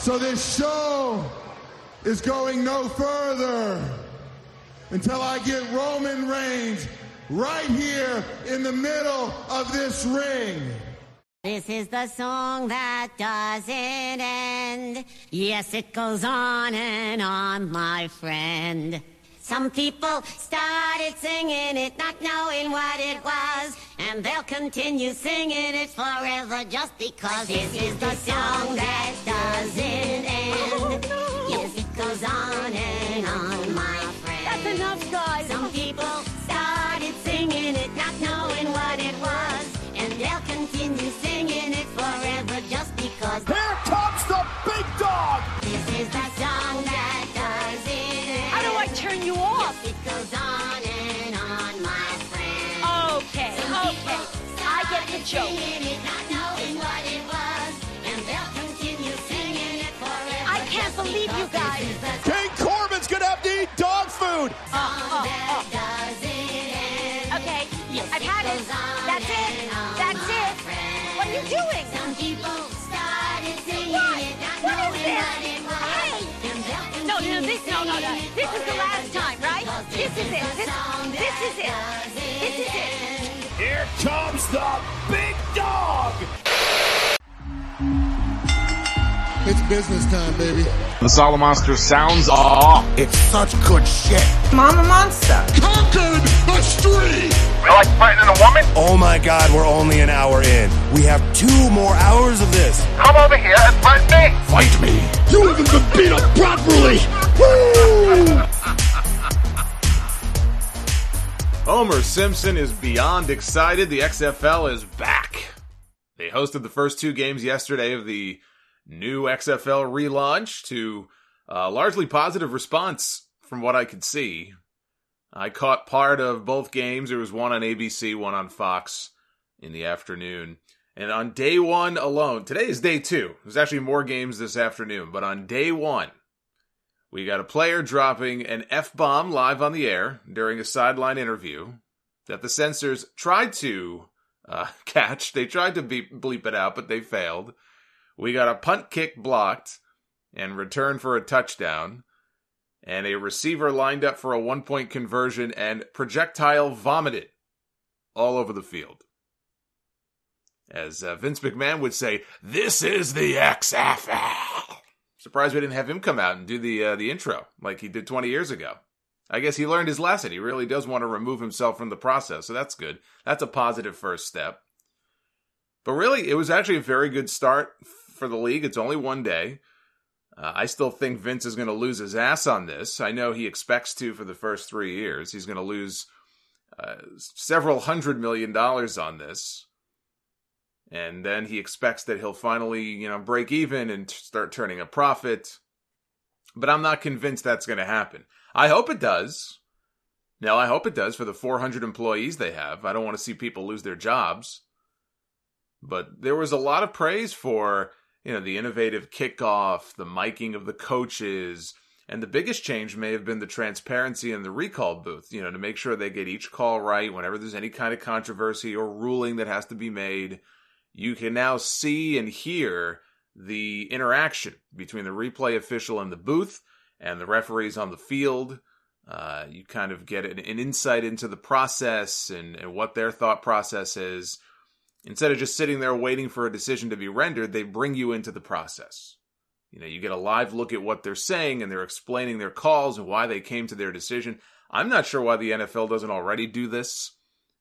So this show is going no further until I get Roman Reigns right here in the middle of this ring. This is the song that doesn't end. Yes, it goes on and on, my friend. Some people started singing it, not knowing what it was, and they'll continue singing it forever just because this is the song that doesn't end. Oh, yes, it goes on and on, joke. It, not knowing what it was, and they'll continue singing it forever. I can't believe you guys. King Corbin's gonna have to eat dog food! song that doesn't. Okay, Yes, I've had it. That's it. That's it. What are you doing? Some people started singing What? it, not What is knowing this? what it was. Hey! No, no, this, no, no, no. This is the last time, right? This is it. This, this is it. This is it. End. Here comes the big dog! It's business time, baby. The Solomonster sounds off. It's such good shit. Mama Monster. Conquered a streak! You like fighting a woman? Oh my god, we're only an hour in. We have two more hours of this. Come over here and fight me. Fight me! You haven't been beat up properly! Woo! Homer Simpson is beyond excited. The XFL is back. They hosted the first two games yesterday of the new XFL relaunch to a largely positive response from what I could see. I caught part of both games. There was one on ABC, one on Fox in the afternoon. And on day one alone, today is day two. There's actually more games this afternoon, but on day one, we got a player dropping an F bomb live on the air during a sideline interview that the censors tried to uh, catch. They tried to beep, bleep it out, but they failed. We got a punt kick blocked and return for a touchdown, and a receiver lined up for a one point conversion and projectile vomited all over the field. As uh, Vince McMahon would say, "This is the XFL." Surprised we didn't have him come out and do the uh, the intro like he did 20 years ago. I guess he learned his lesson. He really does want to remove himself from the process, so that's good. That's a positive first step. But really, it was actually a very good start for the league. It's only one day. Uh, I still think Vince is going to lose his ass on this. I know he expects to for the first three years. He's going to lose uh, several hundred million dollars on this. And then he expects that he'll finally, you know, break even and t- start turning a profit. But I'm not convinced that's going to happen. I hope it does. now I hope it does for the 400 employees they have. I don't want to see people lose their jobs. But there was a lot of praise for, you know, the innovative kickoff, the miking of the coaches, and the biggest change may have been the transparency in the recall booth, you know, to make sure they get each call right whenever there's any kind of controversy or ruling that has to be made. You can now see and hear the interaction between the replay official in the booth and the referees on the field. Uh, you kind of get an, an insight into the process and, and what their thought process is. Instead of just sitting there waiting for a decision to be rendered, they bring you into the process. You know, you get a live look at what they're saying and they're explaining their calls and why they came to their decision. I'm not sure why the NFL doesn't already do this,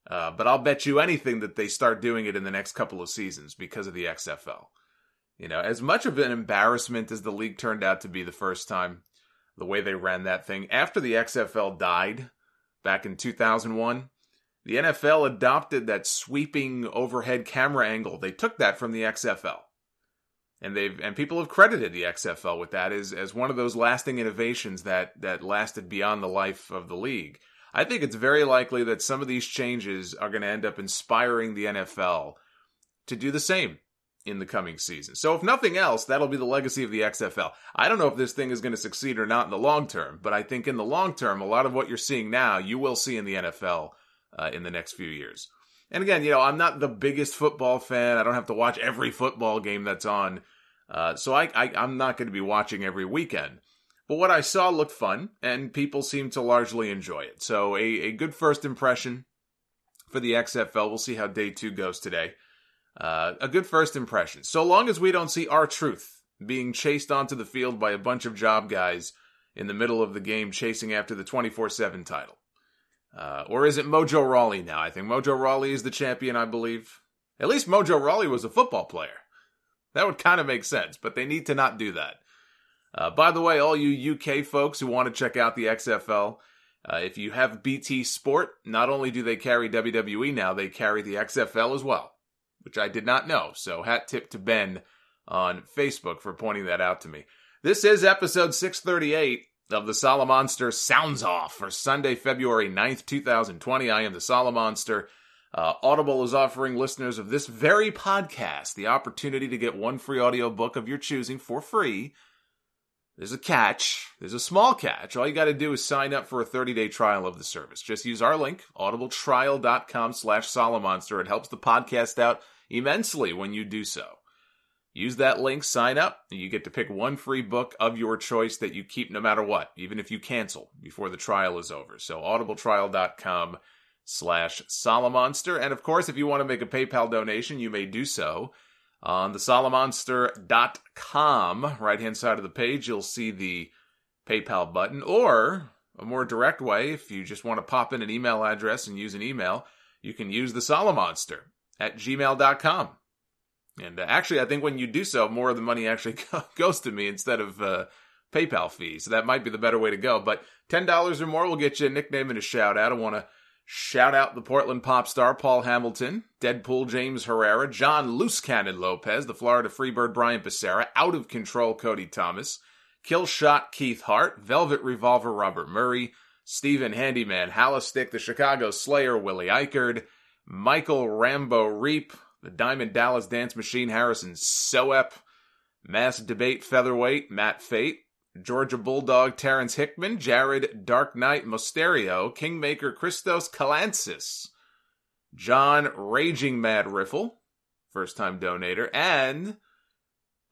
uh, but I'll bet you anything that they start doing it in the next couple of seasons because of the XFL. You know, as much of an embarrassment as the league turned out to be the first time, the way they ran that thing after the XFL died back in 2001, the NFL adopted that sweeping overhead camera angle. They took that from the XFL. and they've and people have credited the XFL with that as as one of those lasting innovations that that lasted beyond the life of the league. I think it's very likely that some of these changes are going to end up inspiring the NFL to do the same in the coming season. So if nothing else, that'll be the legacy of the XFL. I don't know if this thing is going to succeed or not in the long term, but I think in the long term, a lot of what you're seeing now, you will see in the NFL uh, in the next few years. And again, you know, I'm not the biggest football fan. I don't have to watch every football game that's on. Uh, so I, I, I'm not going to be watching every weekend. But what I saw looked fun, and people seemed to largely enjoy it. So a, a good first impression for the XFL. We'll see how day two goes today. Uh, a good first impression. So long as we don't see R-Truth being chased onto the field by a bunch of job guys in the middle of the game chasing after the 24 7 title. Uh, or is it Mojo Rawley now? I think Mojo Rawley is the champion, I believe. At least Mojo Rawley was a football player. That would kind of make sense, but they need to not do that. Uh, by the way, all you UK folks who want to check out the XFL, uh, if you have BT Sport, not only do they carry WWE now, they carry the XFL as well, which I did not know. So hat tip to Ben on Facebook for pointing that out to me. This is episode 638 of the Solomonster Sounds Off for Sunday, February 9th, 2020. I am the Solomonster. Uh, Audible is offering listeners of this very podcast the opportunity to get one free audiobook of your choosing for free. There's a catch. There's a small catch. All you got to do is sign up for a 30-day trial of the service. Just use our link, audibletrial.com slash Solomonster. It helps the podcast out immensely when you do so. Use that link, sign up, and you get to pick one free book of your choice that you keep no matter what, even if you cancel before the trial is over. So audibletrial.com slash Solomonster. And of course, if you want to make a PayPal donation, you may do so on the Solomonster.com. Right hand side of the page, you'll see the PayPal button. Or a more direct way, if you just want to pop in an email address and use an email, you can use the Solomonster at gmail.com. And uh, actually, I think when you do so, more of the money actually goes to me instead of uh, PayPal fees. So that might be the better way to go. But $10 or more will get you a nickname and a shout out. I want to shout out the Portland pop star Paul Hamilton, Deadpool James Herrera, John Loose Cannon Lopez, the Florida Freebird Brian Becerra, Out of Control Cody Thomas, Kill Shot Keith Hart, Velvet Revolver Robert Murray, Stephen Handyman Hallistick, the Chicago Slayer Willie Eichard, Michael Rambo Reap, the Diamond Dallas Dance Machine Harrison Soep, Mass Debate Featherweight Matt Fate, Georgia Bulldog Terrence Hickman, Jared Dark Knight Mosterio, Kingmaker Christos Kalansis, John Raging Mad Riffle, first time donator, and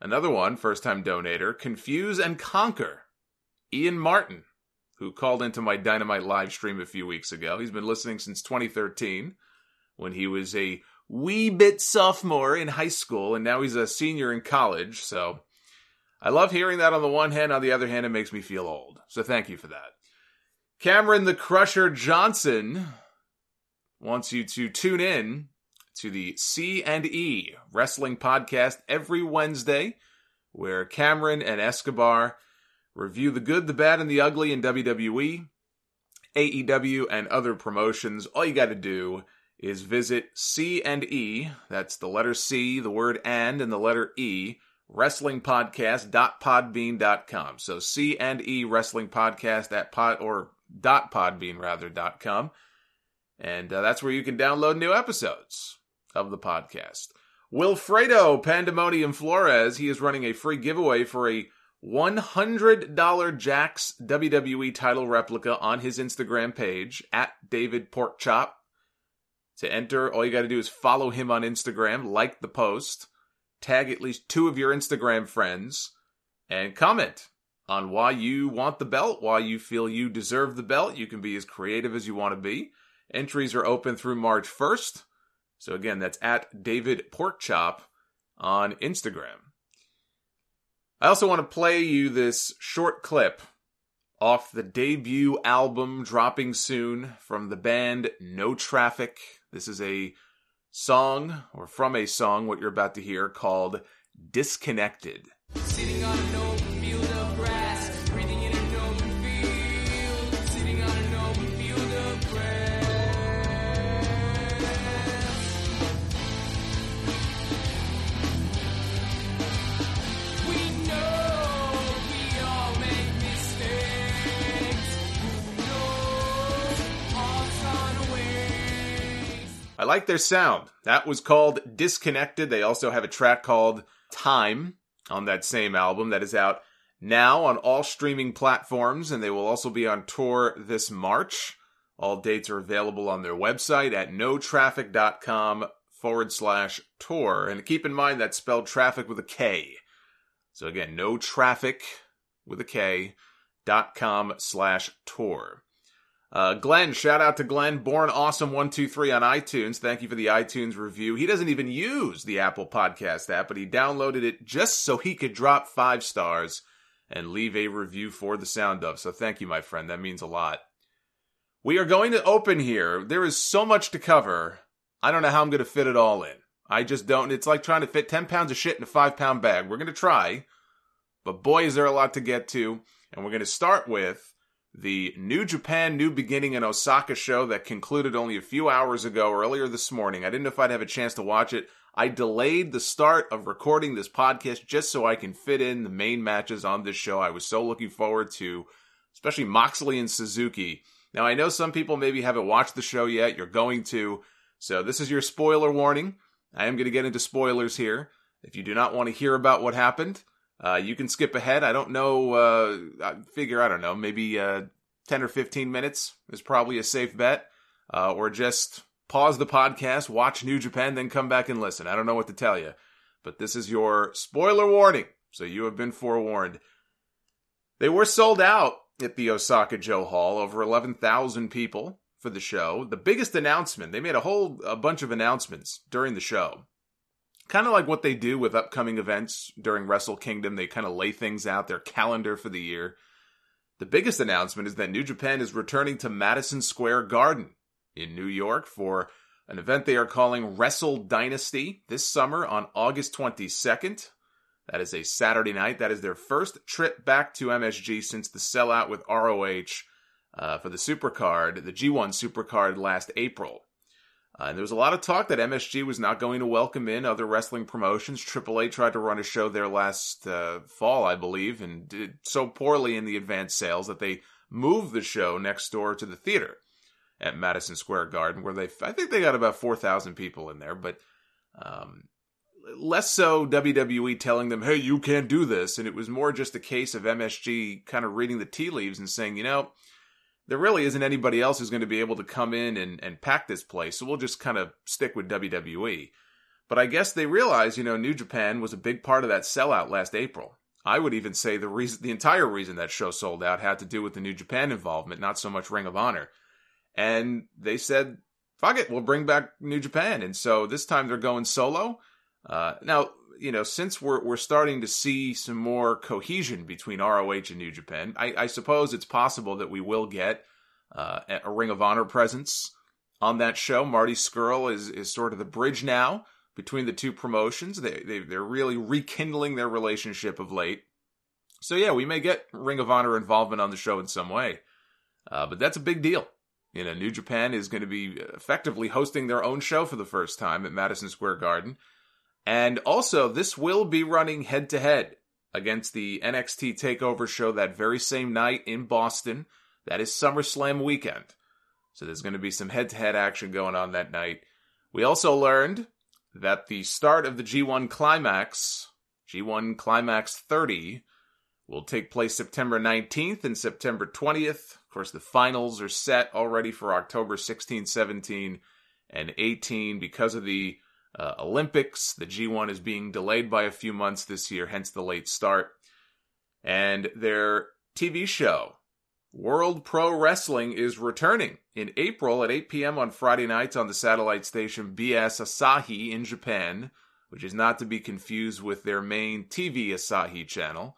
another one, first time donator, Confuse and Conquer, Ian Martin, who called into my Dynamite live stream a few weeks ago. He's been listening since 2013 when he was a wee bit sophomore in high school, and now he's a senior in college. So I love hearing that on the one hand. On the other hand, it makes me feel old. So thank you for that. Cameron the Crusher Johnson wants you to tune in to the C and E Wrestling Podcast every Wednesday, where Cameron and Escobar review the good, the bad, and the ugly in WWE, AEW, and other promotions. All you got to do is visit C and E, that's the letter C, the word and, and the letter E, wrestlingpodcast.podbean.com. So C and E wrestling podcast at pod or dot podbean rather dot com. And uh, that's where you can download new episodes of the podcast. Wilfredo Pandemonium Flores, he is running a free giveaway for a $100 Jakks WWE title replica on his Instagram page at David Porkchop. To enter, all you got to do is follow him on Instagram, like the post, tag at least two of your Instagram friends, and comment on why you want the belt, why you feel you deserve the belt. You can be as creative as you want to be. Entries are open through March 1st. So again, that's at David Porkchop on Instagram. I also want to play you this short clip off the debut album dropping soon from the band No Traffic. This is a song, or from a song, what you're about to hear, called Disconnected. Like their sound. That was called Disconnected. They also have a track called Time on that same album that is out now on all streaming platforms, and they will also be on tour this March. All dates are available on their website at notraffic.com forward slash tour. And keep in mind that's spelled traffic with a K. So again, no traffic with a K dot com slash tour. Uh, Glenn, shout out to Glenn, Born Awesome 123 on iTunes. Thank you for the iTunes review. He doesn't even use the Apple Podcast app, but he downloaded it just so he could drop five stars and leave a review for the sound of. So thank you, my friend. That means a lot. We are going to open here. There is so much to cover. I don't know how I'm going to fit it all in. I just don't. It's like trying to fit 10 pounds of shit in a five pound bag. We're going to try, but boy, is there a lot to get to. And we're going to start with the New Japan New Beginning in Osaka show that concluded only a few hours ago, earlier this morning. I didn't know if I'd have a chance to watch it. I delayed the start of recording this podcast just so I can fit in the main matches on this show. I was so looking forward to, especially Moxley and Suzuki. Now, I know some people maybe haven't watched the show yet. You're going to. So, this is your spoiler warning. I am going to get into spoilers here. If you do not want to hear about what happened, uh, you can skip ahead. I don't know. Uh, I figure I don't know. Maybe uh, ten or fifteen minutes is probably a safe bet, uh, or just pause the podcast, watch New Japan, then come back and listen. I don't know what to tell you, but this is your spoiler warning, so you have been forewarned. They were sold out at the Osaka-jo Hall, over eleven thousand people for the show. The biggest announcement, they made a whole a bunch of announcements during the show kind of like what they do with upcoming events during Wrestle Kingdom. They kind of lay things out, their calendar for the year. The biggest announcement is that New Japan is returning to Madison Square Garden in New York for an event they are calling Wrestle Dynasty this summer on August 22nd. That is a Saturday night. That is their first trip back to MSG since the sellout with ROH uh, for the Supercard, the G1 Supercard last April. Uh, and there was a lot of talk that MSG was not going to welcome in other wrestling promotions. AAA tried to run a show there last uh, fall, I believe, and did so poorly in the advanced sales that they moved the show next door to the theater at Madison Square Garden, where they, I think they got about 4,000 people in there, but um, less so WWE telling them, hey, you can't do this. And it was more just a case of MSG kind of reading the tea leaves and saying, you know, there really isn't anybody else who's going to be able to come in and, and pack this place. So we'll just kind of stick with WWE. But I guess they realized, you know, New Japan was a big part of that sellout last April. I would even say the reason, the entire reason that show sold out had to do with the New Japan involvement, not so much Ring of Honor. And they said, fuck it, we'll bring back New Japan. And so this time they're going solo. Uh, now, you know, since we're we're starting to see some more cohesion between ROH and New Japan, I, I suppose it's possible that we will get uh, a Ring of Honor presence on that show. Marty Scurll is is sort of the bridge now between the two promotions. They, they they're really rekindling their relationship of late. So yeah, we may get Ring of Honor involvement on the show in some way, uh, but that's a big deal. You know, New Japan is going to be effectively hosting their own show for the first time at Madison Square Garden. And also, this will be running head to head against the NXT TakeOver show that very same night in Boston. That is SummerSlam weekend. So there's going to be some head to head action going on that night. We also learned that the start of the G1 Climax, G1 Climax 30, will take place September 19th and September 20th. Of course, the finals are set already for October 16, 17, and 18 because of the uh, Olympics. The G1 is being delayed by a few months this year, hence the late start. And their TV show, World Pro Wrestling, is returning in April at 8 p.m. on Friday nights on the satellite station BS Asahi in Japan, which is not to be confused with their main TV Asahi channel.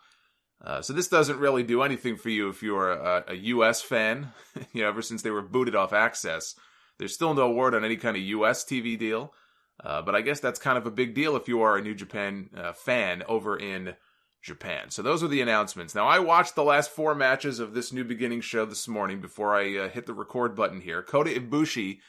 Uh, so this doesn't really do anything for you if you're a, a U.S. fan. you know, ever since they were booted off AXS, there's still no word on any kind of U.S. TV deal. Uh, but I guess that's kind of a big deal if you are a New Japan uh, fan over in Japan. So those are the announcements. Now, I watched the last four matches of this New Beginning show this morning before I uh, hit the record button here. Kota Ibushi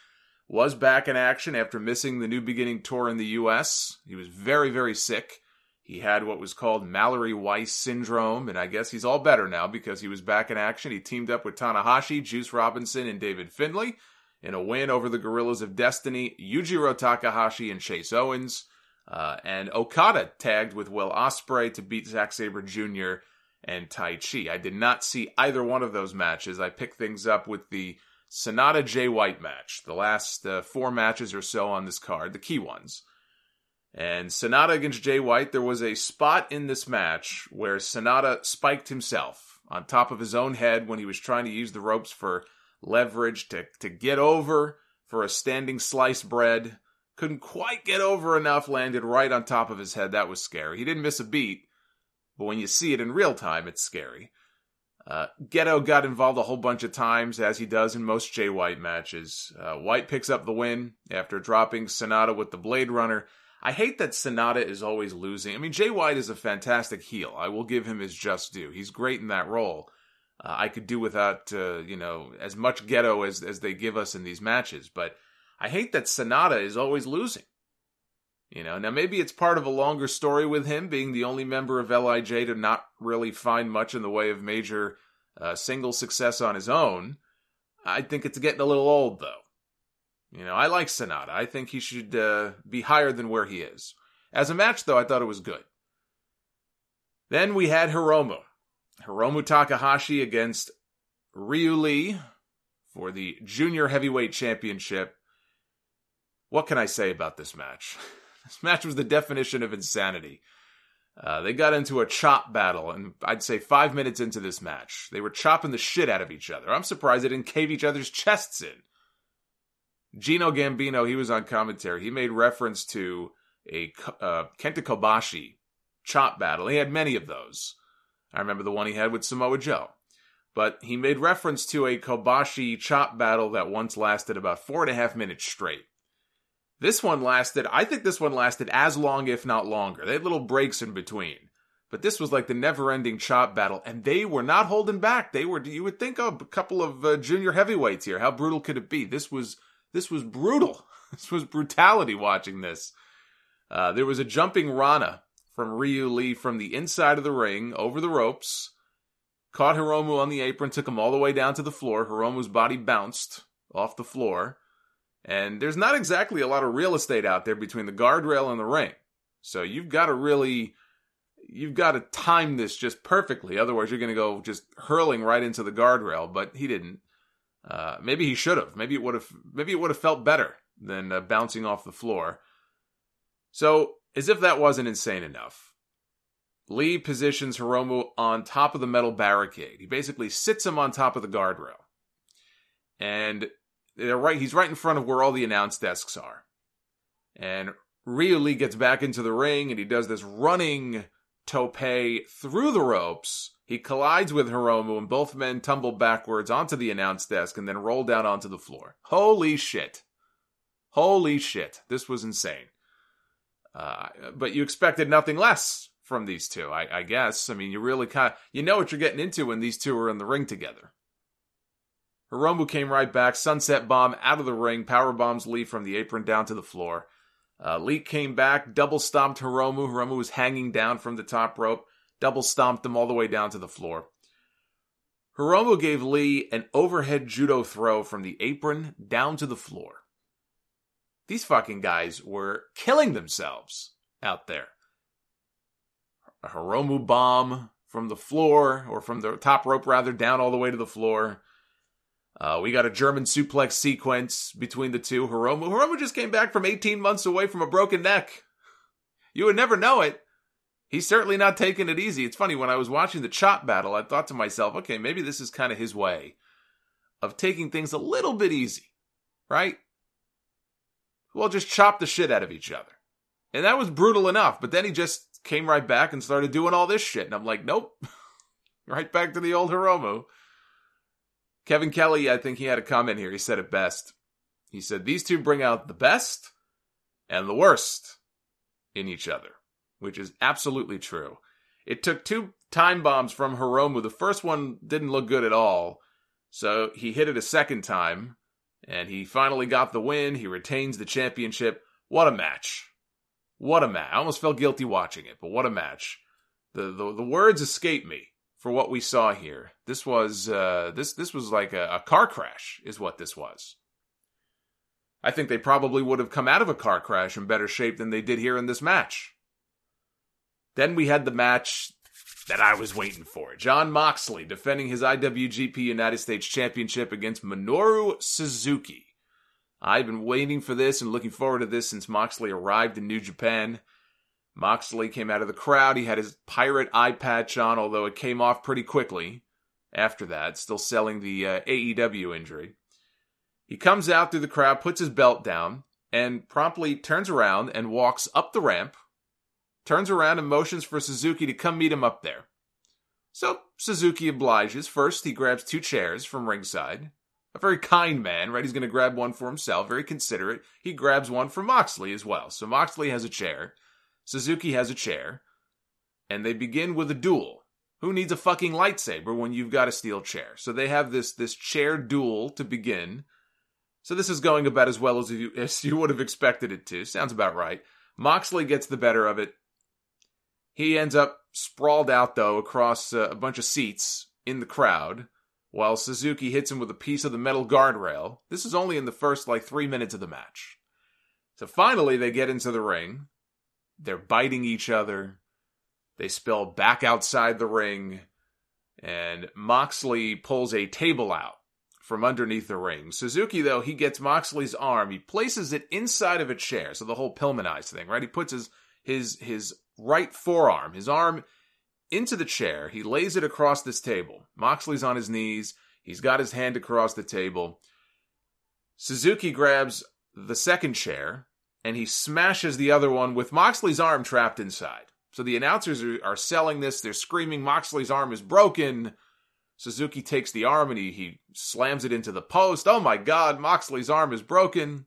was back in action after missing the New Beginning tour in the U.S. He was very, very sick. He had what was called Mallory Weiss syndrome, and I guess he's all better now because he was back in action. He teamed up with Tanahashi, Juice Robinson, and David Finlay in a win over the Gorillas of Destiny, Yujiro Takahashi and Chase Owens. Uh, and Okada tagged with Will Ospreay to beat Zack Sabre Jr. and Taichi. I did not see either one of those matches. I picked things up with the Sanada Jay White match, the last uh, four matches or so on this card, the key ones. And Sanada against Jay White, there was a spot in this match where Sanada spiked himself on top of his own head when he was trying to use the ropes for leverage to, to get over for a standing slice bread. Couldn't quite get over enough, landed right on top of his head. That was scary. He didn't miss a beat, but when you see it in real time, it's scary. Uh, Gedo got involved a whole bunch of times, as he does in most Jay White matches. Uh, White picks up the win after dropping Sanada with the Blade Runner. I hate that Sanada is always losing. I mean, Jay White is a fantastic heel. I will give him his just due. He's great in that role. Uh, I could do without, uh, you know, as much Gedo as, as they give us in these matches, but I hate that Sanada is always losing. You know, now maybe it's part of a longer story with him being the only member of LIJ to not really find much in the way of major uh, single success on his own. I think it's getting a little old, though. You know, I like Sanada. I think he should uh, be higher than where he is. As a match, though, I thought it was good. Then we had Hiromu. Hiromu Takahashi against Ryu Lee for the Junior Heavyweight Championship. What can I say about this match? This match was the definition of insanity. Uh, they got into a chop battle, and I'd say five minutes into this match, they were chopping the shit out of each other. I'm surprised they didn't cave each other's chests in. Gino Gambino, he was on commentary. He made reference to a uh, Kenta Kobashi chop battle. He had many of those. I remember the one he had with Samoa Joe. But he made reference to a Kobashi chop battle that once lasted about four and a half minutes straight. This one lasted, I think this one lasted as long, if not longer. They had little breaks in between. But this was like the never ending chop battle, and they were not holding back. They were, you would think, oh, a couple of uh, junior heavyweights here. How brutal could it be? This was, this was brutal. This was brutality watching this. Uh, there was a jumping Rana from Ryu Lee from the inside of the ring over the ropes. Caught Hiromu on the apron, took him all the way down to the floor. Hiromu's body bounced off the floor. And there's not exactly a lot of real estate out there between the guardrail and the ring. So you've got to really, you've got to time this just perfectly. Otherwise, you're going to go just hurling right into the guardrail. But he didn't. Uh, maybe he should have. Maybe it would have. Maybe it would have felt better than uh, bouncing off the floor. So, as if that wasn't insane enough, Lee positions Hiromu on top of the metal barricade. He basically sits him on top of the guardrail, and they're right. He's right in front of where all the announce desks are. And Ryu Lee gets back into the ring and he does this running tope through the ropes. He collides with Hiromu and both men tumble backwards onto the announce desk and then roll down onto the floor. Holy shit. Holy shit. This was insane. Uh, but you expected nothing less from these two, I, I guess. I mean, you really kind of, you know what you're getting into when these two are in the ring together. Hiromu came right back, sunset bomb out of the ring, power bombs Lee from the apron down to the floor. Uh, Lee came back, double stomped Hiromu. Hiromu was hanging down from the top rope, double stomped him all the way down to the floor. Hiromu gave Lee an overhead judo throw from the apron down to the floor. These fucking guys were killing themselves out there. A Hiromu bomb from the floor, or from the top rope rather, down all the way to the floor. Uh, we got a German suplex sequence between the two. Hiromu, Hiromu just came back from 18 months away from a broken neck. You would never know it. He's certainly not taking it easy. It's funny, when I was watching the chop battle, I thought to myself, okay, maybe this is kind of his way of taking things a little bit easy, right? Well, just chop the shit out of each other. And that was brutal enough, but then he just came right back and started doing all this shit. And I'm like, nope. right back to the old Hiromu. Kevin Kelly, I think he had a comment here. He said it best. He said, These two bring out the best and the worst in each other, which is absolutely true. It took two time bombs from Hiromu. The first one didn't look good at all, so he hit it a second time, and he finally got the win. He retains the championship. What a match! What a match! I almost felt guilty watching it, but what a match! The the, the words escape me for what we saw here. This was uh, this this was like a, a car crash, is what this was. I think they probably would have come out of a car crash in better shape than they did here in this match. Then we had the match that I was waiting for. Jon Moxley defending his IWGP United States Championship against Minoru Suzuki. I've been waiting for this and looking forward to this since Moxley arrived in New Japan. Moxley came out of the crowd. He had his pirate eye patch on, although it came off pretty quickly after that, still selling the uh, AEW injury. He comes out through the crowd, puts his belt down, and promptly turns around and walks up the ramp, turns around and motions for Suzuki to come meet him up there. So Suzuki obliges. First, he grabs two chairs from ringside. A very kind man, right? He's going to grab one for himself, very considerate. He grabs one for Moxley as well. So Moxley has a chair. Suzuki has a chair, and they begin with a duel. Who needs a fucking lightsaber when you've got a steel chair? So they have this this chair duel to begin. So this is going about as well as you as you would have expected it to. Sounds about right. Moxley gets the better of it. He ends up sprawled out though across uh, a bunch of seats in the crowd while Suzuki hits him with a piece of the metal guardrail. This is only in the first like 3 minutes of the match. So finally they get into the ring. They're biting each other. They spill back outside the ring. And Moxley pulls a table out from underneath the ring. Suzuki, though, he gets Moxley's arm. He places it inside of a chair. So the whole Pillmanize thing, right? He puts his his his right forearm, his arm into the chair. He lays it across this table. Moxley's on his knees. He's got his hand across the table. Suzuki grabs the second chair and he smashes the other one with Moxley's arm trapped inside. So the announcers are, are selling this. They're screaming, Moxley's arm is broken. Suzuki takes the arm and he, he slams it into the post. Oh my God, Moxley's arm is broken.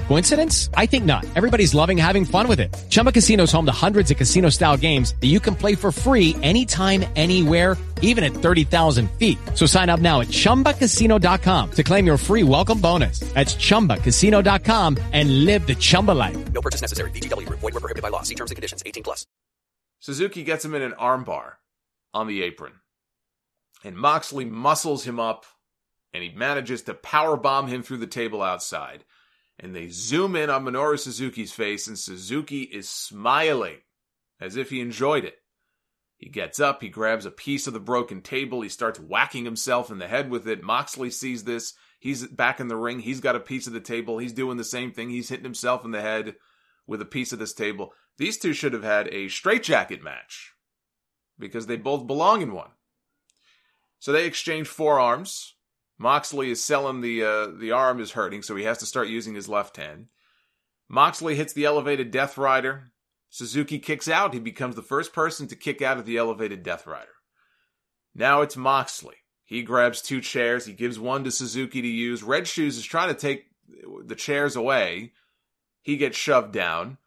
Coincidence? I think not. Everybody's loving having fun with it. Chumba Casino is home to hundreds of casino-style games that you can play for free anytime, anywhere, even at 30,000 feet. So sign up now at ChumbaCasino.com to claim your free welcome bonus. That's ChumbaCasino.com and live the Chumba life. No purchase necessary. VGW. Void were prohibited by law. See terms and conditions. 18 plus. Suzuki gets him in an armbar on the apron. And Moxley muscles him up and he manages to power bomb him through the table outside. And they zoom in on Minoru Suzuki's face, and Suzuki is smiling as if he enjoyed it. He gets up, he grabs a piece of the broken table, he starts whacking himself in the head with it. Moxley sees this. He's back in the ring. He's got a piece of the table. He's doing the same thing. He's hitting himself in the head with a piece of this table. These two should have had a straitjacket match because they both belong in one. So they exchange forearms. Moxley is selling the uh, the arm is hurting, so he has to start using his left hand. Moxley hits the elevated Death Rider. Suzuki kicks out. He becomes the first person to kick out of the elevated Death Rider. Now it's Moxley. He grabs two chairs. He gives one to Suzuki to use. Red Shoes is trying to take the chairs away. He gets shoved down,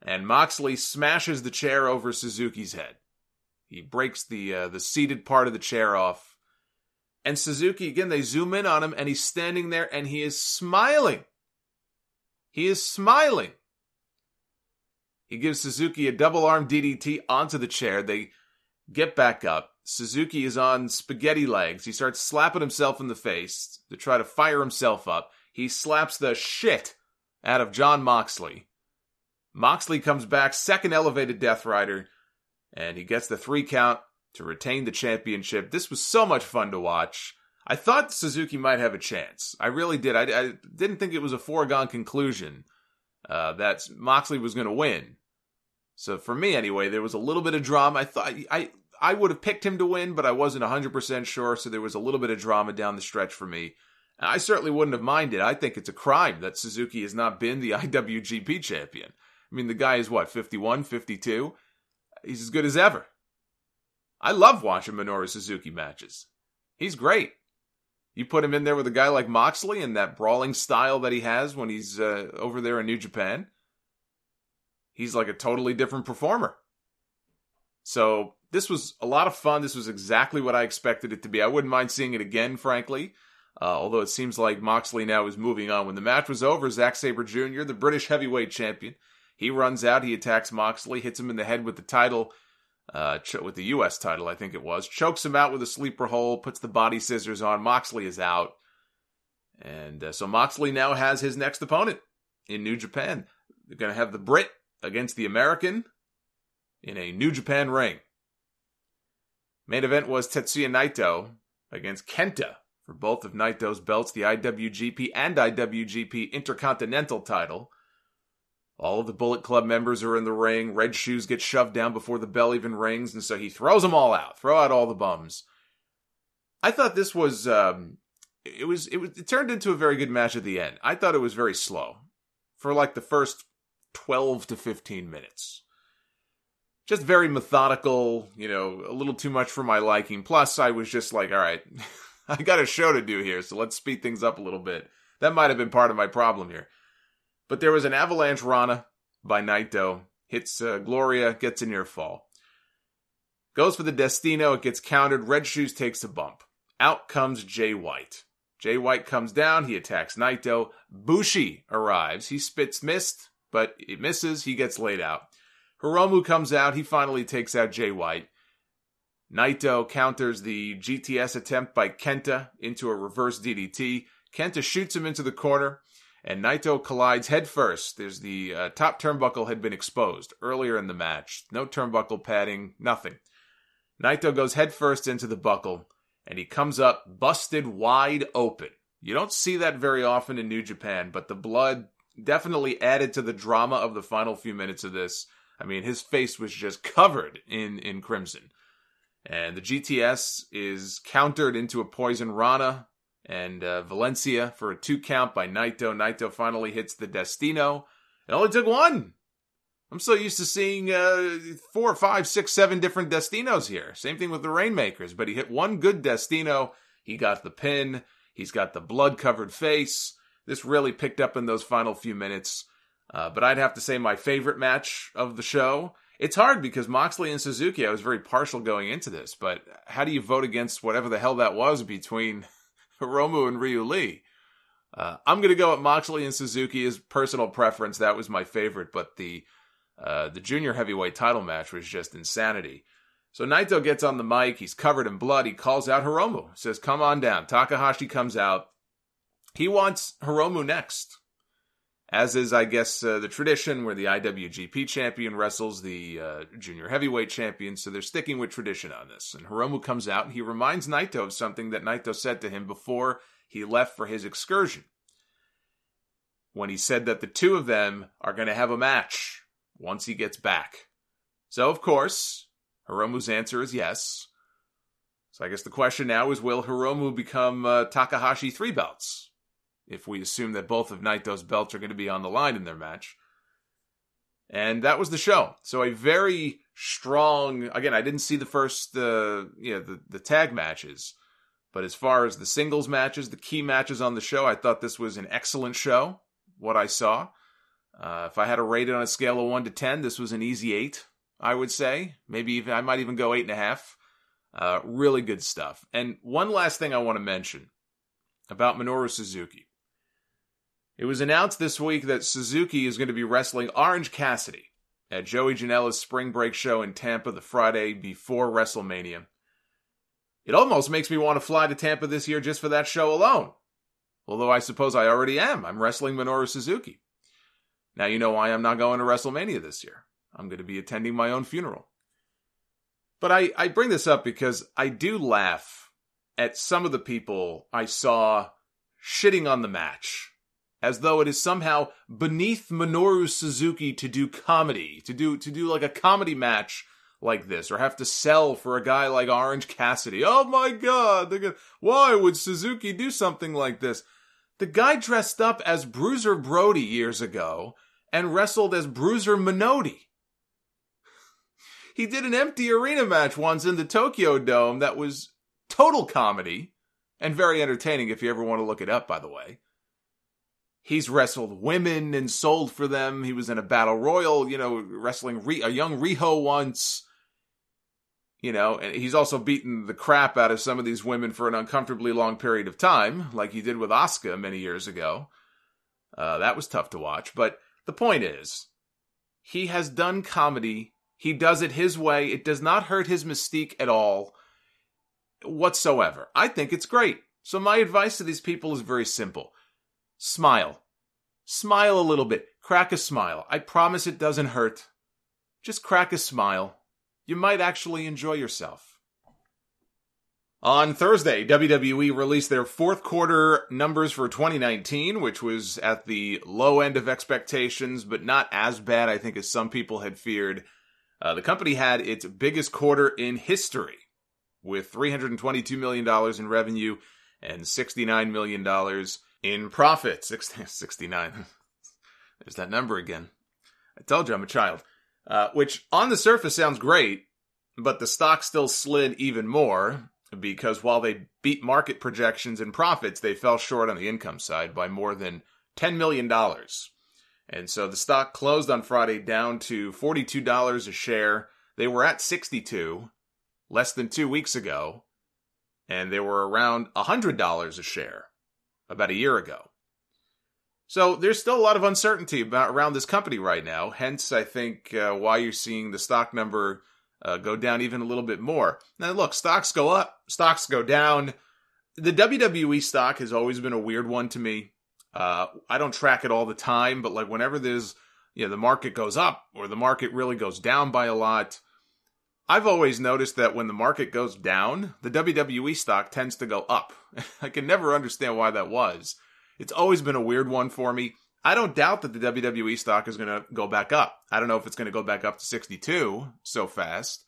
and Moxley smashes the chair over Suzuki's head. He breaks the uh, the seated part of the chair off. And Suzuki, again, they zoom in on him and he's standing there and he is smiling. He is smiling. He gives Suzuki a double arm DDT onto the chair. They get back up. Suzuki is on spaghetti legs. He starts slapping himself in the face to try to fire himself up. He slaps the shit out of Jon Moxley. Moxley comes back, second elevated Death Rider, and he gets the three count to retain the championship. This was so much fun to watch. I thought Suzuki might have a chance. I really did. I, I didn't think it was a foregone conclusion uh, that Moxley was going to win. So for me, anyway, there was a little bit of drama. I thought I I would have picked him to win, but I wasn't 100% sure. So there was a little bit of drama down the stretch for me. I certainly wouldn't have minded. I think it's a crime that Suzuki has not been the IWGP champion. I mean, the guy is what, 51, 52? He's as good as ever. I love watching Minoru Suzuki matches. He's great. You put him in there with a guy like Moxley and that brawling style that he has when he's uh, over there in New Japan. He's like a totally different performer. So this was a lot of fun. This was exactly what I expected it to be. I wouldn't mind seeing it again, frankly. Uh, although it seems like Moxley now is moving on. When the match was over, Zack Sabre Jr., the British heavyweight champion, he runs out, he attacks Moxley, hits him in the head with the title, uh, with the U.S. title, I think it was, chokes him out with a sleeper hold, puts the body scissors on. Moxley is out. And uh, so Moxley now has his next opponent in New Japan. They're going to have the Brit against the American in a New Japan ring. Main event was Tetsuya Naito against Kenta for both of Naito's belts, the IWGP and IWGP Intercontinental title. All of the Bullet Club members are in the ring. Red Shoes get shoved down before the bell even rings, and so he throws them all out. Throw out all the bums. I thought this was um, it was it was it turned into a very good match at the end. I thought it was very slow for like the first 12 to 15 minutes. Just very methodical, you know, a little too much for my liking. Plus, I was just like, all right, I got a show to do here, so let's speed things up a little bit. That might have been part of my problem here. But there was an avalanche Rana by Naito, hits uh, Gloria, gets a near fall. Goes for the Destino, it gets countered. Red Shoes takes a bump. Out comes Jay White. Jay White comes down, he attacks Naito. Bushi arrives, he spits mist, but it misses, he gets laid out. Hiromu comes out, he finally takes out Jay White. Naito counters the GTS attempt by Kenta into a reverse DDT. Kenta shoots him into the corner, and Naito collides headfirst. There's the uh, top turnbuckle had been exposed earlier in the match. No turnbuckle padding, nothing. Naito goes headfirst into the buckle, and he comes up busted wide open. You don't see that very often in New Japan, but the blood definitely added to the drama of the final few minutes of this. I mean, his face was just covered in in crimson. And the GTS is countered into a poison Rana and uh, Valencia for a two count by Naito. Naito finally hits the Destino. It only took one. I'm so used to seeing uh, four, five, six, seven different Destinos here. Same thing with the Rainmakers, but he hit one good Destino. He got the pin. He's got the blood covered face. This really picked up in those final few minutes. Uh, but I'd have to say my favorite match of the show it's hard because Moxley and Suzuki, I was very partial going into this, but how do you vote against whatever the hell that was between Hiromu and Ryu Lee? Uh, I'm going to go with Moxley and Suzuki as personal preference. That was my favorite, but the uh, the junior heavyweight title match was just insanity. So Naito gets on the mic. He's covered in blood. He calls out Hiromu. Says, "Come on down." Takahashi comes out. He wants Hiromu next as is, I guess, uh, the tradition where the IWGP champion wrestles the uh, junior heavyweight champion. So they're sticking with tradition on this. And Hiromu comes out and he reminds Naito of something that Naito said to him before he left for his excursion. When he said that the two of them are going to have a match once he gets back. So, of course, Hiromu's answer is yes. So I guess the question now is will Hiromu become uh, Takahashi three belts? If we assume that both of Naito's belts are going to be on the line in their match. And that was the show. So a very strong. Again, I didn't see the first, uh, you know, the the tag matches, but as far as the singles matches, the key matches on the show, I thought this was an excellent show. What I saw. Uh, if I had to rate it on a scale of one to ten, this was an easy eight. I would say maybe even I might even go eight and a half. Uh, really good stuff. And one last thing I want to mention about Minoru Suzuki. It was announced this week that Suzuki is going to be wrestling Orange Cassidy at Joey Janela's spring break show in Tampa the Friday before WrestleMania. It almost makes me want to fly to Tampa this year just for that show alone. Although I suppose I already am. I'm wrestling Minoru Suzuki. Now you know why I'm not going to WrestleMania this year. I'm going to be attending my own funeral. But I, I bring this up because I do laugh at some of the people I saw shitting on the match as though it is somehow beneath Minoru Suzuki to do comedy, to do to do like a comedy match like this, or have to sell for a guy like Orange Cassidy. Oh my god, gonna, why would Suzuki do something like this? The guy dressed up as Bruiser Brody years ago and wrestled as Bruiser Minotti. He did an empty arena match once in the Tokyo Dome that was total comedy and very entertaining if you ever want to look it up, by the way. He's wrestled women and sold for them. He was in a battle royal, you know, wrestling a young Riho once. You know, and he's also beaten the crap out of some of these women for an uncomfortably long period of time, like he did with Asuka many years ago. Uh, that was tough to watch. But the point is, he has done comedy. He does it his way. It does not hurt his mystique at all whatsoever. I think it's great. So my advice to these people is very simple. Smile. Smile a little bit. Crack a smile. I promise it doesn't hurt. Just crack a smile. You might actually enjoy yourself. On Thursday, WWE released their fourth quarter numbers for 2019, which was at the low end of expectations, but not as bad, I think, as some people had feared. Uh, the company had its biggest quarter in history with $322 million in revenue and $69 million in profit. 69. There's that number again. I told you I'm a child. Uh, which on the surface sounds great, but the stock still slid even more because while they beat market projections and profits, they fell short on the income side by more than $10 million. And so the stock closed on Friday down to $42 a share. They were at 62 less than two weeks ago, and they were around $100 a share about a year ago. So there's still a lot of uncertainty about around this company right now. Hence, I think uh, why you're seeing the stock number uh, go down even a little bit more. Now, look, stocks go up, stocks go down. The WWE stock has always been a weird one to me. Uh, I don't track it all the time, but like whenever there's, you know, the market goes up or the market really goes down by a lot, I've always noticed that when the market goes down, the WWE stock tends to go up. I can never understand why that was. It's always been a weird one for me. I don't doubt that the WWE stock is going to go back up. I don't know if it's going to go back up to 62 so fast.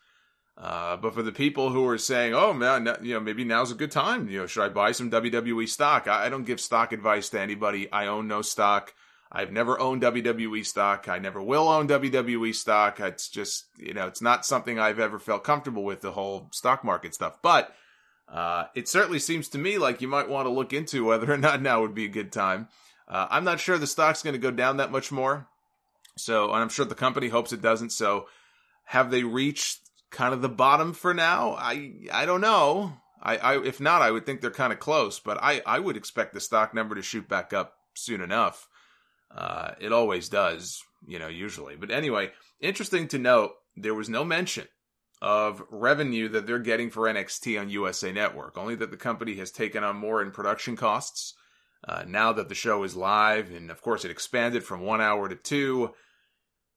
Uh, but for the people who are saying, "Oh man, you know, maybe now's a good time. You know, should I buy some WWE stock?" I, I don't give stock advice to anybody. I own no stock. I've never owned WWE stock. I never will own WWE stock. It's just, you know, it's not something I've ever felt comfortable with the whole stock market stuff. But uh, it certainly seems to me like you might want to look into whether or not now would be a good time. Uh, I'm not sure the stock's going to go down that much more. So, and I'm sure the company hopes it doesn't. So, have they reached kind of the bottom for now? I I don't know. I, I if not, I would think they're kind of close. But I I would expect the stock number to shoot back up soon enough. Uh, it always does, you know, usually. But anyway, interesting to note, there was no mention of revenue that they're getting for NXT on USA Network, only that the company has taken on more in production costs. Uh, now that the show is live, and of course it expanded from one hour to two.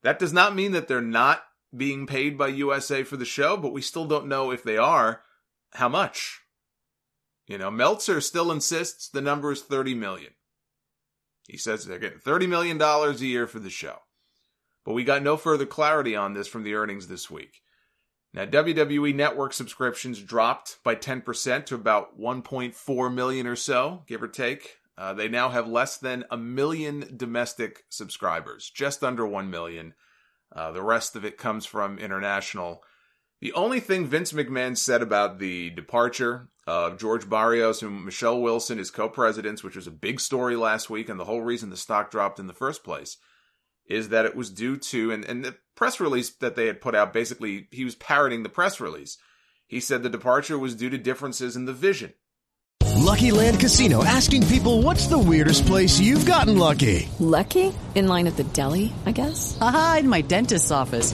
That does not mean that they're not being paid by USA for the show, but we still don't know if they are how much. You know, Meltzer still insists the number is 30 million. He says they're getting $30 million a year for the show. But we got no further clarity on this from the earnings this week. Now, WWE Network subscriptions dropped by 10% to about 1.4 million or so, give or take. Uh, they now have less than a million domestic subscribers, just under 1 million. Uh, the rest of it comes from international. The only thing Vince McMahon said about the departure of George Barrios and Michelle Wilson as co-presidents, which was a big story last week, and the whole reason the stock dropped in the first place, is that it was due to and, and the press release that they had put out basically he was parroting the press release. He said the departure was due to differences in the vision. Lucky Land Casino asking people what's the weirdest place you've gotten lucky? Lucky? In line at the deli, I guess? Aha, in my dentist's office.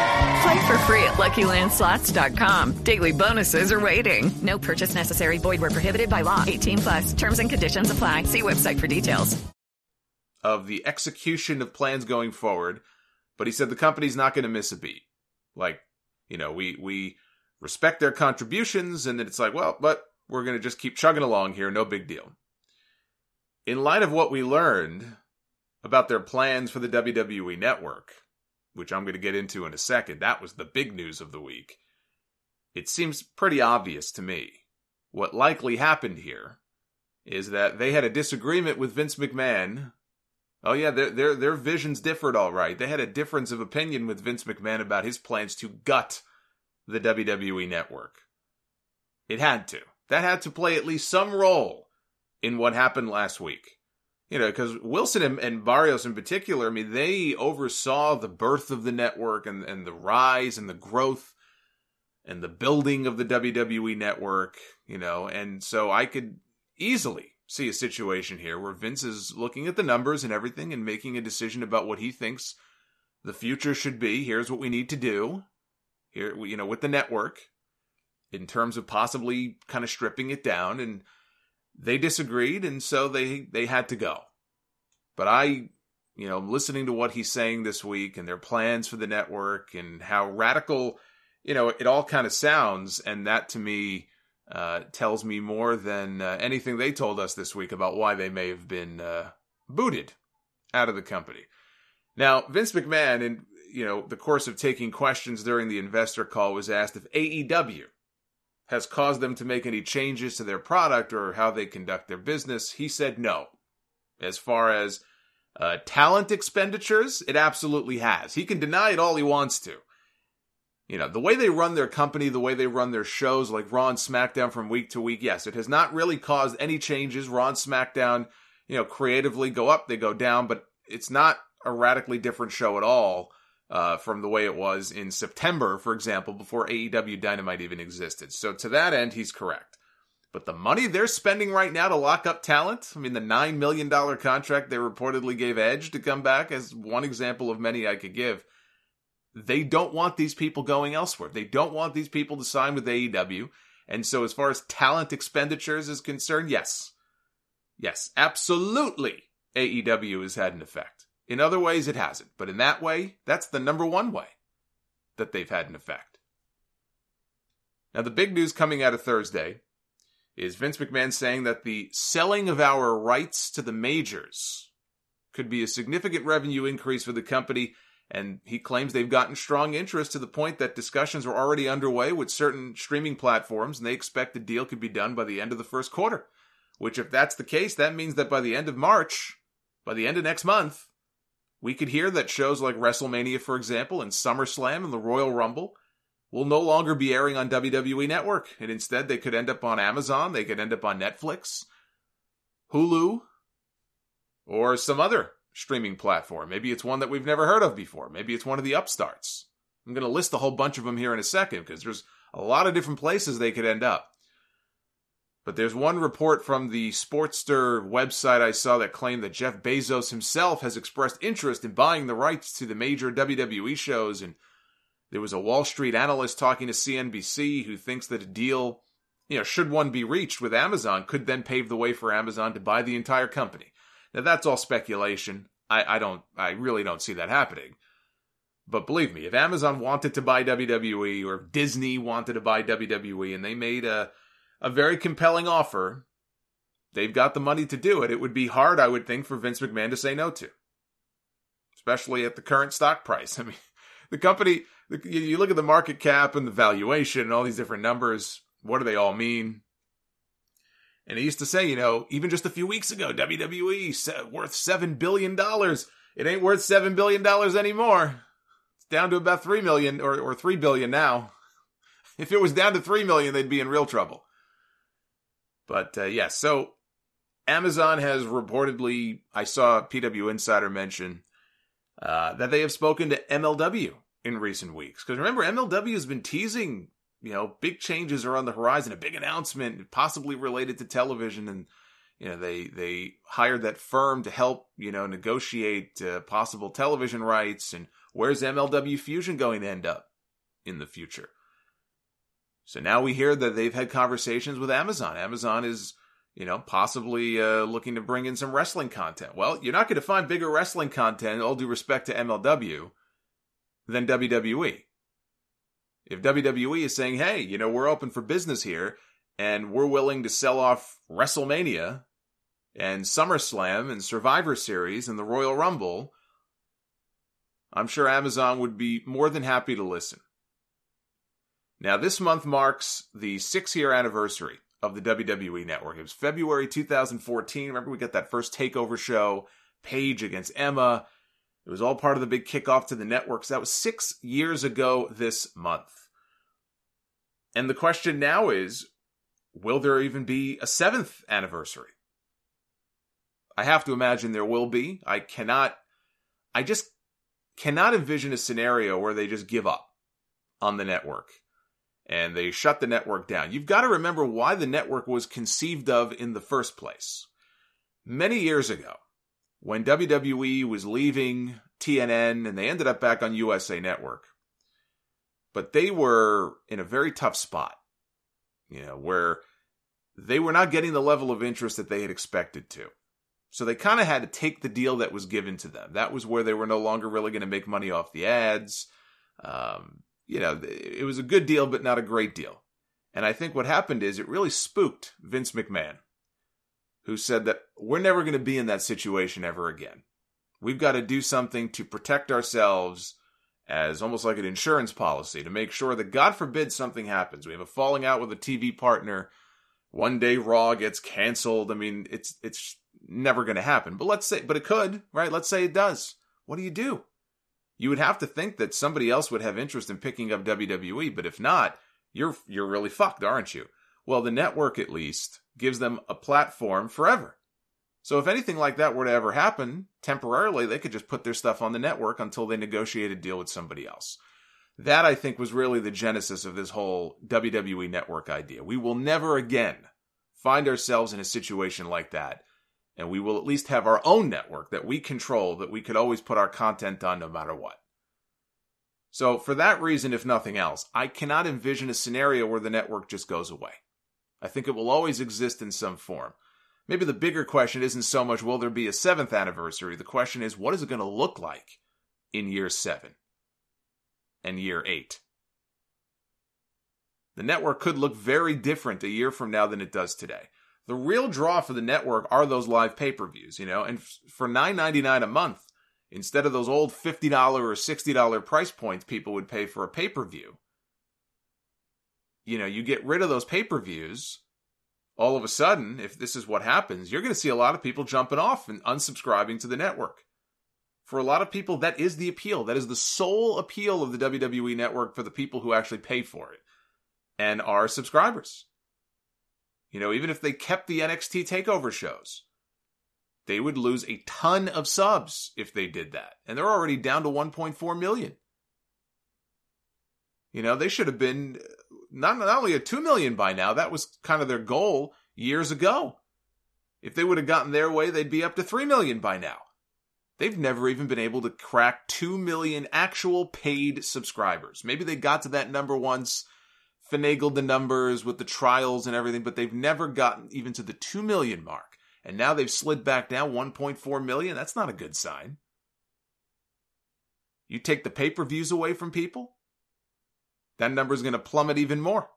Play for free at LuckyLandSlots.com. Daily bonuses are waiting. No purchase necessary. Void where prohibited by law. 18 plus. Terms and conditions apply. See website for details. Of the execution of plans going forward, but he said the company's not going to miss a beat. Like, you know, we we respect their contributions, and then it's like, well, but we're going to just keep chugging along here. No big deal. In light of what we learned about their plans for the WWE network, which I'm going to get into in a second, that was the big news of the week. It seems pretty obvious to me. What likely happened here is that they had a disagreement with Vince McMahon. Oh yeah, their their their visions differed all right. They had a difference of opinion with Vince McMahon about his plans to gut the WWE network. It had to. That had to play at least some role in what happened last week. You know, because Wilson and, and, Barrios in particular, I mean, they oversaw the birth of the network and, and the rise and the growth and the building of the WWE network, you know, and so I could easily see a situation here where Vince is looking at the numbers and everything and making a decision about what he thinks the future should be. Here's what we need to do here, you know, with the network in terms of possibly kind of stripping it down and they disagreed and so they they had to go. But I, you know, listening to what he's saying this week and their plans for the network and how radical, you know, it all kind of sounds and that to me uh, tells me more than uh, anything they told us this week about why they may have been uh, booted out of the company. Now, Vince McMahon, in you know the course of taking questions during the investor call, was asked if AEW has caused them to make any changes to their product or how they conduct their business, he said no. As far as uh, talent expenditures, it absolutely has. He can deny it all he wants to. You know, the way they run their company, the way they run their shows like Raw and SmackDown from week to week, yes, it has not really caused any changes. Raw and SmackDown, you know, creatively go up, they go down, but it's not a radically different show at all uh, from the way it was in September, for example, before AEW Dynamite even existed. So to that end, he's correct. But the money they're spending right now to lock up talent, I mean, the $9 million contract they reportedly gave Edge to come back as one example of many I could give. They don't want these people going elsewhere. They don't want these people to sign with AEW. And so, as far as talent expenditures is concerned, yes. Yes, absolutely. AEW has had an effect. In other ways, it hasn't. But in that way, that's the number one way that they've had an effect. Now, the big news coming out of Thursday is Vince McMahon saying that the selling of our rights to the majors could be a significant revenue increase for the company. And he claims they've gotten strong interest to the point that discussions are already underway with certain streaming platforms, and they expect the deal could be done by the end of the first quarter. Which, if that's the case, that means that by the end of March, by the end of next month, we could hear that shows like WrestleMania, for example, and SummerSlam and the Royal Rumble will no longer be airing on WWE Network. And instead, they could end up on Amazon, they could end up on Netflix, Hulu, or some other streaming platform. Maybe it's one that we've never heard of before. Maybe it's one of the upstarts. I'm going to list a whole bunch of them here in a second because there's a lot of different places they could end up. But there's one report from the Sportster website I saw that claimed that Jeff Bezos himself has expressed interest in buying the rights to the major WWE shows. And there was a Wall Street analyst talking to CNBC who thinks that a deal, you know, should one be reached with Amazon, could then pave the way for Amazon to buy the entire company. Now that's all speculation. I, I don't, I really don't see that happening. But believe me, if Amazon wanted to buy WWE or if Disney wanted to buy WWE and they made a a very compelling offer. They've got the money to do it. It would be hard, I would think, for Vince McMahon to say no to, especially at the current stock price. I mean, the company, you look at the market cap and the valuation and all these different numbers. What do they all mean? And he used to say, you know, even just a few weeks ago, WWE worth $7 billion. It ain't worth $7 billion anymore. It's down to about 3 million or, or 3 billion now. If it was down to 3 million, they'd be in real trouble. But uh, yeah, so Amazon has reportedly, I saw PW Insider mention uh, that they have spoken to MLW in recent weeks. Because remember, MLW has been teasing, you know, big changes are on the horizon, a big announcement, possibly related to television, and you know they they hired that firm to help you know negotiate uh, possible television rights. And where's MLW Fusion going to end up? in the future. So now we hear that they've had conversations with Amazon. Amazon is, you know, possibly uh, looking to bring in some wrestling content. Well, you're not going to find bigger wrestling content, all due respect to MLW, than WWE. If WWE is saying, hey, you know, we're open for business here and we're willing to sell off WrestleMania and SummerSlam and Survivor Series and the Royal Rumble, I'm sure Amazon would be more than happy to listen. Now, this month marks the six year anniversary of the WWE Network. It was February 2014. Remember, we got that first takeover show, Paige against Emma. It was all part of the big kickoff to the networks. That was six years ago this month. And the question now is will there even be a seventh anniversary? I have to imagine there will be. I cannot, I just cannot envision a scenario where they just give up on the network and they shut the network down. You've got to remember why the network was conceived of in the first place. Many years ago, when WWE was leaving TNN and they ended up back on USA Network, but they were in a very tough spot, you know, where they were not getting the level of interest that they had expected to. So they kind of had to take the deal that was given to them. That was where they were no longer really going to make money off the ads. Um, you know, it was a good deal, but not a great deal. And I think what happened is it really spooked Vince McMahon, who said that we're never going to be in that situation ever again. We've got to do something to protect ourselves as almost like an insurance policy to make sure that God forbid something happens. We have a falling out with a TV partner. One day Raw gets canceled. I mean, it's it's never going to happen. But let's say, but it could, right? Let's say it does. What do you do? You would have to think that somebody else would have interest in picking up WWE, but if not, you're you're really fucked, aren't you? Well, the network at least gives them a platform forever. So if anything like that were to ever happen, temporarily they could just put their stuff on the network until they negotiate a deal with somebody else. That I think was really the genesis of this whole WWE network idea. We will never again find ourselves in a situation like that and we will at least have our own network that we control that we could always put our content on no matter what. So, for that reason, if nothing else, I cannot envision a scenario where the network just goes away. I think it will always exist in some form. Maybe the bigger question isn't so much will there be a seventh anniversary? The question is what is it going to look like in year seven and year eight? The network could look very different a year from now than it does today the real draw for the network are those live pay-per-views, you know, and f- for $9.99 a month, instead of those old $50 or $60 price points people would pay for a pay-per-view, you know, you get rid of those pay-per-views, all of a sudden, if this is what happens, you're going to see a lot of people jumping off and unsubscribing to the network. For a lot of people, that is the appeal. That is the sole appeal of the WWE network for the people who actually pay for it and are subscribers. You know, even if they kept the NXT takeover shows, they would lose a ton of subs if they did that. And they're already down to 1.4 million. You know, they should have been not, not only at 2 million by now, that was kind of their goal years ago. If they would have gotten their way, they'd be up to 3 million by now. They've never even been able to crack 2 million actual paid subscribers. Maybe they got to that number once finagled the numbers with the trials and everything, but they've never gotten even to the 2 million mark. And now they've slid back down 1.4 million. That's not a good sign. You take the pay per views away from people, that number's going to plummet even more.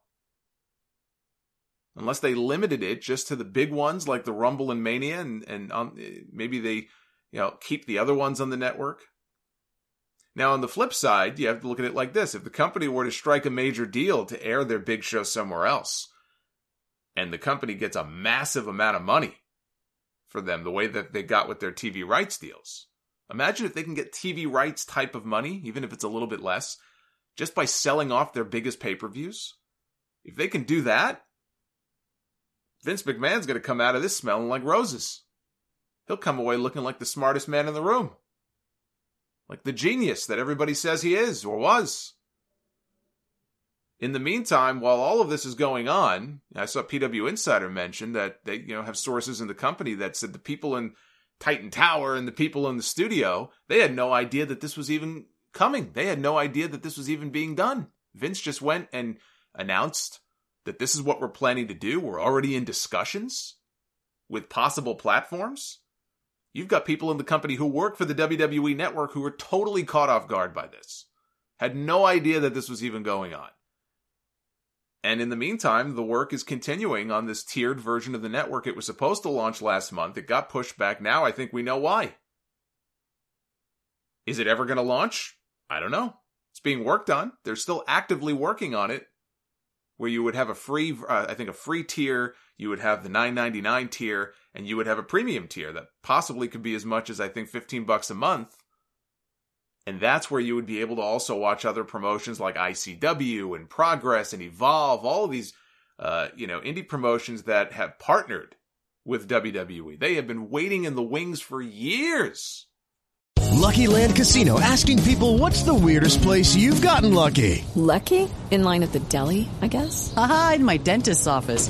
Unless they limited it just to the big ones like the Rumble and Mania, and, and um, maybe they you know keep the other ones on the network. Now, on the flip side, you have to look at it like this. If the company were to strike a major deal to air their big show somewhere else, and the company gets a massive amount of money for them, the way that they got with their TV rights deals, imagine if they can get TV rights type of money, even if it's a little bit less, just by selling off their biggest pay per views. If they can do that, Vince McMahon's going to come out of this smelling like roses. He'll come away looking like the smartest man in the room like the genius that everybody says he is or was. In the meantime, while all of this is going on, I saw PW Insider mention that they, you know, have sources in the company that said the people in Titan Tower and the people in the studio, they had no idea that this was even coming. They had no idea that this was even being done. Vince just went and announced that this is what we're planning to do. We're already in discussions with possible platforms. You've got people in the company who work for the WWE network who were totally caught off guard by this, had no idea that this was even going on. And in the meantime, the work is continuing on this tiered version of the network. It was supposed to launch last month. It got pushed back. Now I think we know why. Is it ever going to launch? I don't know. It's being worked on. They're still actively working on it. Where you would have a free, uh, I think a free tier, you would have the 9.99 tier, and you would have a premium tier that possibly could be as much as I think 15 bucks a month. And that's where you would be able to also watch other promotions like ICW and Progress and Evolve, all of these, uh, you know, indie promotions that have partnered with WWE. They have been waiting in the wings for years Lucky Land Casino asking people what's the weirdest place you've gotten lucky? Lucky? In line at the deli, I guess? Aha, in my dentist's office.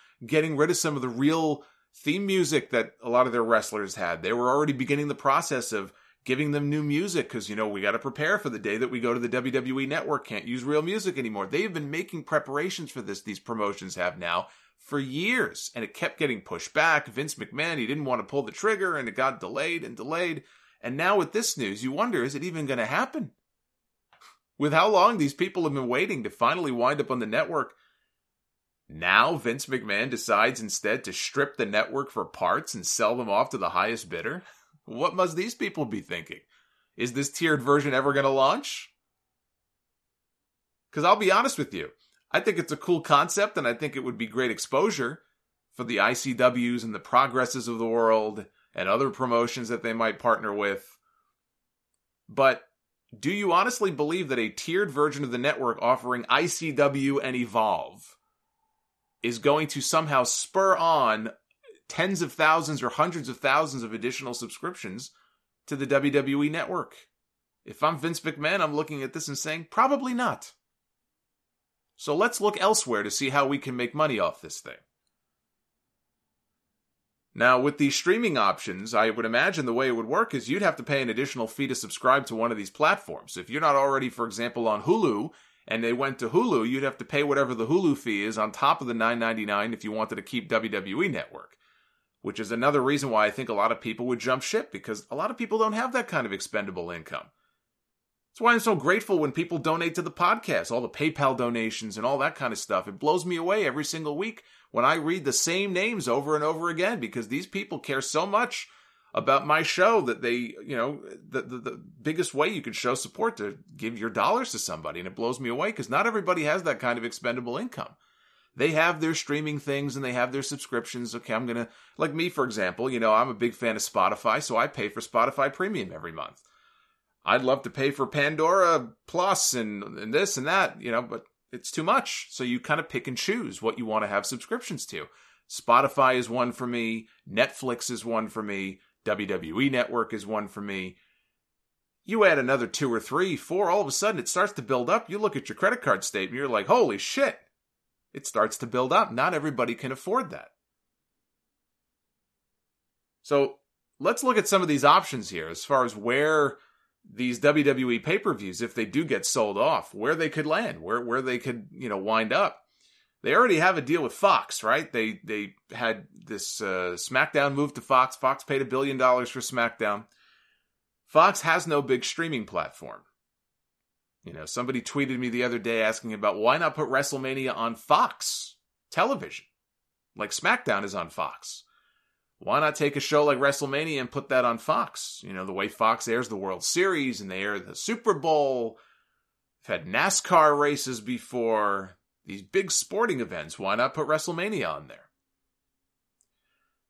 getting rid of some of the real theme music that a lot of their wrestlers had. They were already beginning the process of giving them new music because, you know, we got to prepare for the day that we go to the WWE network. Can't use real music anymore. They've been making preparations for this, these promotions have now for years, and it kept getting pushed back. Vince McMahon, he didn't want to pull the trigger, and it got delayed and delayed. And now with this news, you wonder, is it even going to happen? With how long these people have been waiting to finally wind up on the network, now Vince McMahon decides instead to strip the network for parts and sell them off to the highest bidder? What must these people be thinking? Is this tiered version ever going to launch? Because I'll be honest with you, I think it's a cool concept, and I think it would be great exposure for the ICWs and the progresses of the world and other promotions that they might partner with. But do you honestly believe that a tiered version of the network offering ICW and Evolve is going to somehow spur on tens of thousands or hundreds of thousands of additional subscriptions to the WWE network? If I'm Vince McMahon, I'm looking at this and saying, probably not. So let's look elsewhere to see how we can make money off this thing. Now, with these streaming options, I would imagine the way it would work is you'd have to pay an additional fee to subscribe to one of these platforms. If you're not already, for example, on Hulu and they went to Hulu, you'd have to pay whatever the Hulu fee is on top of the $9.99 if you wanted to keep WWE Network. Which is another reason why I think a lot of people would jump ship because a lot of people don't have that kind of expendable income. That's why I'm so grateful when people donate to the podcast, all the PayPal donations and all that kind of stuff. It blows me away every single week when I read the same names over and over again because these people care so much about my show that they, you know, the, the, the biggest way you can show support to give your dollars to somebody. And it blows me away because not everybody has that kind of expendable income. They have their streaming things and they have their subscriptions. Okay, I'm going to, like me, for example, you know, I'm a big fan of Spotify, so I pay for Spotify Premium every month. I'd love to pay for Pandora Plus and, and this and that, you know, but it's too much. So you kind of pick and choose what you want to have subscriptions to. Spotify is one for me. Netflix is one for me. WWE Network is one for me. You add another two or three, four, all of a sudden it starts to build up. You look at your credit card statement, you're like, holy shit. It starts to build up. Not everybody can afford that. So let's look at some of these options here as far as where these WWE pay-per-views, if they do get sold off, where they could land, where where they could, you know, wind up. They already have a deal with Fox, right? They they had this uh, SmackDown move to Fox. Fox paid a billion dollars for SmackDown. Fox has no big streaming platform. You know, somebody tweeted me the other day asking about why not put WrestleMania on Fox television. like SmackDown is on Fox. Why not take a show like WrestleMania and put that on Fox? You know, the way Fox airs the World Series and they air the Super Bowl. They've had NASCAR races before, these big sporting events. Why not put WrestleMania on there?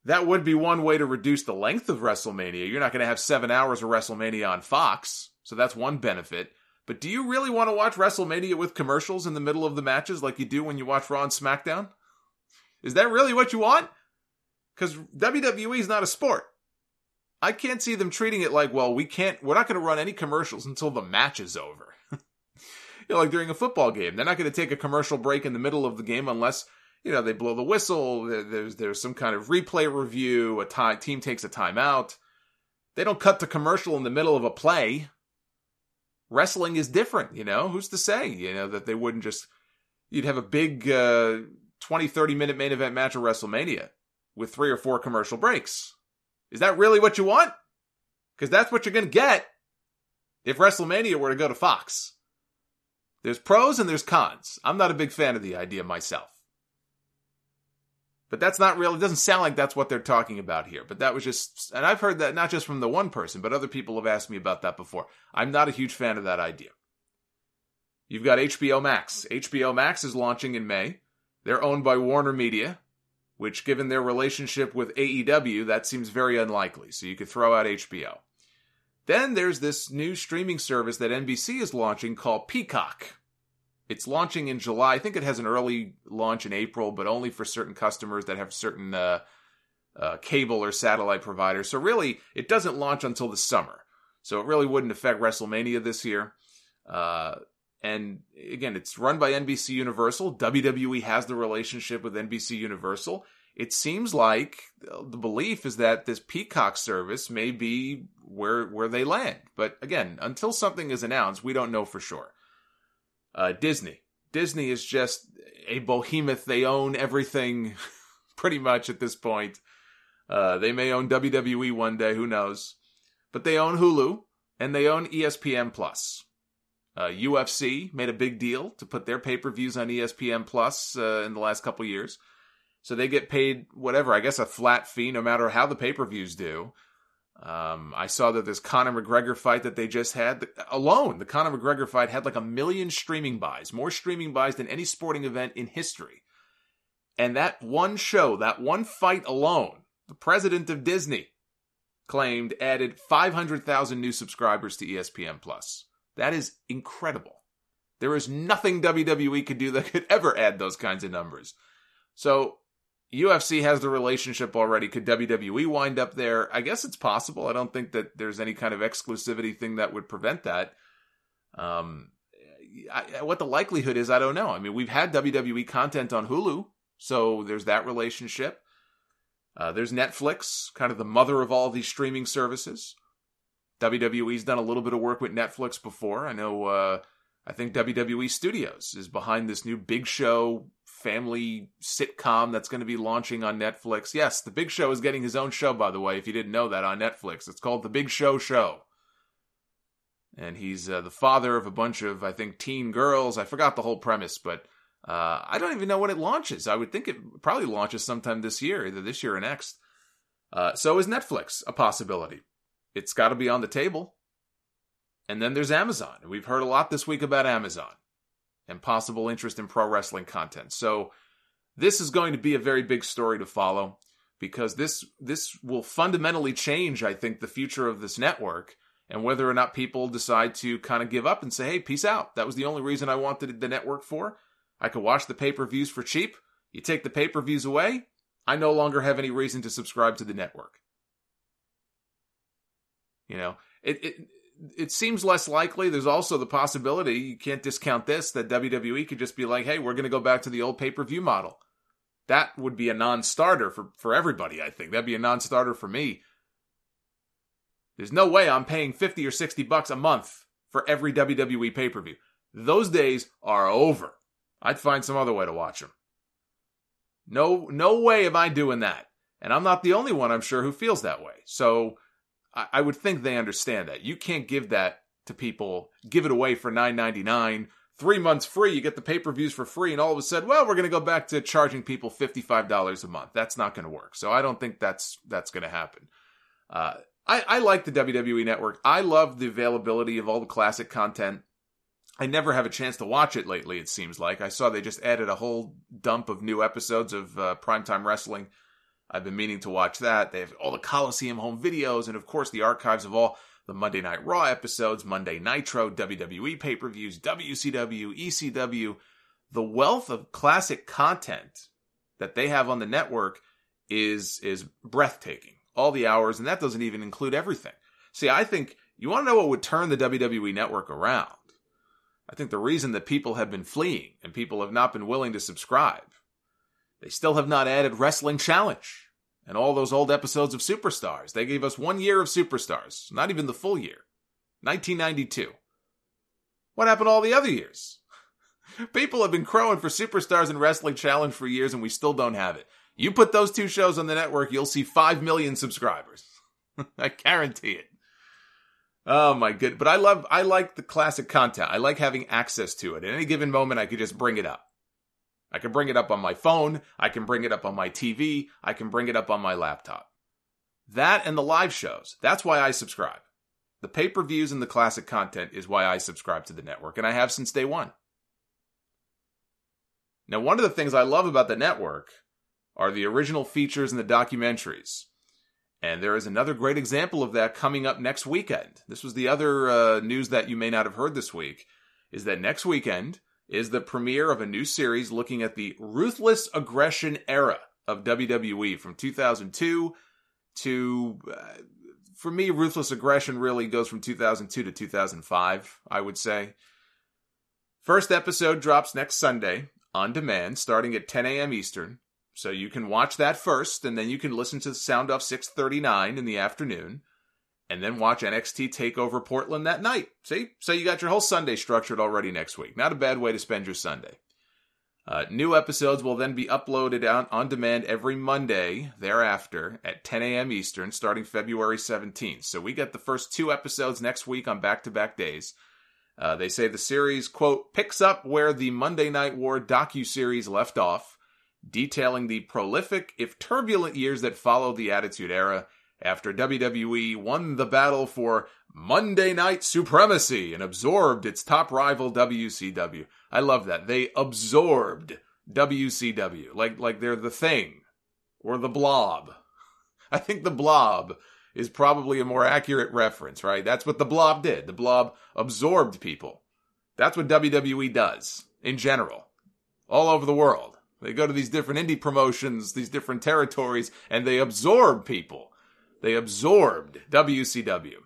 That would be one way to reduce the length of WrestleMania. You're not going to have seven hours of WrestleMania on Fox, so that's one benefit. But do you really want to watch WrestleMania with commercials in the middle of the matches like you do when you watch Raw and SmackDown? Is that really what you want? Because WWE is not a sport. I can't see them treating it like, well, we can't, we're not going to run any commercials until the match is over. you know, like during a football game. They're not going to take a commercial break in the middle of the game unless you know, they blow the whistle. There's there's some kind of replay review. A time, team takes a timeout. They don't cut to commercial in the middle of a play. Wrestling is different, you know. Who's to say, you know, that they wouldn't just you'd have a big uh, 20, 30 minute main event match of WrestleMania with three or four commercial breaks. Is that really what you want? Because that's what you're going to get if WrestleMania were to go to Fox. There's pros and there's cons. I'm not a big fan of the idea myself. But that's not real. It doesn't sound like that's what they're talking about here. But that was just, and I've heard that not just from the one person, but other people have asked me about that before. I'm not a huge fan of that idea. You've got HBO Max. HBO Max is launching in May. They're owned by Warner Media, which, given their relationship with AEW, that seems very unlikely. So you could throw out HBO. Then there's this new streaming service that NBC is launching called Peacock. It's launching in July. I think it has an early launch in April, but only for certain customers that have certain uh, uh, cable or satellite providers. So really, it doesn't launch until the summer. So it really wouldn't affect WrestleMania this year. Uh, and again, it's run by NBC Universal. WWE has the relationship with NBC Universal. It seems like the belief is that this Peacock service may be where where they land. But again, until something is announced, we don't know for sure. Uh, Disney. Disney is just a behemoth. They own everything pretty much at this point. Uh, they may own WWE one day, who knows? But they own Hulu and they own ESPN Plus. Uh, UFC made a big deal to put their pay per views on ESPN Plus uh, in the last couple years. So they get paid whatever, I guess a flat fee no matter how the pay per views do. Um, I saw that this Conor McGregor fight that they just had alone, the Conor McGregor fight had like a million streaming buys, more streaming buys than any sporting event in history. And that one show, that one fight alone, the president of Disney claimed added 500,000 new subscribers to ESPN Plus. That is incredible. There is nothing WWE could do that could ever add those kinds of numbers. So UFC has the relationship already. Could WWE wind up there? I guess it's possible. I don't think that there's any kind of exclusivity thing that would prevent that. Um, I, what the likelihood is, I don't know. I mean, we've had WWE content on Hulu, so there's that relationship. Uh, there's Netflix, kind of the mother of all these streaming services. WWE's done a little bit of work with Netflix before. I know. Uh, I think WWE Studios is behind this new Big Show family sitcom that's going to be launching on Netflix. Yes, The Big Show is getting his own show, by the way, if you didn't know that on Netflix. It's called The Big Show Show. And he's uh, the father of a bunch of, I think, teen girls. I forgot the whole premise, but uh, I don't even know when it launches. I would think it probably launches sometime this year, either this year or next. Uh, so is Netflix a possibility? It's got to be on the table. And then there's Amazon. We've heard a lot this week about Amazon and possible interest in pro wrestling content. So this is going to be a very big story to follow because this this will fundamentally change, I think, the future of this network and whether or not people decide to kind of give up and say, "Hey, peace out. That was the only reason I wanted the network for. I could watch the pay-per-views for cheap. You take the pay-per-views away, I no longer have any reason to subscribe to the network." You know, it, it it seems less likely. There's also the possibility, you can't discount this, that WWE could just be like, hey, we're going to go back to the old pay per view model. That would be a non starter for, for everybody, I think. That'd be a non starter for me. There's no way I'm paying 50 or 60 bucks a month for every WWE pay per view. Those days are over. I'd find some other way to watch them. No, no way am I doing that. And I'm not the only one, I'm sure, who feels that way. So, I, would think they understand that. You can't give that to people, give it away for nine ninety nine, three months free, you get the pay per views for free, and all of a sudden, well, we're going to go back to charging people fifty five dollars a month. That's not going to work. So I don't think that's that's going to happen. Uh, I, I like the WWE Network. I love the availability of all the classic content. I never have a chance to watch it lately. It seems like I saw they just added a whole dump of new episodes of uh, primetime wrestling. I've been meaning to watch that. They have all the Coliseum home videos, and of course the archives of all the Monday Night Raw episodes, Monday Nitro, WWE pay per views, WCW, ECW. The wealth of classic content that they have on the network is is breathtaking. All the hours, and that doesn't even include everything. See, I think you want to know what would turn the WWE network around. I think the reason that people have been fleeing and people have not been willing to subscribe, they still have not added Wrestling Challenge and all those old episodes of Superstars. They gave us one year of Superstars, not even the full year. 1992. What happened all the other years? People have been crowing for Superstars and Wrestling Challenge for years and we still don't have it. You put those two shows on the network, you'll see 5 million subscribers. I guarantee it. Oh my good. But I love, I like the classic content. I like having access to it. At any given moment, I could just bring it up. I can bring it up on my phone. I can bring it up on my TV. I can bring it up on my laptop. That and the live shows. That's why I subscribe. The pay per views and the classic content is why I subscribe to the network, and I have since day one. Now, one of the things I love about the network are the original features and the documentaries. And there is another great example of that coming up next weekend. This was the other uh, news that you may not have heard this week is that next weekend is the premiere of a new series looking at the ruthless aggression era of WWE from 2002 to uh, for me ruthless aggression really goes from 2002 to 2005, I would say. First episode drops next Sunday on demand starting at 10 a.m. Eastern. So you can watch that first, and then you can listen to the Sound Off 639 in the afternoon, and then watch NXT take over Portland that night. See? So you got your whole Sunday structured already next week. Not a bad way to spend your Sunday. Uh, new episodes will then be uploaded on, on demand every Monday thereafter at 10 a.m. Eastern, starting February 17th. So we get the first two episodes next week on back to back days. Uh, they say the series, quote, picks up where the Monday Night War docu-series left off detailing the prolific, if turbulent years that followed the Attitude Era after WWE won the battle for Monday Night Supremacy and absorbed its top rival WCW. I love that. They absorbed WCW. Like, like they're the thing. Or the blob. I think the blob is probably a more accurate reference, right? That's what the blob did. The blob absorbed people. That's what WWE does in general, all over the world. They go to these different indie promotions, these different territories, and they absorb people. They absorbed WCW.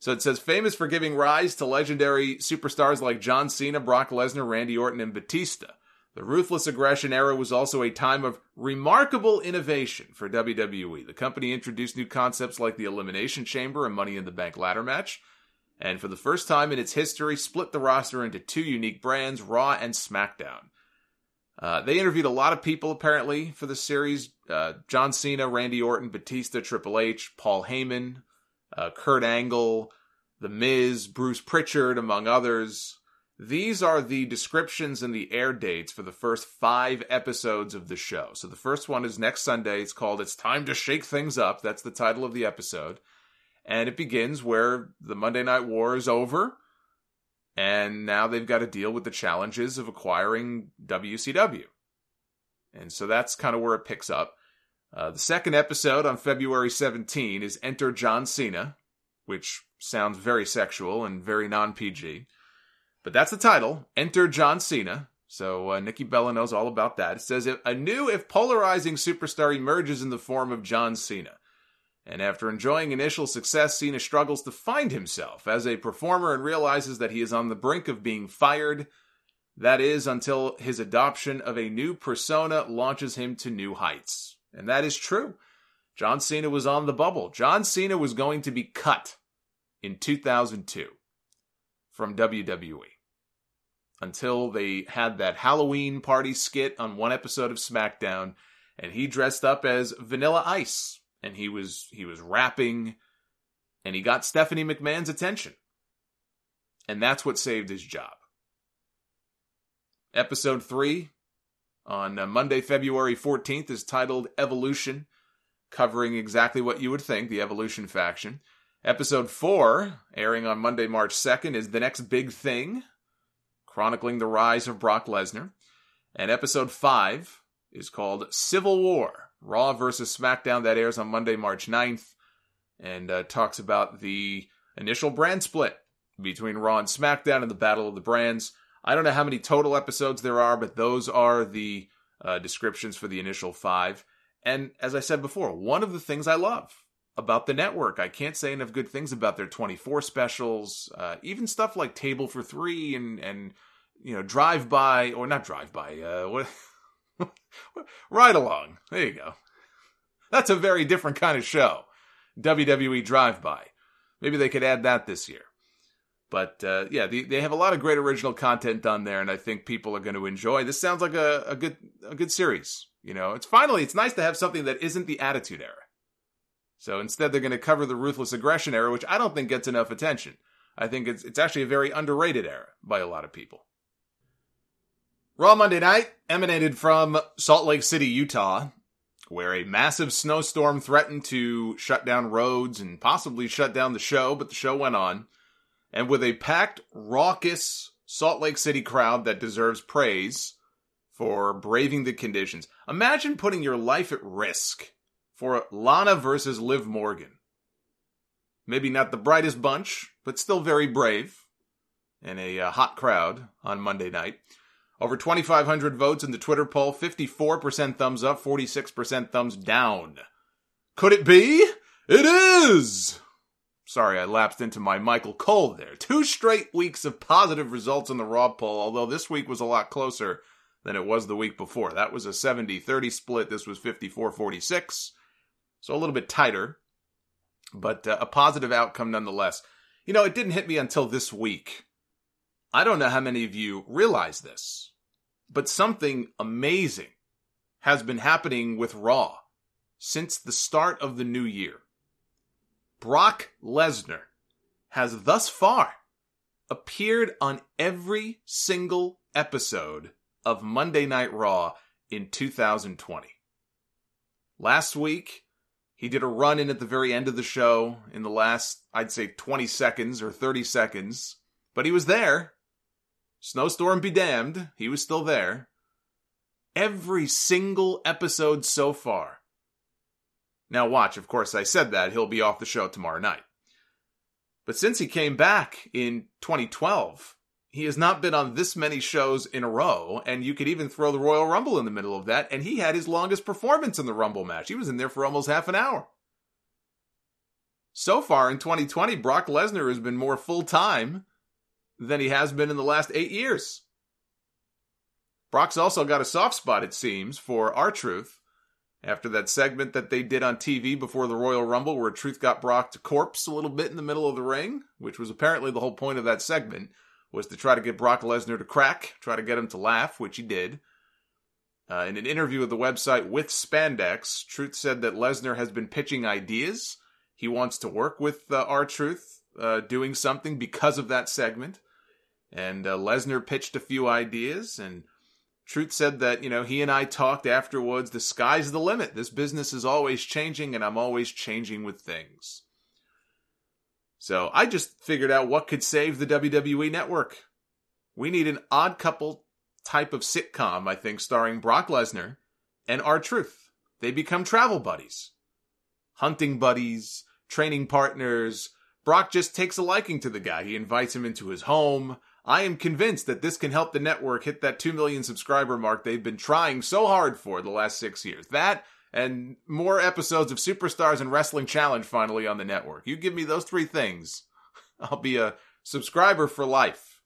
So it says famous for giving rise to legendary superstars like John Cena, Brock Lesnar, Randy Orton, and Batista. The ruthless aggression era was also a time of remarkable innovation for WWE. The company introduced new concepts like the Elimination Chamber and Money in the Bank ladder match, and for the first time in its history, split the roster into two unique brands, Raw and SmackDown. Uh, they interviewed a lot of people apparently for the series: uh, John Cena, Randy Orton, Batista, Triple H, Paul Heyman, uh, Kurt Angle, The Miz, Bruce Prichard, among others. These are the descriptions and the air dates for the first five episodes of the show. So the first one is next Sunday. It's called "It's Time to Shake Things Up." That's the title of the episode, and it begins where the Monday Night War is over and now they've got to deal with the challenges of acquiring WCW. And so that's kind of where it picks up. Uh, the second episode on February 17 is Enter John Cena, which sounds very sexual and very non PG. But that's the title Enter John Cena. So uh, Nikki Bella knows all about that. It says a new, if polarizing superstar emerges in the form of John Cena. And after enjoying initial success, Cena struggles to find himself as a performer and realizes that he is on the brink of being fired. That is, until his adoption of a new persona launches him to new heights. And that is true. John Cena was on the bubble. John Cena was going to be cut in 2002 from WWE until they had that Halloween party skit on one episode of SmackDown, and he dressed up as Vanilla Ice and he was he was rapping and he got Stephanie McMahon's attention. And that's what saved his job. Episode 3 on uh, Monday, February 14th is titled Evolution, covering exactly what you would think the Evolution faction. Episode 4, airing on Monday, March 2nd, is The Next Big Thing, chronicling the rise of Brock Lesnar. And episode 5 is called Civil War, Raw versus SmackDown, that airs on Monday, March 9th, and uh, talks about the initial brand split between Raw and SmackDown and the Battle of the Brands. I don't know how many total episodes there are, but those are the uh, descriptions for the initial five. And as I said before, one of the things I love about the network, I can't say enough good things about their 24 specials, uh, even stuff like Table for Three and, and you know, Drive By, or not Drive By, uh, what? Ride Along. There you go. That's a very different kind of show. WWE Drive By. Maybe they could add that this year. But uh, yeah, they, they have a lot of great original content done there, and I think people are going to enjoy. This sounds like a, a good a good series. You know, it's finally it's nice to have something that isn't the Attitude Era. So instead, they're going to cover the Ruthless Aggression Era, which I don't think gets enough attention. I think it's it's actually a very underrated era by a lot of people. Raw Monday Night emanated from Salt Lake City, Utah, where a massive snowstorm threatened to shut down roads and possibly shut down the show, but the show went on. And with a packed, raucous Salt Lake City crowd that deserves praise for braving the conditions. Imagine putting your life at risk for Lana versus Liv Morgan. Maybe not the brightest bunch, but still very brave. And a uh, hot crowd on Monday night. Over 2,500 votes in the Twitter poll, 54% thumbs up, 46% thumbs down. Could it be? It is! Sorry, I lapsed into my Michael Cole there. Two straight weeks of positive results in the Raw poll, although this week was a lot closer than it was the week before. That was a 70 30 split. This was 54 46. So a little bit tighter, but uh, a positive outcome nonetheless. You know, it didn't hit me until this week. I don't know how many of you realize this, but something amazing has been happening with Raw since the start of the new year. Brock Lesnar has thus far appeared on every single episode of Monday Night Raw in 2020. Last week, he did a run in at the very end of the show in the last, I'd say 20 seconds or 30 seconds, but he was there. Snowstorm be damned, he was still there. Every single episode so far. Now, watch, of course, I said that. He'll be off the show tomorrow night. But since he came back in 2012, he has not been on this many shows in a row, and you could even throw the Royal Rumble in the middle of that, and he had his longest performance in the Rumble match. He was in there for almost half an hour. So far in 2020, Brock Lesnar has been more full time than he has been in the last eight years. Brock's also got a soft spot, it seems, for R Truth after that segment that they did on TV before the Royal Rumble, where Truth got Brock to corpse a little bit in the middle of the ring, which was apparently the whole point of that segment, was to try to get Brock Lesnar to crack, try to get him to laugh, which he did. Uh, in an interview with the website with Spandex, Truth said that Lesnar has been pitching ideas. He wants to work with uh, R Truth uh, doing something because of that segment. And uh, Lesnar pitched a few ideas, and Truth said that, you know, he and I talked afterwards. The sky's the limit. This business is always changing, and I'm always changing with things. So I just figured out what could save the WWE network. We need an odd couple type of sitcom, I think, starring Brock Lesnar and R Truth. They become travel buddies, hunting buddies, training partners. Brock just takes a liking to the guy. He invites him into his home. I am convinced that this can help the network hit that 2 million subscriber mark they've been trying so hard for the last six years. That and more episodes of Superstars and Wrestling Challenge finally on the network. You give me those three things, I'll be a subscriber for life.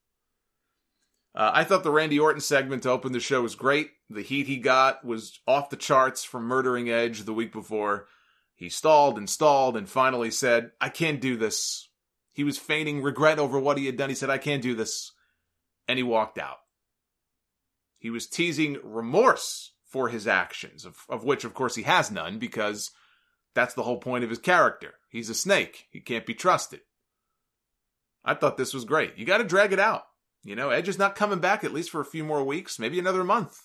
Uh, I thought the Randy Orton segment to open the show was great. The heat he got was off the charts from murdering Edge the week before. He stalled and stalled and finally said, I can't do this. He was feigning regret over what he had done. He said, I can't do this. And he walked out. He was teasing remorse for his actions, of, of which, of course, he has none because that's the whole point of his character. He's a snake. He can't be trusted. I thought this was great. You got to drag it out. You know, Edge is not coming back at least for a few more weeks, maybe another month.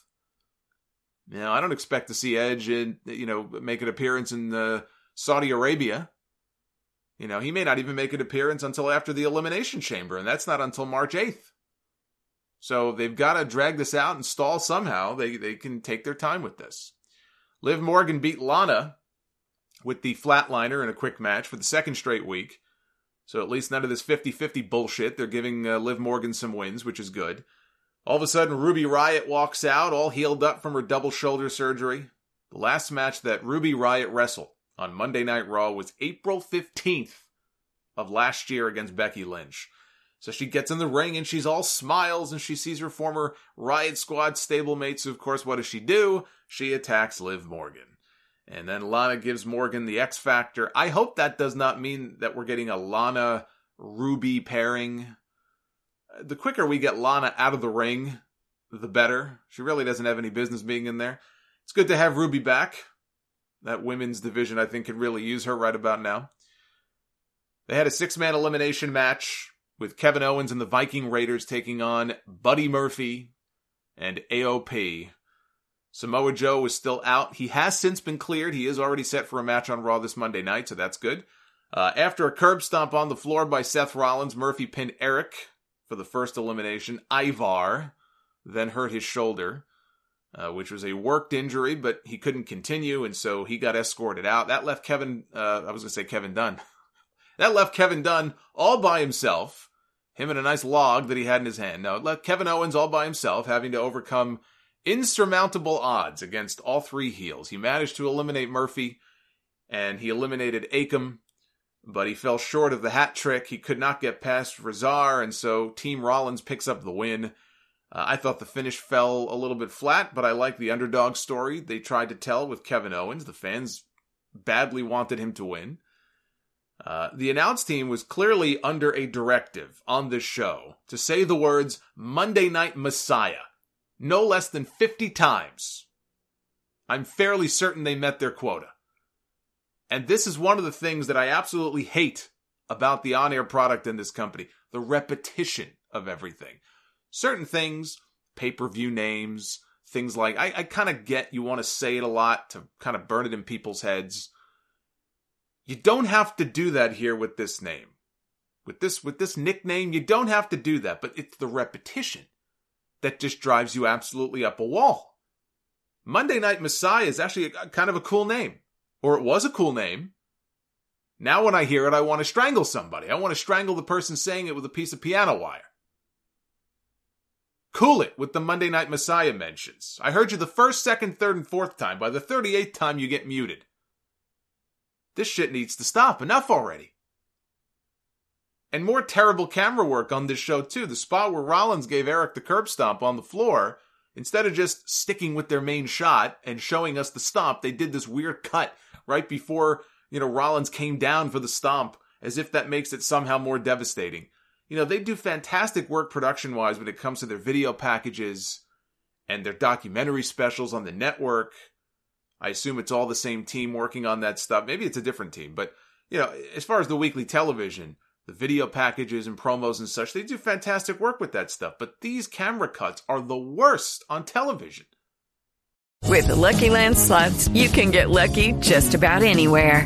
Know, I don't expect to see Edge in, you know, make an appearance in uh, Saudi Arabia. You know, he may not even make an appearance until after the Elimination Chamber, and that's not until March 8th. So they've got to drag this out and stall somehow. They they can take their time with this. Liv Morgan beat Lana with the flatliner in a quick match for the second straight week. So at least none of this 50-50 bullshit. They're giving uh, Liv Morgan some wins, which is good. All of a sudden, Ruby Riott walks out, all healed up from her double shoulder surgery. The last match that Ruby Riott wrestled on Monday Night Raw was April 15th of last year against Becky Lynch. So she gets in the ring and she's all smiles and she sees her former Riott Squad stablemates. Of course, what does she do? She attacks Liv Morgan. And then Lana gives Morgan the X Factor. I hope that does not mean that we're getting a Lana Ruby pairing. The quicker we get Lana out of the ring, the better. She really doesn't have any business being in there. It's good to have Ruby back. That women's division, I think, could really use her right about now. They had a six man elimination match with Kevin Owens and the Viking Raiders taking on Buddy Murphy and AOP. Samoa Joe was still out. He has since been cleared. He is already set for a match on Raw this Monday night, so that's good. Uh, after a curb stomp on the floor by Seth Rollins, Murphy pinned Erik for the first elimination. Ivar then hurt his shoulder, uh, which was a worked injury, but he couldn't continue, and so he got escorted out. That left Kevin, uh, I was going to say Kevin Dunn. that left Kevin Dunn all by himself, him and a nice log that he had in his hand. Now, it left Kevin Owens all by himself, having to overcome insurmountable odds against all three heels. He managed to eliminate Murphy, and he eliminated Akam, but he fell short of the hat trick. He could not get past Rezar, and so Team Rollins picks up the win. Uh, I thought the finish fell a little bit flat, but I like the underdog story they tried to tell with Kevin Owens. The fans badly wanted him to win. Uh, the announce team was clearly under a directive on this show to say the words Monday Night Messiah no less than 50 times. I'm fairly certain they met their quota. And this is one of the things that I absolutely hate about the on air product in this company the repetition of everything. Certain things, pay per view names, things like, I, I kind of get you want to say it a lot to kind of burn it in people's heads. You don't have to do that here with this name. With this, with this nickname, you don't have to do that, but it's the repetition that just drives you absolutely up a wall. Monday Night Messiah is actually a, kind of a cool name, or it was a cool name. Now, when I hear it, I want to strangle somebody. I want to strangle the person saying it with a piece of piano wire. Cool it with the Monday Night Messiah mentions. I heard you the first, second, third, and fourth time. By the 38th time, you get muted. This shit needs to stop. Enough already. And more terrible camera work on this show, too. The spot where Rollins gave Erik the curb stomp on the floor, instead of just sticking with their main shot and showing us the stomp, they did this weird cut right before, you know, Rollins came down for the stomp, as if that makes it somehow more devastating. You know, they do fantastic work production wise when it comes to their video packages and their documentary specials on the network. I assume it's all the same team working on that stuff. Maybe it's a different team, but you know, as far as the weekly television, the video packages and promos and such, they do fantastic work with that stuff. But these camera cuts are the worst on television. With the Lucky Land slots, you can get lucky just about anywhere.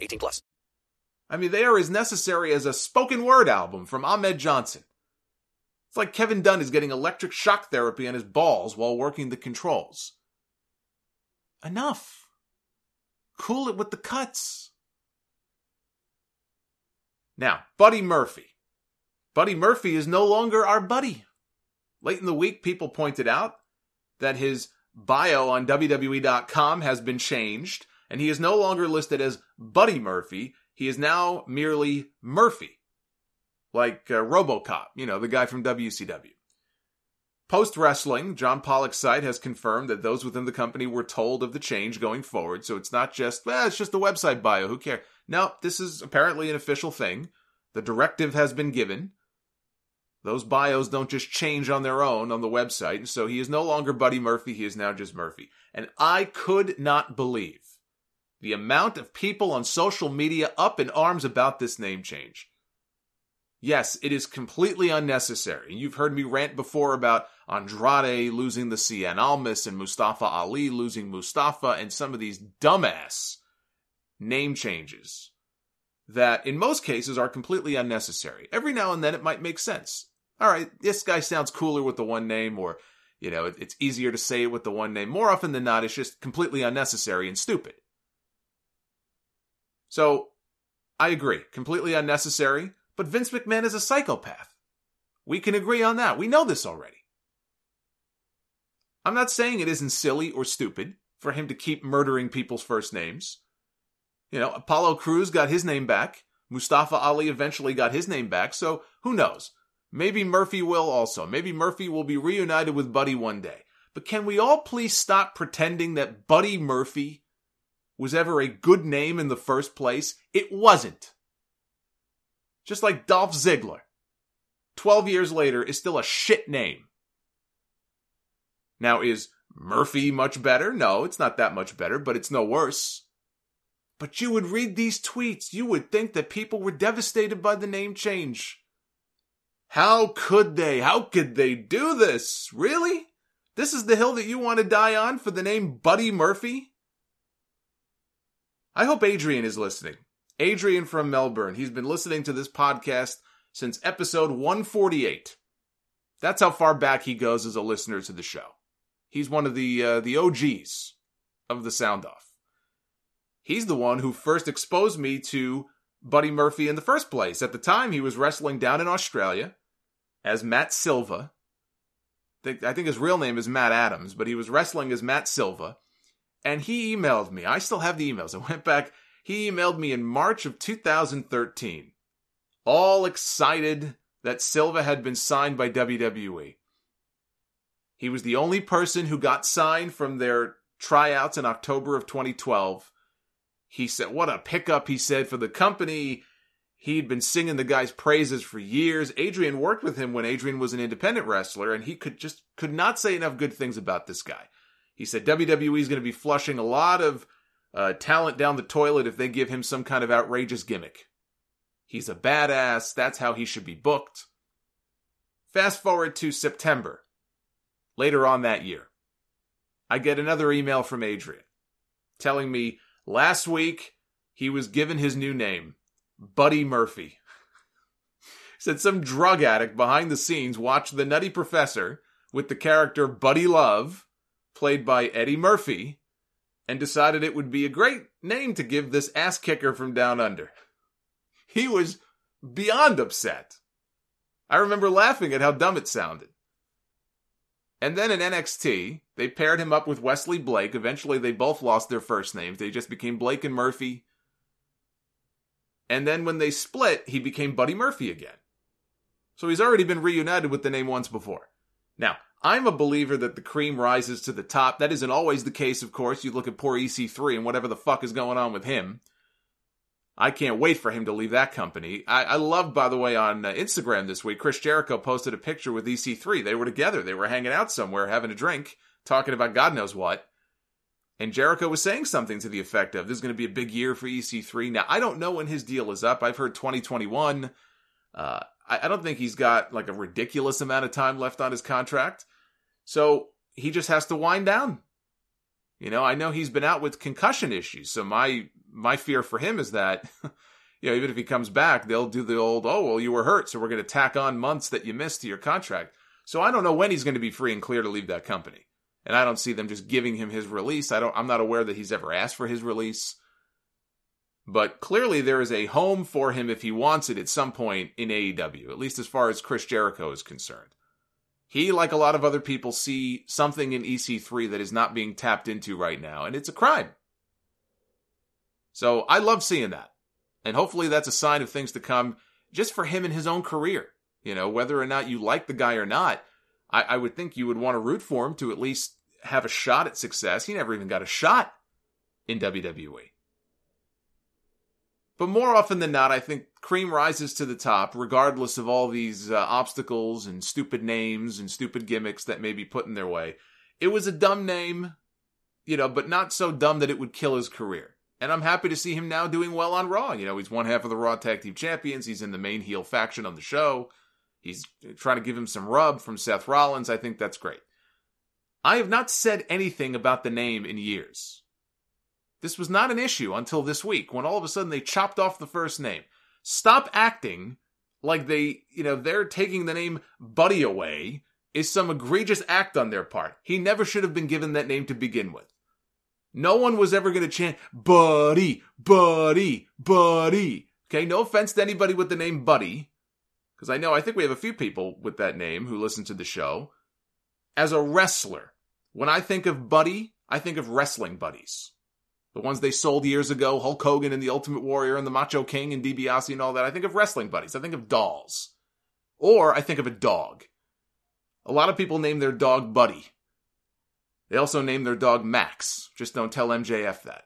18 plus. I mean, they are as necessary as a spoken word album from Ahmed Johnson. It's like Kevin Dunn is getting electric shock therapy on his balls while working the controls. enough. Cool it with the cuts. Now, Buddy Murphy. Buddy Murphy is no longer our buddy. Late in the week, people pointed out that his bio on WWE.com has been changed, and he is no longer listed as Buddy Murphy. He is now merely Murphy. Like uh, Robocop, you know, the guy from WCW. Post wrestling, John Pollock's site has confirmed that those within the company were told of the change going forward, so it's not just, well, it's just a website bio, who cares? No, this is apparently an official thing. The directive has been given. Those bios don't just change on their own on the website, and so he is no longer Buddy Murphy, he is now just Murphy. And I could not believe the amount of people on social media up in arms about this name change. Yes, it is completely unnecessary. You've heard me rant before about Andrade losing the Cien Almas and Mustafa Ali losing Mustafa and some of these dumbass name changes that in most cases are completely unnecessary. Every now and then it might make sense. All right, this guy sounds cooler with the one name or you know, it's easier to say it with the one name. More often than not, it's just completely unnecessary and stupid. So, I agree. Completely unnecessary. But Vince McMahon is a psychopath. We can agree on that. We know this already. I'm not saying it isn't silly or stupid for him to keep murdering people's first names. You know, Apollo Crews got his name back. Mustafa Ali eventually got his name back. So who knows? Maybe Murphy will also. Maybe Murphy will be reunited with Buddy one day. But can we all please stop pretending that Buddy Murphy was ever a good name in the first place? It wasn't just like Dolph Ziggler. 12 years later is still a shit name. Now, is Murphy much better? No, it's not that much better, but it's no worse. But you would read these tweets, you would think that people were devastated by the name change. How could they? How could they do this? Really? This is the hill that you want to die on for the name Buddy Murphy? I hope Adrian is listening. Adrian from Melbourne. He's been listening to this podcast since episode 148. That's how far back he goes as a listener to the show. He's one of the uh, the OGs of the Sound Off. He's the one who first exposed me to Buddy Murphy in the first place. At the time, he was wrestling down in Australia as Matt Silva. I think his real name is Matt Adams, but he was wrestling as Matt Silva. And he emailed me. I still have the emails. I went back he emailed me in March of 2013, all excited that Silva had been signed by WWE. He was the only person who got signed from their tryouts in October of 2012. He said, What a pickup, he said, for the company. He'd been singing the guy's praises for years. Adrian worked with him when Adrian was an independent wrestler, and he could just could not say enough good things about this guy. He said WWE is going to be flushing a lot of uh, talent down the toilet if they give him some kind of outrageous gimmick. He's a badass. That's how he should be booked. Fast forward to September. Later on that year, I get another email from Adrian telling me last week he was given his new name, Buddy Murphy. Said some drug addict behind the scenes watched The Nutty Professor with the character Buddy Love, played by Eddie Murphy, and decided it would be a great name to give this ass kicker from down under. He was beyond upset. I remember laughing at how dumb it sounded. And then in NXT, they paired him up with Wesley Blake. Eventually, they both lost their first names. They just became Blake and Murphy. And then when they split, he became Buddy Murphy again. So he's already been reunited with the name once before. Now, I'm a believer that the cream rises to the top. That isn't always the case, of course. You look at poor EC3 and whatever the fuck is going on with him. I can't wait for him to leave that company. I, I love, by the way, on uh, Instagram this week, Chris Jericho posted a picture with EC3. They were together. They were hanging out somewhere, having a drink, talking about God knows what. And Jericho was saying something to the effect of, this is going to be a big year for EC3. Now, I don't know when his deal is up. I've heard 2021. Uh, I, I don't think he's got like a ridiculous amount of time left on his contract. So he just has to wind down. You know, I know he's been out with concussion issues. So my my fear for him is that, you know, even if he comes back, they'll do the old, oh, well, you were hurt, so we're going to tack on months that you missed to your contract. So I don't know when he's going to be free and clear to leave that company. And I don't see them just giving him his release. I don't I'm not aware that he's ever asked for his release. But clearly there is a home for him if he wants it at some point in AEW, at least as far as Chris Jericho is concerned. He, like a lot of other people, see something in EC3 that is not being tapped into right now, and it's a crime. So I love seeing that. And hopefully that's a sign of things to come just for him in his own career. You know, whether or not you like the guy or not, I, I would think you would want to root for him to at least have a shot at success. He never even got a shot in WWE. But more often than not, I think cream rises to the top, regardless of all these uh, obstacles and stupid names and stupid gimmicks that may be put in their way. It was a dumb name, you know, but not so dumb that it would kill his career. And I'm happy to see him now doing well on Raw. You know, he's one half of the Raw Tag Team Champions. He's in the main heel faction on the show. He's trying to give him some rub from Seth Rollins. I think that's great. I have not said anything about the name in years. This was not an issue until this week when all of a sudden they chopped off the first name. Stop acting like they, you know, they're taking the name Buddy away is some egregious act on their part. He never should have been given that name to begin with. No one was ever going to chant, Buddy, Buddy, Buddy. Okay, no offense to anybody with the name Buddy, because I know I think we have a few people with that name who listen to the show. As a wrestler, when I think of Buddy, I think of wrestling buddies. The ones they sold years ago, Hulk Hogan and the Ultimate Warrior and the Macho King and DiBiase and all that. I think of wrestling buddies. I think of dolls. Or I think of a dog. A lot of people name their dog Buddy. They also name their dog Max. Just don't tell MJF that.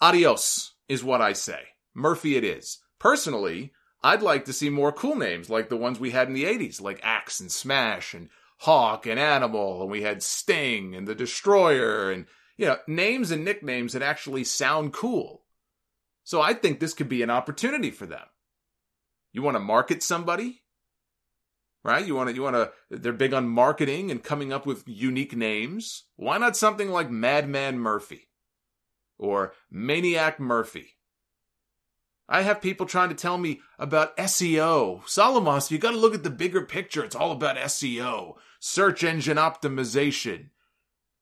Adios is what I say. Murphy it is. Personally, I'd like to see more cool names like the ones we had in the 80s, like Axe and Smash and Hawk and Animal, and we had Sting and the Destroyer and, you know, names and nicknames that actually sound cool. So I think this could be an opportunity for them. You want to market somebody? Right? You want to, you want to, they're big on marketing and coming up with unique names. Why not something like Madman Murphy? Or Maniac Murphy? I have people trying to tell me about SEO. Solomos, you gotta look at the bigger picture. It's all about SEO. Search engine optimization.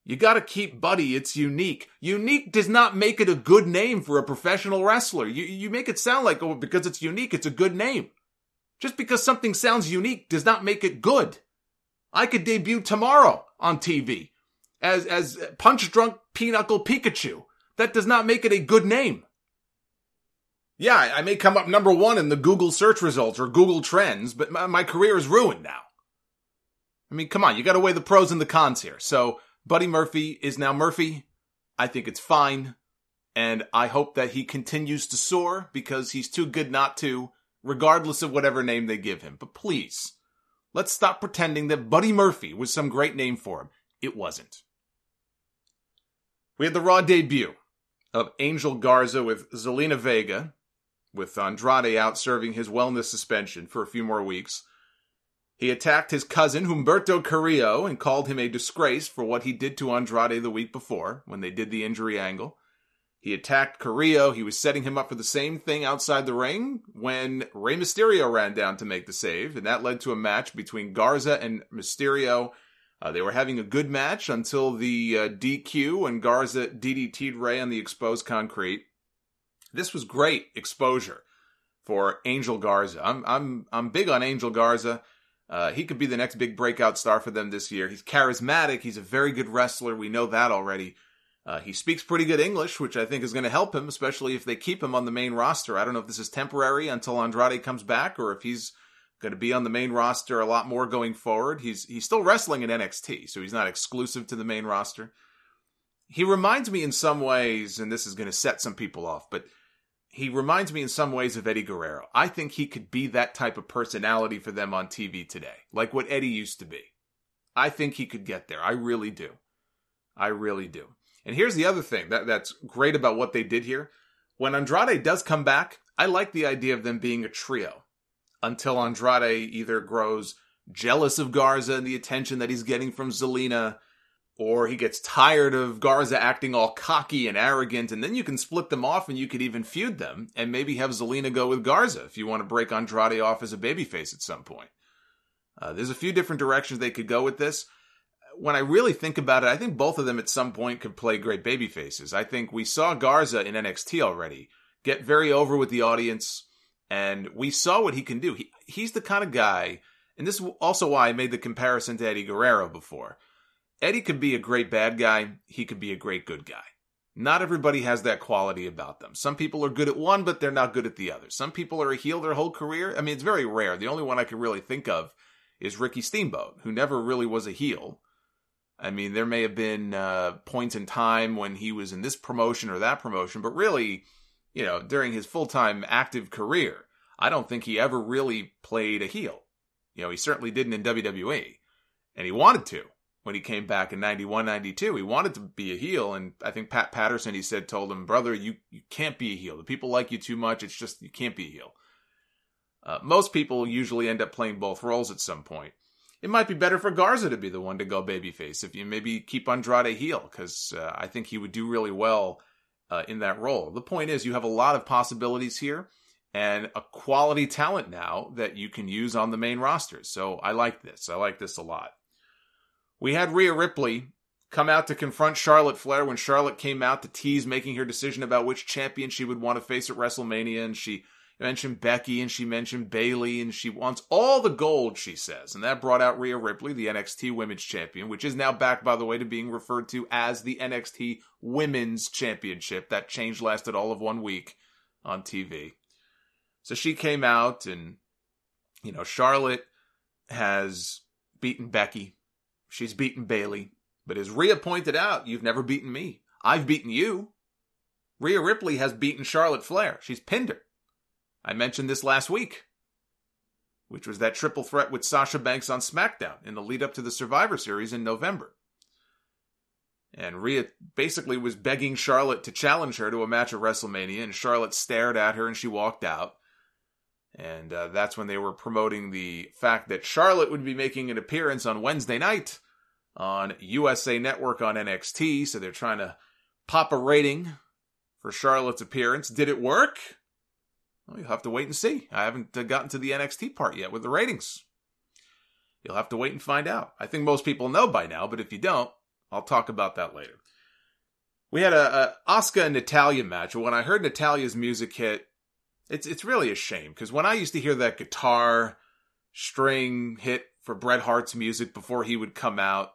You gotta keep Buddy. It's unique. Unique does not make it a good name for a professional wrestler. You, you make it sound like, oh, because it's unique, it's a good name. Just because something sounds unique does not make it good. I could debut tomorrow on TV as, as Punch Drunk Pinochle Pikachu. That does not make it a good name. Yeah, I may come up number one in the Google search results or Google Trends, but my, my career is ruined now. I mean, come on, you gotta weigh the pros and the cons here. So, Buddy Murphy is now Murphy. I think it's fine. And I hope that he continues to soar because he's too good not to, regardless of whatever name they give him. But please, let's stop pretending that Buddy Murphy was some great name for him. It wasn't. We had the Raw debut of Angel Garza with Zelina Vega, with Andrade out serving his wellness suspension for a few more weeks. He attacked his cousin Humberto Carrillo and called him a disgrace for what he did to Andrade the week before when they did the injury angle. He attacked Carrillo. He was setting him up for the same thing outside the ring when Rey Mysterio ran down to make the save, and that led to a match between Garza and Mysterio. Uh, they were having a good match until the uh, DQ and Garza DDT'd Rey on the exposed concrete. This was great exposure for Angel Garza. I'm I'm I'm big on Angel Garza. Uh, he could be the next big breakout star for them this year. He's charismatic. He's a very good wrestler. We know that already. Uh, he speaks pretty good English, which I think is going to help him, especially if they keep him on the main roster. I don't know if this is temporary until Andrade comes back, or if he's going to be on the main roster a lot more going forward. He's he's still wrestling in NXT, so he's not exclusive to the main roster. He reminds me in some ways, and this is going to set some people off, but he reminds me in some ways of Eddie Guerrero. I think he could be that type of personality for them on TV today, like what Eddie used to be. I think he could get there. I really do. I really do. And here's the other thing that, that's great about what they did here. When Andrade does come back, I like the idea of them being a trio until Andrade either grows jealous of Garza and the attention that he's getting from Zelina or he gets tired of Garza acting all cocky and arrogant, and then you can split them off and you could even feud them and maybe have Zelina go with Garza if you want to break Andrade off as a babyface at some point. Uh, there's a few different directions they could go with this. when I really think about it, I think both of them at some point could play great baby faces. I think we saw Garza in NXT already get very over with the audience, and we saw what he can do. He, he's the kind of guy, and this is also why I made the comparison to Eddie Guerrero before. Eddie could be a great bad guy, he could be a great good guy. Not everybody has that quality about them. Some people are good at one, but they're not good at the other. Some people are a heel their whole career. I mean, it's very rare. The only one I can really think of is Ricky Steamboat, who never really was a heel. I mean, there may have been uh, points in time when he was in this promotion or that promotion, but really, you know, during his full time active career, I don't think he ever really played a heel. You know, he certainly didn't in WWE, and he wanted to when he came back in 91, 92. He wanted to be a heel, and I think Pat Patterson, he said, told him, brother, you, you can't be a heel. The people like you too much. It's just, you can't be a heel. Uh, most people usually end up playing both roles at some point. It might be better for Garza to be the one to go babyface if you maybe keep Andrade heel, because uh, I think he would do really well uh, in that role. The point is, you have a lot of possibilities here and a quality talent now that you can use on the main roster. So I like this. I like this a lot. We had Rhea Ripley come out to confront Charlotte Flair when Charlotte came out to tease making her decision about which champion she would want to face at WrestleMania, and she mentioned Becky and she mentioned Bayley, and she wants all the gold, she says. And that brought out Rhea Ripley, the NXT Women's Champion, which is now back, by the way, to being referred to as the NXT Women's Championship. That change lasted all of one week on TV. So she came out and, you know, Charlotte has beaten Becky. She's beaten Bayley, But as Rhea pointed out, you've never beaten me. I've beaten you. Rhea Ripley has beaten Charlotte Flair. She's pinned her. I mentioned this last week, which was that triple threat with Sasha Banks on SmackDown in the lead up to the Survivor Series in November. And Rhea basically was begging Charlotte to challenge her to a match at WrestleMania, and Charlotte stared at her and she walked out. And uh, that's when they were promoting the fact that Charlotte would be making an appearance on Wednesday night on USA Network on NXT. So they're trying to pop a rating for Charlotte's appearance. Did it work? Well, you'll have to wait and see. I haven't uh, gotten to the NXT part yet with the ratings. You'll have to wait and find out. I think most people know by now, but if you don't, I'll talk about that later. We had a, Asuka and Natalya match. When I heard Natalya's music hit, it's it's really a shame because when I used to hear that guitar string hit for Bret Hart's music before he would come out,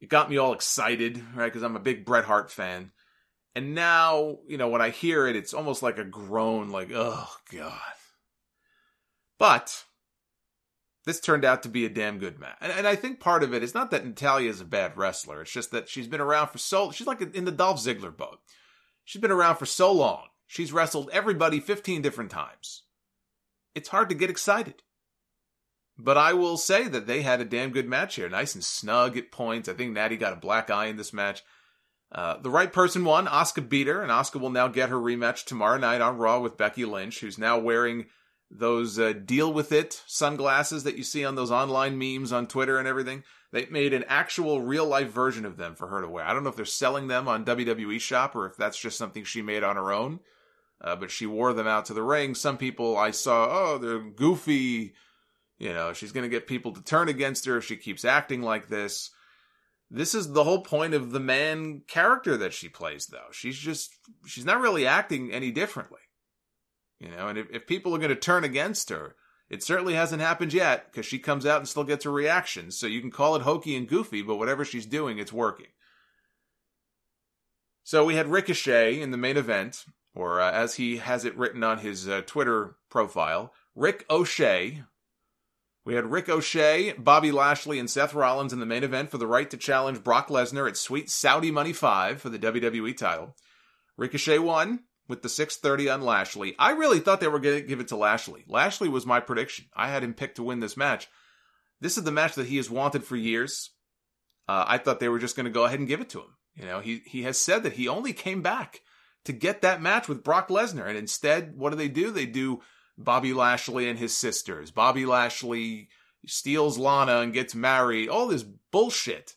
it got me all excited, right? Because I'm a big Bret Hart fan. And now, you know, when I hear it, it's almost like a groan, like, oh, God. But this turned out to be a damn good match. And, and I think part of it is not that Natalya is a bad wrestler. It's just that she's been around for so, she's like in the Dolph Ziggler boat. She's been around for so long. She's wrestled everybody 15 different times. It's hard to get excited. But I will say that they had a damn good match here. Nice and snug at points. I think Natty got a black eye in this match. Uh, the right person won. Asuka beat her, and Asuka will now get her rematch tomorrow night on Raw with Becky Lynch, who's now wearing those uh, deal with it sunglasses that you see on those online memes on Twitter and everything. They made an actual real life version of them for her to wear. I don't know if they're selling them on WWE Shop or if that's just something she made on her own. Uh, but she wore them out to the ring. Some people I saw, oh, they're goofy. You know, she's going to get people to turn against her if she keeps acting like this. This is the whole point of the man character that she plays, though. She's just, she's not really acting any differently. You know, and if, if people are going to turn against her, it certainly hasn't happened yet because she comes out and still gets a reaction. So you can call it hokey and goofy, but whatever she's doing, it's working. So we had Ricochet in the main event, or uh, as he has it written on his uh, Twitter profile, Rick O'Shea, we had Rick O'Shea, Bobby Lashley, and Seth Rollins in the main event for the right to challenge Brock Lesnar at Sweet Saudi Money 5 for the WWE title. Ricochet won with the 630 on Lashley. I really thought they were going to give it to Lashley. Lashley was my prediction. I had him picked to win this match. This is the match that he has wanted for years. Uh, I thought they were just going to go ahead and give it to him. You know, he, he has said that he only came back to get that match with Brock Lesnar. And instead, what do they do? They do Bobby Lashley and his sisters. Bobby Lashley steals Lana and gets married. All this bullshit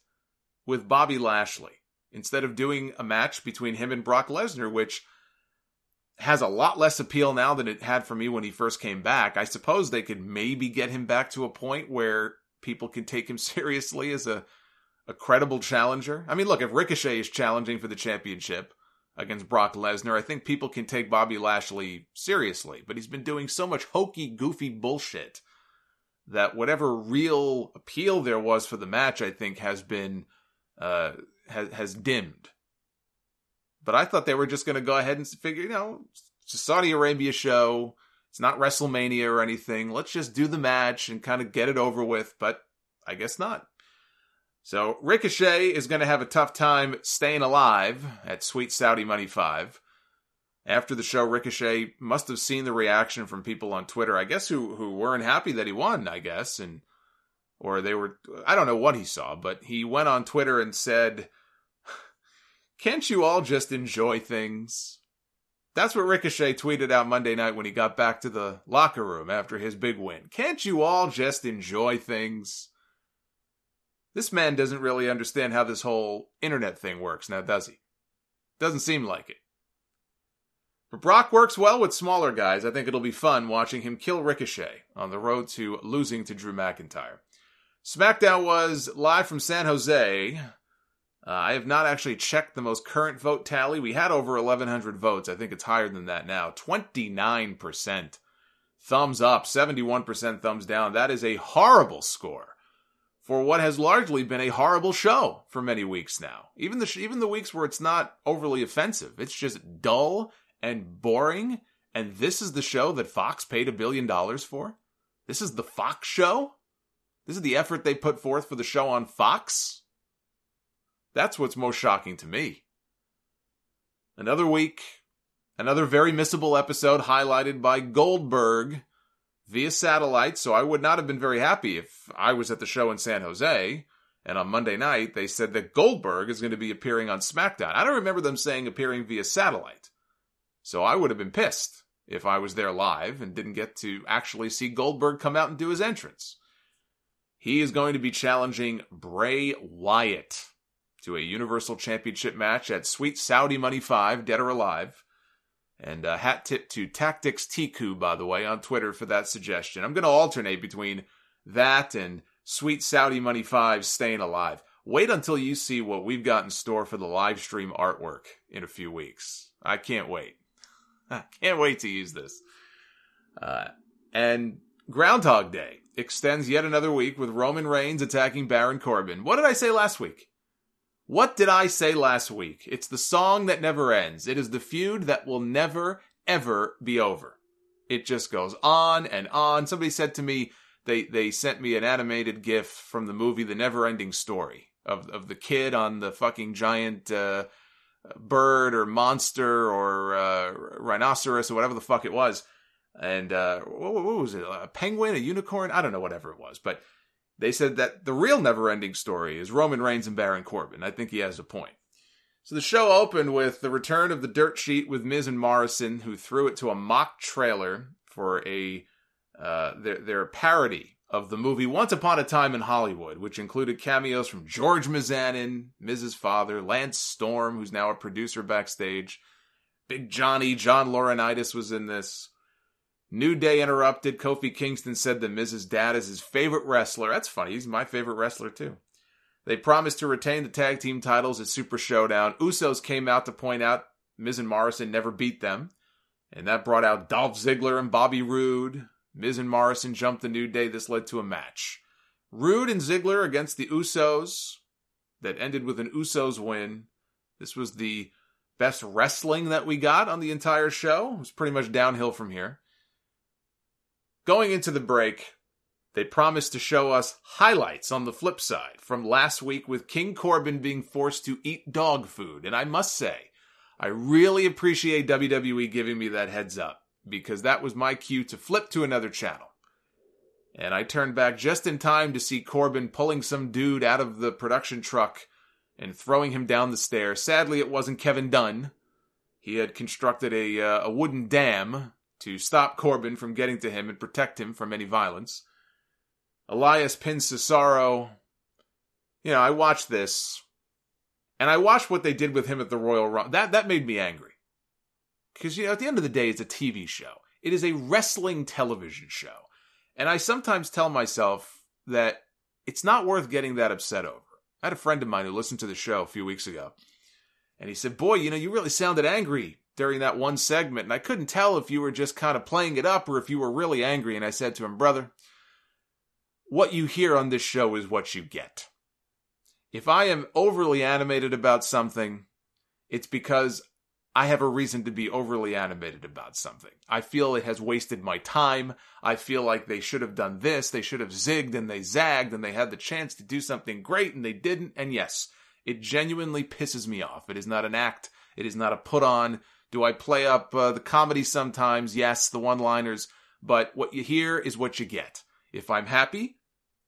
with Bobby Lashley instead of doing a match between him and Brock Lesnar, which has a lot less appeal now than it had for me when he first came back. I suppose they could maybe get him back to a point where people can take him seriously as a a credible challenger. I mean, look, if Ricochet is challenging for the championship against Brock Lesnar, I think people can take Bobby Lashley seriously. But he's been doing so much hokey, goofy bullshit that whatever real appeal there was for the match, I think, has been uh, has has dimmed. But I thought they were just going to go ahead and figure, you know, it's a Saudi Arabia show. It's not WrestleMania or anything. Let's just do the match and kind of get it over with. But I guess not. So Ricochet is going to have a tough time staying alive at Sweet Saudi Money 5. After the show, Ricochet must have seen the reaction from people on Twitter, I guess, who who weren't happy that he won, I guess, and or they were I don't know what he saw, but he went on Twitter and said, "Can't you all just enjoy things?" That's what Ricochet tweeted out Monday night when he got back to the locker room after his big win. Can't you all just enjoy things? This man doesn't really understand how this whole internet thing works now, does he? Doesn't seem like it. But Brock works well with smaller guys. I think it'll be fun watching him kill Ricochet on the road to losing to Drew McIntyre. SmackDown was live from San Jose. Uh, I have not actually checked the most current vote tally. We had over 1,100 votes. I think it's higher than that now. 29% thumbs up, 71% thumbs down. That is a horrible score for what has largely been a horrible show for many weeks now. Even the even the weeks where it's not overly offensive, it's just dull and boring. And this is the show that Fox paid a billion dollars for. This is the Fox show. This is the effort they put forth for the show on Fox. That's what's most shocking to me. Another week, another very missable episode highlighted by Goldberg via satellite, so I would not have been very happy if I was at the show in San Jose and on Monday night they said that Goldberg is going to be appearing on SmackDown. I don't remember them saying appearing via satellite. So I would have been pissed if I was there live and didn't get to actually see Goldberg come out and do his entrance. He is going to be challenging Bray Wyatt to a Universal Championship match at Sweet Saudi Money 5, Dead or Alive. And a hat tip to Tactics Tiku, by the way, on Twitter for that suggestion. I'm going to alternate between that and Sweet Saudi Money 5 Staying Alive. Wait until you see what we've got in store for the live stream artwork in a few weeks. I can't wait. I can't wait to use this. Uh, and Groundhog Day extends yet another week with Roman Reigns attacking Baron Corbin. What did I say last week? What did I say last week? It's the song that never ends. It is the feud that will never, ever be over. It just goes on and on. Somebody said to me, they, they sent me an animated GIF from the movie The Never Ending Story of, of the kid on the fucking giant, uh, bird or monster or, uh, rhinoceros or whatever the fuck it was. And, uh, what, what was it? A penguin, a unicorn? I don't know, whatever it was, but they said that the real never ending story is Roman Reigns and Baron Corbin. I think he has a point. So the show opened with the return of the dirt sheet with Miz and Morrison, who threw it to a mock trailer for a uh, their their parody of the movie Once Upon a Time in Hollywood, which included cameos from George Mizanin, Miz's father, Lance Storm, who's now a producer backstage, Big Johnny, John Laurinaitis was in this. New Day interrupted. Kofi Kingston said that Miz's dad is his favorite wrestler. That's funny. He's my favorite wrestler too. They promised to retain the tag team titles at Super Showdown. Usos came out to point out Miz and Morrison never beat them. And that brought out Dolph Ziggler and Bobby Roode. Miz and Morrison jumped the New Day. This led to a match. Roode and Ziggler against the Usos. That ended with an Usos win. This was the best wrestling that we got on the entire show. It was pretty much downhill from here. Going into the break, they promised to show us highlights on the flip side from last week with King Corbin being forced to eat dog food. And I must say, I really appreciate WWE giving me that heads up because that was my cue to flip to another channel. And I turned back just in time to see Corbin pulling some dude out of the production truck and throwing him down the stairs. Sadly, it wasn't Kevin Dunn. He had constructed a, uh, a wooden dam to stop Corbin from getting to him and protect him from any violence. Elias pins Cesaro. You know, I watched this, and I watched what they did with him at the Royal Rumble. That that made me angry, because you know, at the end of the day, it's a TV show. It is a wrestling television show, and I sometimes tell myself that it's not worth getting that upset over. I had a friend of mine who listened to the show a few weeks ago, and he said, Boy, you know, you really sounded angry during that one segment, and I couldn't tell if you were just kind of playing it up or if you were really angry. And I said to him, Brother, what you hear on this show is what you get. If I am overly animated about something, it's because I have a reason to be overly animated about something. I feel it has wasted my time. I feel like they should have done this. They should have zigged and they zagged and they had the chance to do something great and they didn't. And yes, it genuinely pisses me off. It is not an act. It is not a put on. Do I play up uh, the comedy sometimes? Yes, the one liners. But what you hear is what you get. If I'm happy,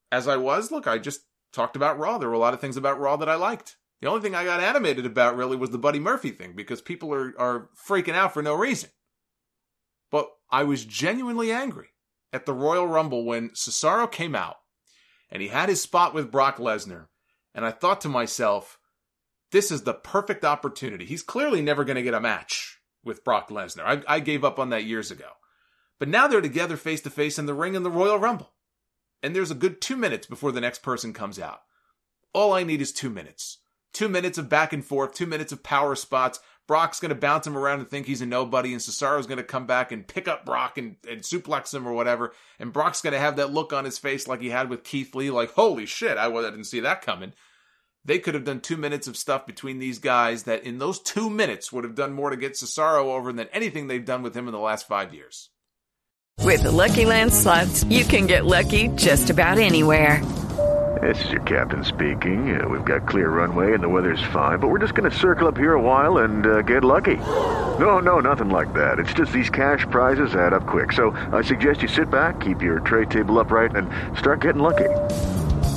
as I was, look, I just talked about Raw. There were a lot of things about Raw that I liked. The only thing I got animated about really was the Buddy Murphy thing because people are, are freaking out for no reason. But I was genuinely angry at the Royal Rumble when Cesaro came out and he had his spot with Brock Lesnar. And I thought to myself, this is the perfect opportunity. He's clearly never going to get a match with Brock Lesnar. I, I gave up on that years ago. But now they're together face to face in the ring in the Royal Rumble. And there's a good two minutes before the next person comes out. All I need is two minutes. Two minutes of back and forth, two minutes of power spots. Brock's going to bounce him around and think he's a nobody, and Cesaro's going to come back and pick up Brock and, and suplex him or whatever. And Brock's going to have that look on his face like he had with Keith Lee, like, holy shit, I didn't see that coming. They could have done two minutes of stuff between these guys that in those two minutes would have done more to get Cesaro over than anything they've done with him in the last five years. With the Lucky Land slots, you can get lucky just about anywhere. This is your captain speaking. Uh, we've got clear runway and the weather's fine, but we're just going to circle up here a while and uh, get lucky. No, no, nothing like that. It's just these cash prizes add up quick. So I suggest you sit back, keep your tray table upright, and start getting lucky.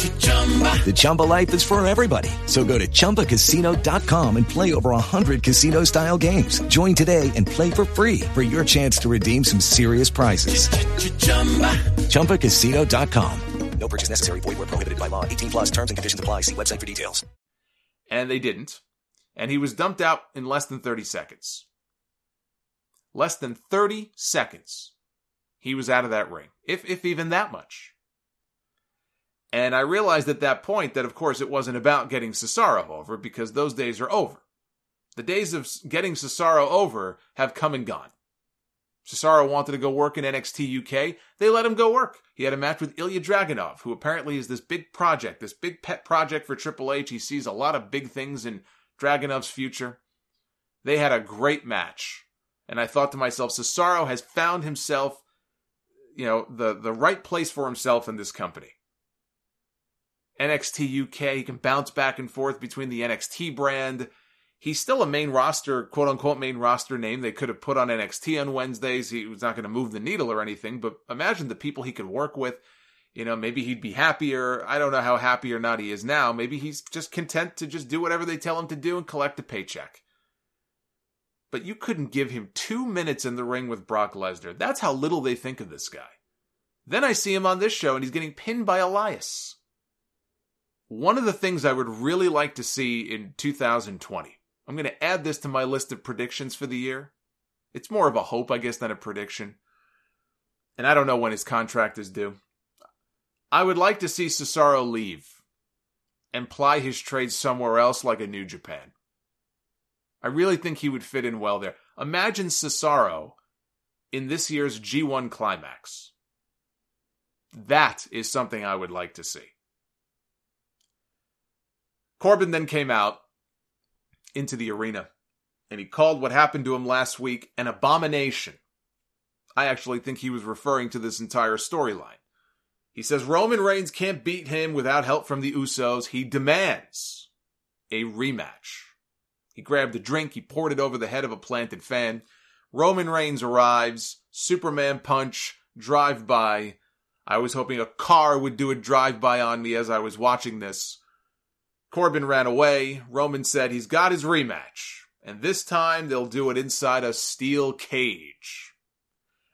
The Chumba life is for everybody. So go to ChumbaCasino.com and play over 100 casino style games. Join today and play for free for your chance to redeem some serious prizes. ChumbaCasino.com. No purchase necessary. Void where prohibited by law. 18 plus terms and conditions apply. See website for details. And they didn't. And he was dumped out in less than 30 seconds. Less than 30 seconds. He was out of that ring. If, if even that much. And I realized at that point that, of course, it wasn't about getting Cesaro over because those days are over. The days of getting Cesaro over have come and gone. Cesaro wanted to go work in NXT UK. They let him go work. He had a match with Ilya Dragunov, who apparently is this big project, this big pet project for Triple H. He sees a lot of big things in Dragunov's future. They had a great match. And I thought to myself, Cesaro has found himself, you know, the, the right place for himself in this company. NXT UK, he can bounce back and forth between the NXT brand. He's still a main roster, quote unquote, main roster name they could have put on NXT on Wednesdays. He was not going to move the needle or anything, but imagine the people he could work with. You know, maybe he'd be happier. I don't know how happy or not he is now. Maybe he's just content to just do whatever they tell him to do and collect a paycheck. But you couldn't give him two minutes in the ring with Brock Lesnar. That's how little they think of this guy. Then I see him on this show and he's getting pinned by Elias. One of the things I would really like to see in 2020, I'm going to add this to my list of predictions for the year. It's more of a hope, I guess, than a prediction. And I don't know when his contract is due. I would like to see Cesaro leave and ply his trade somewhere else like a New Japan. I really think he would fit in well there. Imagine Cesaro in this year's G1 climax. That is something I would like to see. Corbin then came out into the arena and he called what happened to him last week an abomination. I actually think he was referring to this entire storyline. He says Roman Reigns can't beat him without help from the Usos. He demands a rematch. He grabbed a drink, he poured it over the head of a planted fan. Roman Reigns arrives, Superman punch, drive by. I was hoping a car would do a drive by on me as I was watching this. Corbin ran away. Roman said he's got his rematch. And this time they'll do it inside a steel cage.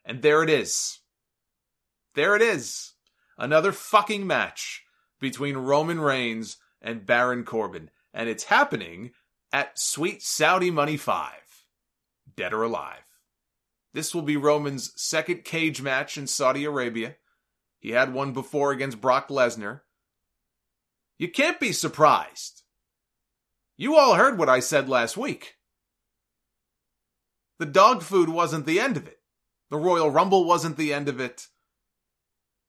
And there it is. There it is. Another fucking match between Roman Reigns and Baron Corbin. And it's happening at Sweet Saudi Money 5. Dead or alive. This will be Roman's second cage match in Saudi Arabia. He had one before against Brock Lesnar. You can't be surprised. You all heard what I said last week. The dog food wasn't the end of it. The Royal Rumble wasn't the end of it.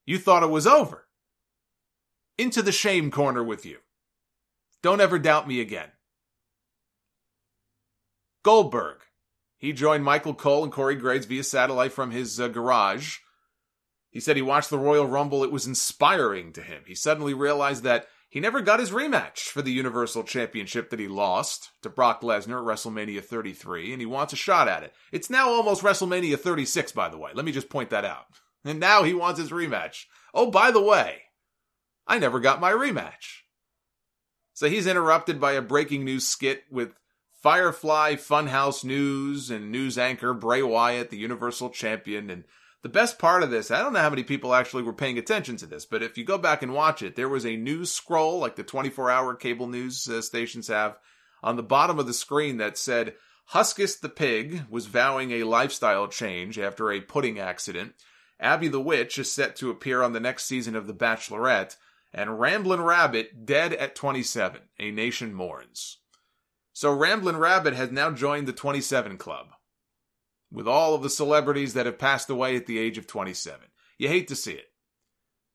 You thought it was over. Into the shame corner with you. Don't ever doubt me again. Goldberg. He joined Michael Cole and Corey Graves via satellite from his uh, garage. He said he watched the Royal Rumble. It was inspiring to him. He suddenly realized that he never got his rematch for the Universal Championship that he lost to Brock Lesnar at WrestleMania 33, and he wants a shot at it. It's now almost WrestleMania 36, by the way. Let me just point that out. And now he wants his rematch. Oh, by the way, I never got my rematch. So he's interrupted by a breaking news skit with Firefly Funhouse News and news anchor Bray Wyatt, the Universal Champion. And the best part of this, I don't know how many people actually were paying attention to this, but if you go back and watch it, there was a news scroll like the 24 hour cable news uh, stations have on the bottom of the screen that said, Huskus the pig was vowing a lifestyle change after a pudding accident. Abby the witch is set to appear on the next season of The Bachelorette. And Ramblin' Rabbit dead at 27. A nation mourns. So Ramblin' Rabbit has now joined the 27 Club with all of the celebrities that have passed away at the age of 27. You hate to see it.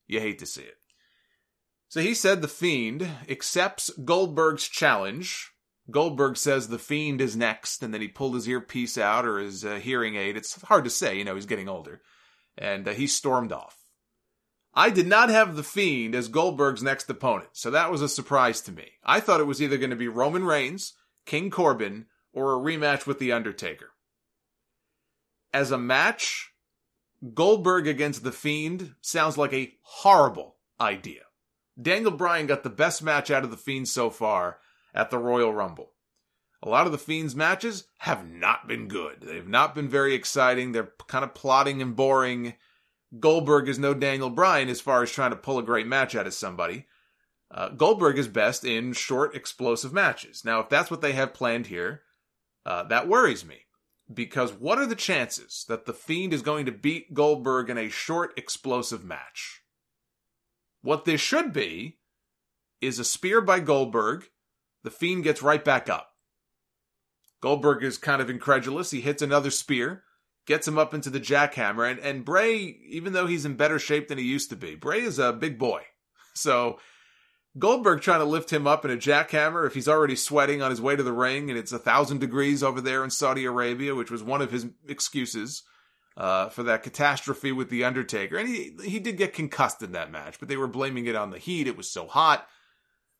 You hate to see it. So he said The Fiend accepts Goldberg's challenge. Goldberg says The Fiend is next, and then he pulled his earpiece out or his uh, hearing aid. It's hard to say, you know, he's getting older. And uh, he stormed off. I did not have The Fiend as Goldberg's next opponent, so that was a surprise to me. I thought it was either going to be Roman Reigns King Corbin, or a rematch with The Undertaker. As a match, Goldberg against The Fiend sounds like a horrible idea. Daniel Bryan got the best match out of The Fiend so far at the Royal Rumble. A lot of The Fiend's matches have not been good. They've not been very exciting. They're kind of plotting and boring. Goldberg is no Daniel Bryan as far as trying to pull a great match out of somebody. Uh, Goldberg is best in short, explosive matches. Now, if that's what they have planned here, uh, that worries me. Because what are the chances that The Fiend is going to beat Goldberg in a short, explosive match? What this should be is a spear by Goldberg. The Fiend gets right back up. Goldberg is kind of incredulous. He hits another spear, gets him up into the jackhammer, and, and Bray, even though he's in better shape than he used to be, Bray is a big boy. So Goldberg trying to lift him up in a jackhammer if he's already sweating on his way to the ring and it's a thousand degrees over there in Saudi Arabia, which was one of his excuses uh, for that catastrophe with the Undertaker. And he he did get concussed in that match, but they were blaming it on the heat. It was so hot.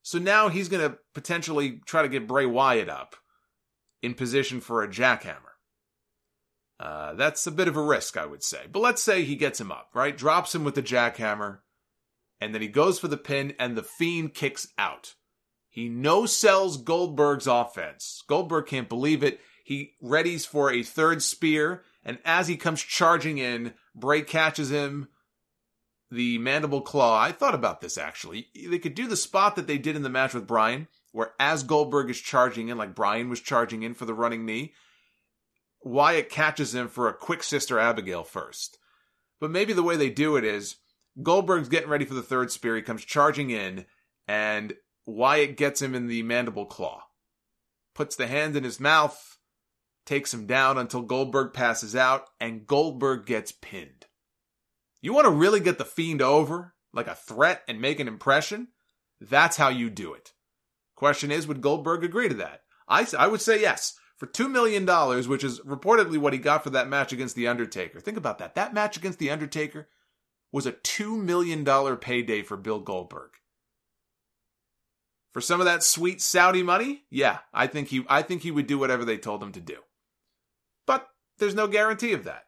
So now he's going to potentially try to get Bray Wyatt up in position for a jackhammer. Uh, that's a bit of a risk, I would say. But let's say he gets him up, right? Drops him with the jackhammer and then he goes for the pin, and the Fiend kicks out. He no sells Goldberg's offense. Goldberg can't believe it. He readies for a third spear, and as he comes charging in, Bray catches him. The mandible claw. I thought about this actually. They could do the spot that they did in the match with Bryan, where as Goldberg is charging in, like Bryan was charging in for the running knee, Wyatt catches him for a quick Sister Abigail first. But maybe the way they do it is Goldberg's getting ready for the third spear. He comes charging in, and Wyatt gets him in the mandible claw. Puts the hand in his mouth, takes him down until Goldberg passes out, and Goldberg gets pinned. You want to really get the Fiend over, like a threat, and make an impression? That's how you do it. Question is, would Goldberg agree to that? I, I would say yes. For $2 million, which is reportedly what he got for that match against The Undertaker. Think about that. That match against The Undertaker was a $2 million payday for Bill Goldberg. For some of that sweet Saudi money, yeah, I think he I think he would do whatever they told him to do. But there's no guarantee of that.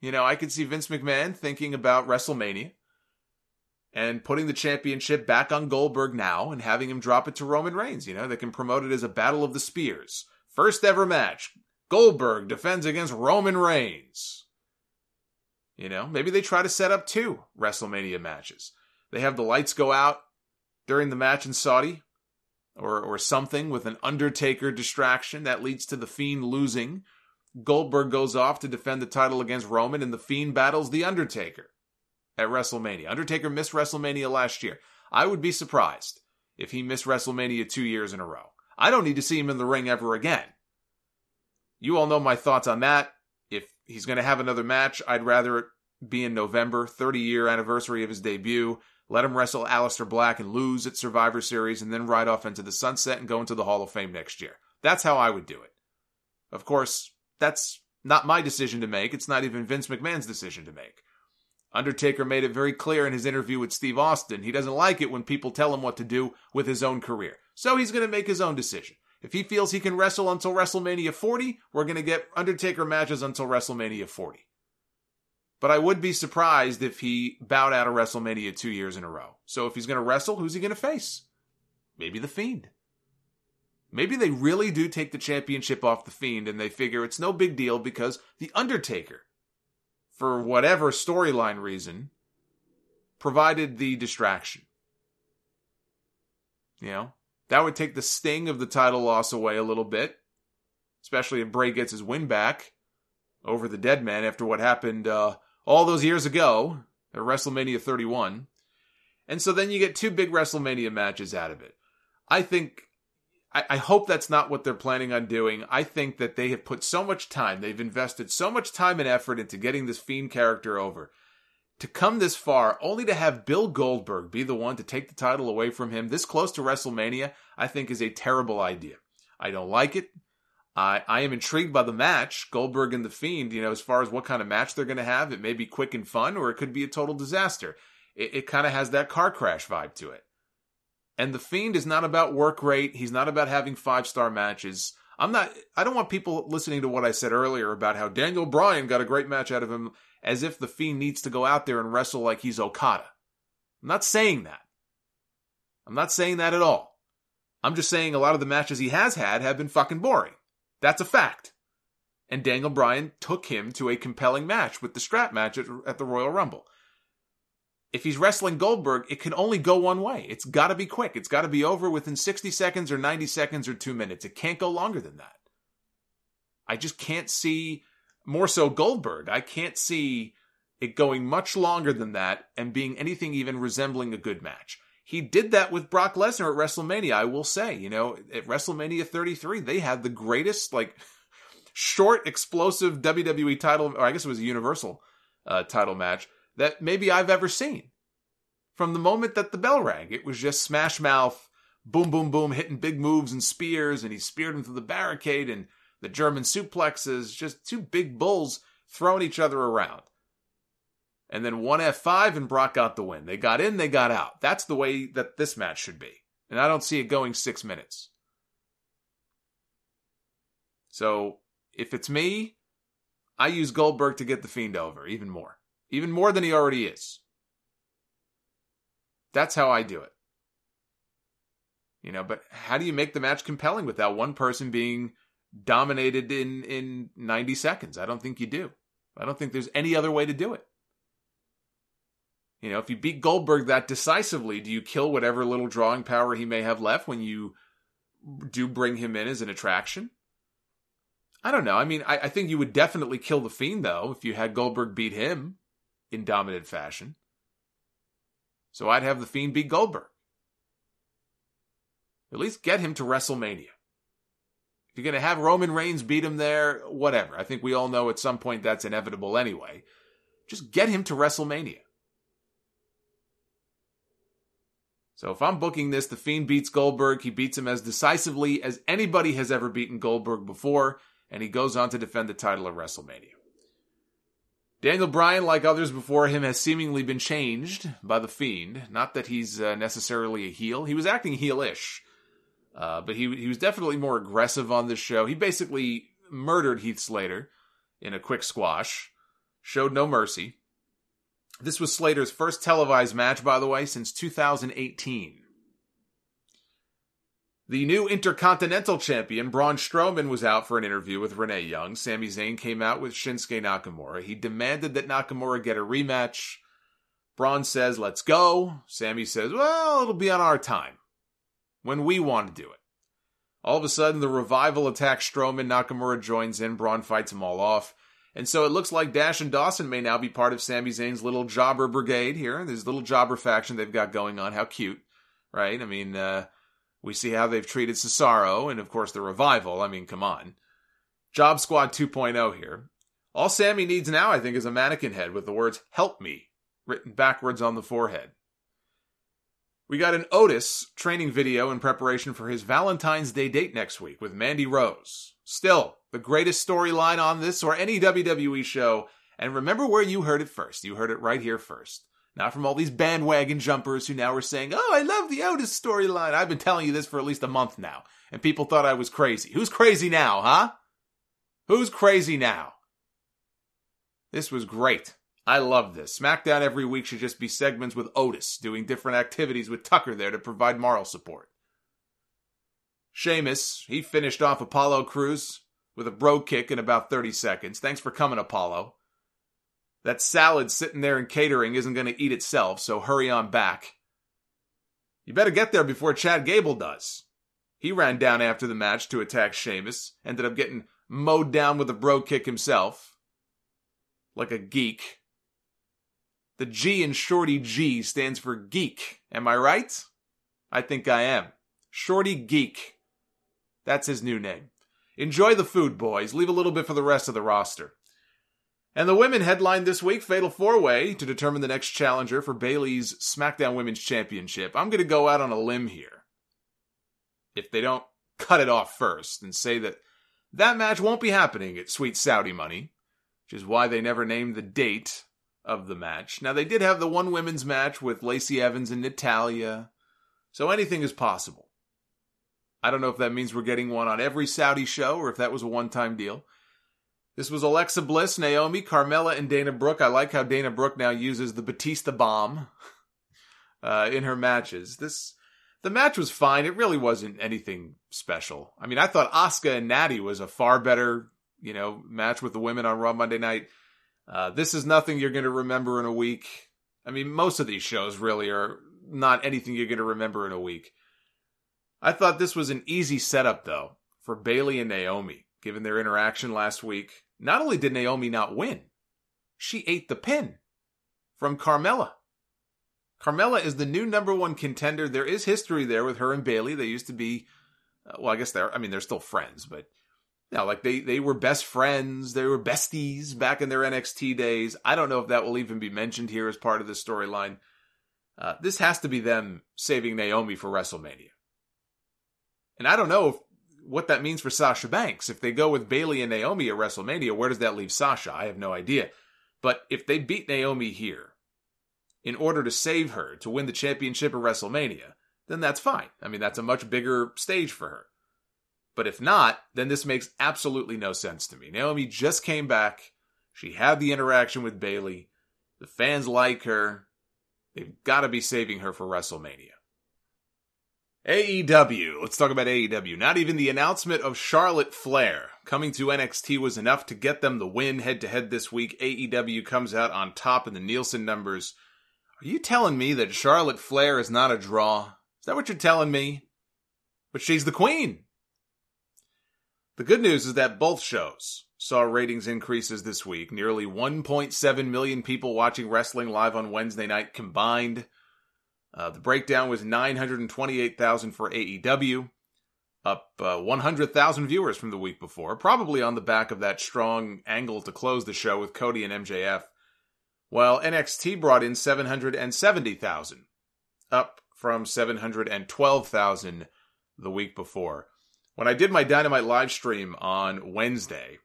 You know, I could see Vince McMahon thinking about WrestleMania and putting the championship back on Goldberg now and having him drop it to Roman Reigns, you know, they can promote it as a battle of the spears. First ever match. Goldberg defends against Roman Reigns. You know, maybe they try to set up two WrestleMania matches. They have the lights go out during the match in Saudi or or something with an Undertaker distraction that leads to the Fiend losing. Goldberg goes off to defend the title against Roman and the Fiend battles the Undertaker at WrestleMania. Undertaker missed WrestleMania last year. I would be surprised if he missed WrestleMania 2 years in a row. I don't need to see him in the ring ever again. You all know my thoughts on that. He's going to have another match, I'd rather it be in November, 30 year anniversary of his debut. Let him wrestle Aleister Black and lose at Survivor Series and then ride off into the sunset and go into the Hall of Fame next year. That's how I would do it. Of course, that's not my decision to make. It's not even Vince McMahon's decision to make. Undertaker made it very clear in his interview with Steve Austin. He doesn't like it when people tell him what to do with his own career. So he's going to make his own decision. If he feels he can wrestle until WrestleMania 40, we're going to get Undertaker matches until WrestleMania 40. But I would be surprised if he bowed out of WrestleMania two years in a row. So if he's going to wrestle, who's he going to face? Maybe The Fiend. Maybe they really do take the championship off The Fiend and they figure it's no big deal because The Undertaker, for whatever storyline reason, provided the distraction. You know, that would take the sting of the title loss away a little bit, especially if Bray gets his win back over the dead man after what happened uh, all those years ago at WrestleMania 31. And so then you get two big WrestleMania matches out of it. I think, I, I hope that's not what they're planning on doing. I think that they have put so much time, they've invested so much time and effort into getting this Fiend character over. To come this far, only to have Bill Goldberg be the one to take the title away from him this close to WrestleMania, I think is a terrible idea. I don't like it. I, I am intrigued by the match, Goldberg and The Fiend, you know, as far as what kind of match they're going to have. It may be quick and fun, or it could be a total disaster. It, it kind of has that car crash vibe to it. And The Fiend is not about work rate. He's not about having five star matches. I'm not, I don't want people listening to what I said earlier about how Daniel Bryan got a great match out of him as if The Fiend needs to go out there and wrestle like he's Okada. I'm not saying that. I'm not saying that at all. I'm just saying a lot of the matches he has had have been fucking boring. That's a fact. And Daniel Bryan took him to a compelling match with the strap match at, at the Royal Rumble. If he's wrestling Goldberg, it can only go one way. It's got to be quick. It's got to be over within 60 seconds or 90 seconds or two minutes. It can't go longer than that. I just can't see, more so Goldberg, I can't see it going much longer than that and being anything even resembling a good match. He did that with Brock Lesnar at WrestleMania, I will say. You know, at WrestleMania 33, they had the greatest, like, short, explosive WWE title, or I guess it was a Universal uh, title match that maybe I've ever seen. From the moment that the bell rang, it was just smash mouth, boom, boom, boom, hitting big moves and spears, and he speared him through the barricade and the German suplexes, just two big bulls throwing each other around. And then one F5 and Brock got the win. They got in, they got out. That's the way that this match should be. And I don't see it going six minutes. So if it's me, I use Goldberg to get the Fiend over even more. Even more than he already is. That's how I do it. You know, but how do you make the match compelling without one person being dominated in in 90 seconds? I don't think you do. I don't think there's any other way to do it. You know, if you beat Goldberg that decisively, do you kill whatever little drawing power he may have left when you do bring him in as an attraction? I don't know. I mean, I, I think you would definitely kill the Fiend, though, if you had Goldberg beat him in dominant fashion. So I'd have the Fiend beat Goldberg. At least get him to WrestleMania. If you're going to have Roman Reigns beat him there, whatever. I think we all know at some point that's inevitable anyway. Just get him to WrestleMania. So if I'm booking this, The Fiend beats Goldberg. He beats him as decisively as anybody has ever beaten Goldberg before, and he goes on to defend the title at WrestleMania. Daniel Bryan, like others before him, has seemingly been changed by The Fiend. Not that he's uh, necessarily a heel. He was acting heelish, uh, but he, he was definitely more aggressive on this show. He basically murdered Heath Slater in a quick squash, showed no mercy. This was Slater's first televised match, by the way, since 2018. The new Intercontinental Champion, Braun Strowman, was out for an interview with Renee Young. Sami Zayn came out with Shinsuke Nakamura. He demanded that Nakamura get a rematch. Braun says, let's go. Sami says, well, it'll be on our time. When we want to do it. All of a sudden, the revival attacks Strowman. Nakamura joins in. Braun fights them all off. And so it looks like Dash and Dawson may now be part of Sami Zayn's little jobber brigade here. This little jobber faction they've got going on. How cute, right? I mean, uh, we see how they've treated Cesaro and, of course, the revival. I mean, come on. Job Squad 2.0 here. All Sami needs now, I think, is a mannequin head with the words help me written backwards on the forehead. We got an Otis training video in preparation for his Valentine's Day date next week with Mandy Rose. Still, the greatest storyline on this or any WWE show. And remember where you heard it first. You heard it right here first. Not from all these bandwagon jumpers who now are saying, Oh, I love the Otis storyline. I've been telling you this for at least a month now. And people thought I was crazy. Who's crazy now, huh? Who's crazy now? This was great. I love this. SmackDown every week should just be segments with Otis doing different activities with Tucker there to provide moral support. Sheamus, he finished off Apollo Crews with a bro kick in about 30 seconds. Thanks for coming, Apollo. That salad sitting there in catering isn't going to eat itself, so hurry on back. You better get there before Chad Gable does. He ran down after the match to attack Sheamus, ended up getting mowed down with a bro kick himself. Like a geek. The G in Shorty G stands for geek. Am I right? I think I am. Shorty Geek. That's his new name. Enjoy the food, boys. Leave a little bit for the rest of the roster. And the women headlined this week Fatal Four Way to determine the next challenger for Bayley's SmackDown Women's Championship. I'm going to go out on a limb here. If they don't cut it off first and say that that match won't be happening at Sweet Saudi Money, which is why they never named the date of the match. Now, they did have the one women's match with Lacey Evans and Natalya, so anything is possible. I don't know if that means we're getting one on every Saudi show or if that was a one time deal. This was Alexa Bliss, Naomi, Carmella, and Dana Brooke. I like how Dana Brooke now uses the Batista bomb uh, in her matches. This the match was fine. It really wasn't anything special. I mean, I thought Asuka and Natty was a far better, you know, match with the women on Raw Monday night. Uh, this is nothing you're going to remember in a week. I mean, most of these shows really are not anything you're going to remember in a week. I thought this was an easy setup, though, for Bayley and Naomi, given their interaction last week. Not only did Naomi not win, she ate the pin from Carmella. Carmella is the new number one contender. There is history there with her and Bayley. They used to be, uh, well, I guess they're, I mean, they're still friends, but know, like they, they were best friends. They were besties back in their NXT days. I don't know if that will even be mentioned here as part of the storyline. Uh, this has to be them saving Naomi for WrestleMania. And I don't know if, what that means for Sasha Banks. If they go with Bayley and Naomi at WrestleMania, where does that leave Sasha? I have no idea. But if they beat Naomi here in order to save her to win the championship at WrestleMania, then that's fine. I mean, that's a much bigger stage for her. But if not, then this makes absolutely no sense to me. Naomi just came back. She had the interaction with Bayley. The fans like her. They've got to be saving her for WrestleMania. AEW. Let's talk about AEW. Not even the announcement of Charlotte Flair coming to NXT was enough to get them the win head to head this week. AEW comes out on top in the Nielsen numbers. Are you telling me that Charlotte Flair is not a draw? Is that what you're telling me? But she's the queen. The good news is that both shows saw ratings increases this week. Nearly 1.7 million people watching wrestling live on Wednesday night combined. Uh, the breakdown was 928,000 for AEW, up uh, 100,000 viewers from the week before, probably on the back of that strong angle to close the show with Cody and MJF. While NXT brought in 770,000, up from 712,000 the week before. When I did my Dynamite live stream on Wednesday,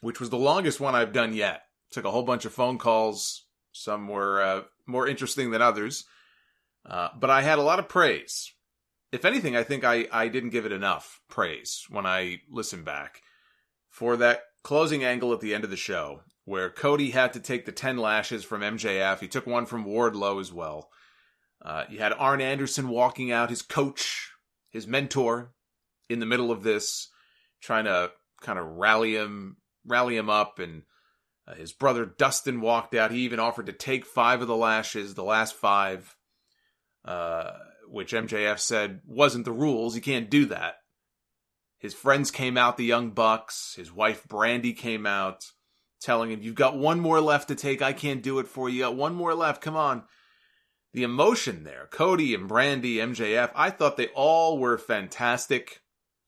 which was the longest one I've done yet, took a whole bunch of phone calls. Some were uh, more interesting than others. Uh, but I had a lot of praise. If anything, I think I, I didn't give it enough praise when I listened back for that closing angle at the end of the show where Cody had to take the 10 lashes from MJF. He took one from Wardlow as well. Uh, you had Arn Anderson walking out, his coach, his mentor in the middle of this, trying to kind of rally him, rally him up. And uh, his brother Dustin walked out. He even offered to take five of the lashes, the last five, uh, which MJF said wasn't the rules. You can't do that. His friends came out, the Young Bucks. His wife Brandy came out, telling him, "You've got one more left to take. I can't do it for you. You got one more left. Come on." The emotion there, Cody and Brandy, MJF, I thought they all were fantastic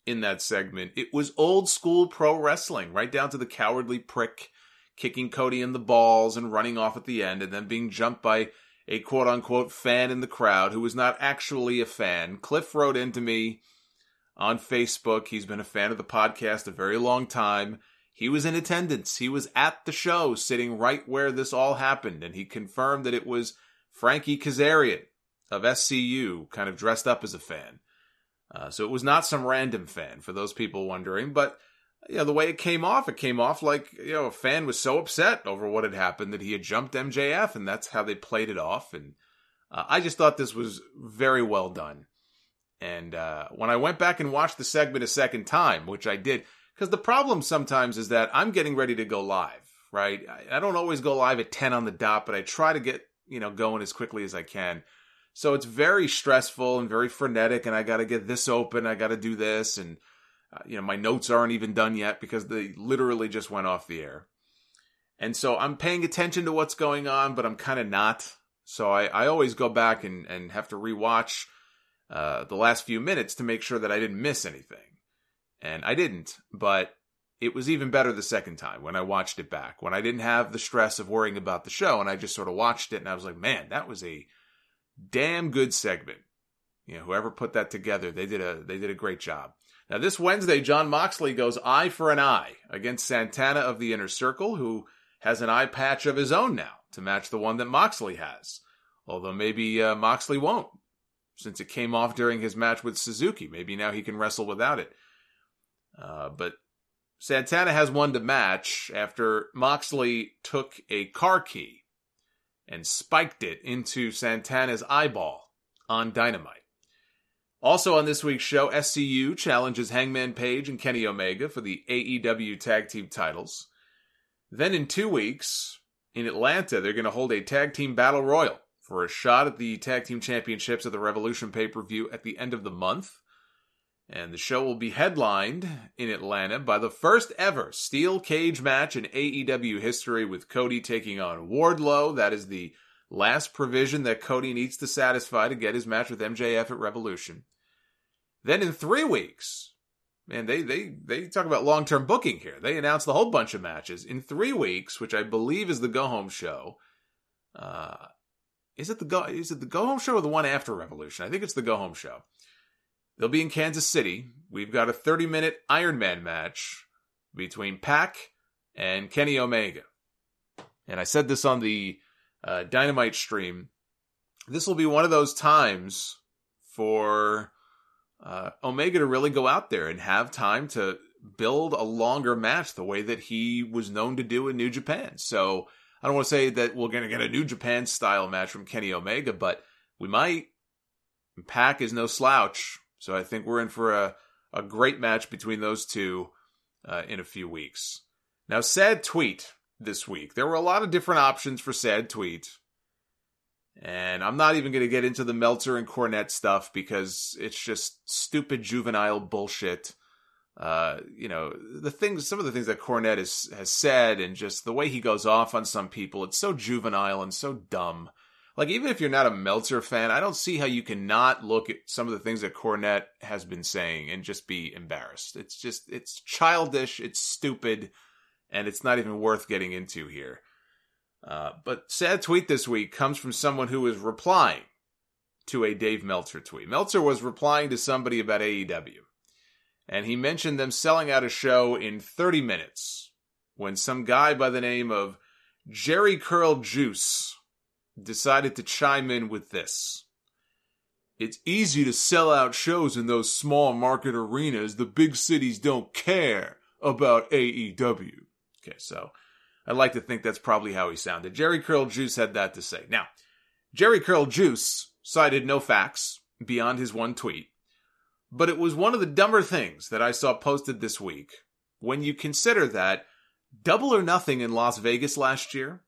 in that segment. It was old school pro wrestling, right down to the cowardly prick kicking Cody in the balls and running off at the end and then being jumped by a quote unquote fan in the crowd who was not actually a fan. Cliff wrote into me on Facebook. He's been a fan of the podcast a very long time. He was in attendance. He was at the show, sitting right where this all happened, and he confirmed that it was Frankie Kazarian of SCU, kind of dressed up as a fan. Uh, so it was not some random fan, for those people wondering. But you know, the way it came off, it came off like you know a fan was so upset over what had happened that he had jumped MJF, and that's how they played it off. And uh, I just thought this was very well done. And uh, when I went back and watched the segment a second time, which I did, because the problem sometimes is that I'm getting ready to go live, right? I, I don't always go live at 10 on the dot, but I try to get, you know, going as quickly as I can. So it's very stressful and very frenetic, and I got to get this open, I got to do this, and, uh, you know, my notes aren't even done yet because they literally just went off the air. And so I'm paying attention to what's going on, but I'm kind of not. So I, I always go back and, and have to rewatch uh, the last few minutes to make sure that I didn't miss anything. And I didn't, but it was even better the second time when I watched it back, when I didn't have the stress of worrying about the show and I just sort of watched it and I was like, man, that was a damn good segment. You know, whoever put that together, they did a they did a great job. Now this Wednesday, Jon Moxley goes eye for an eye against Santana of the Inner Circle, who has an eye patch of his own now to match the one that Moxley has. Although maybe uh, Moxley won't since it came off during his match with Suzuki. Maybe now he can wrestle without it. Uh, but Santana has one to match after Moxley took a car key and spiked it into Santana's eyeball on Dynamite. Also on this week's show, SCU challenges Hangman Page and Kenny Omega for the AEW Tag Team titles. Then in two weeks, in Atlanta, they're going to hold a Tag Team Battle Royal for a shot at the Tag Team Championships at the Revolution pay per view at the end of the month. And the show will be headlined in Atlanta by the first ever steel cage match in AEW history with Cody taking on Wardlow. That is the last provision that Cody needs to satisfy to get his match with MJF at Revolution. Then in three weeks, man, they they they talk about long term booking here. They announced a whole bunch of matches in three weeks, which I believe is the go home show. Uh, is it the go? Is it the go home show or the one after Revolution? I think it's the go home show. They'll be in Kansas City. We've got a 30 minute Iron Man match between Pac and Kenny Omega. And I said this on the uh, Dynamite stream. This will be one of those times for uh, Omega to really go out there and have time to build a longer match the way that he was known to do in New Japan. So I don't want to say that we're going to get a New Japan style match from Kenny Omega, but we might. Pac is no slouch, so I think we're in for a, a great match between those two uh, in a few weeks. Now, sad tweet this week. There were a lot of different options for sad tweet. And I'm not even going to get into the Meltzer and Cornette stuff because it's just stupid juvenile bullshit uh, you know, the things, some of the things that Cornette has, has said and just the way he goes off on some people, it's so juvenile and so dumb. Like, even if you're not a Meltzer fan, I don't see how you cannot look at some of the things that Cornette has been saying and just be embarrassed. It's just, it's childish, it's stupid, and it's not even worth getting into here. Uh, but sad tweet this week comes from someone who is replying to a Dave Meltzer tweet. Meltzer was replying to somebody about AEW and he mentioned them selling out a show in 30 minutes when some guy by the name of Jerry Curl Juice decided to chime in with this. It's easy to sell out shows in those small market arenas. The big cities don't care about AEW. Okay, so I'd like to think that's probably how he sounded. Jerry Curl Juice had that to say. Now, Jerry Curl Juice cited no facts beyond his one tweet But it was one of the dumber things that I saw posted this week when you consider that Double or Nothing in Las Vegas last year,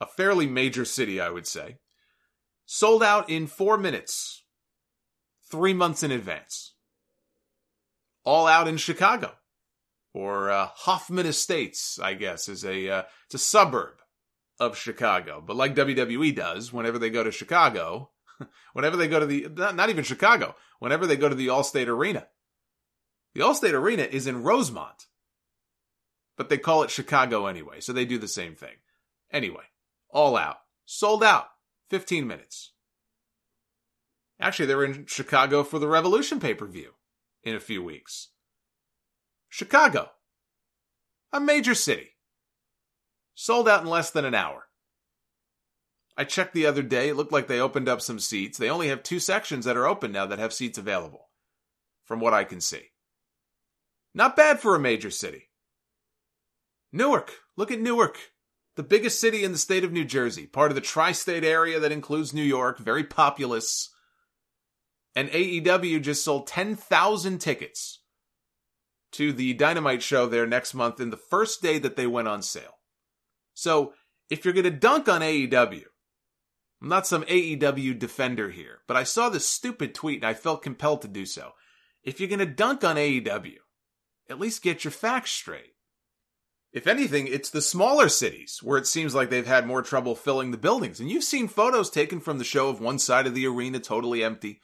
a fairly major city, I would say, sold out in four minutes, three months in advance. All out in Chicago, or uh, Hoffman Estates, I guess, is a uh, it's a suburb of Chicago. But like WWE does, whenever they go to Chicago, whenever they go to the not, not even Chicago, whenever they go to the Allstate Arena, the Allstate Arena is in Rosemont, but they call it Chicago anyway, so they do the same thing. Anyway, all out, sold out, 15 minutes. Actually, they're in Chicago for the Revolution pay per view in a few weeks. Chicago, a major city, sold out in less than an hour. I checked the other day. It looked like they opened up some seats. They only have two sections that are open now that have seats available, from what I can see. Not bad for a major city. Newark. Look at Newark. The biggest city in the state of New Jersey, part of the tri state area that includes New York, very populous. And AEW just sold 10,000 tickets to the Dynamite show there next month in the first day that they went on sale. So, if you're going to dunk on AEW, I'm not some AEW defender here, but I saw this stupid tweet and I felt compelled to do so. If you're going to dunk on AEW, at least get your facts straight. If anything, it's the smaller cities where it seems like they've had more trouble filling the buildings. And you've seen photos taken from the show of one side of the arena totally empty.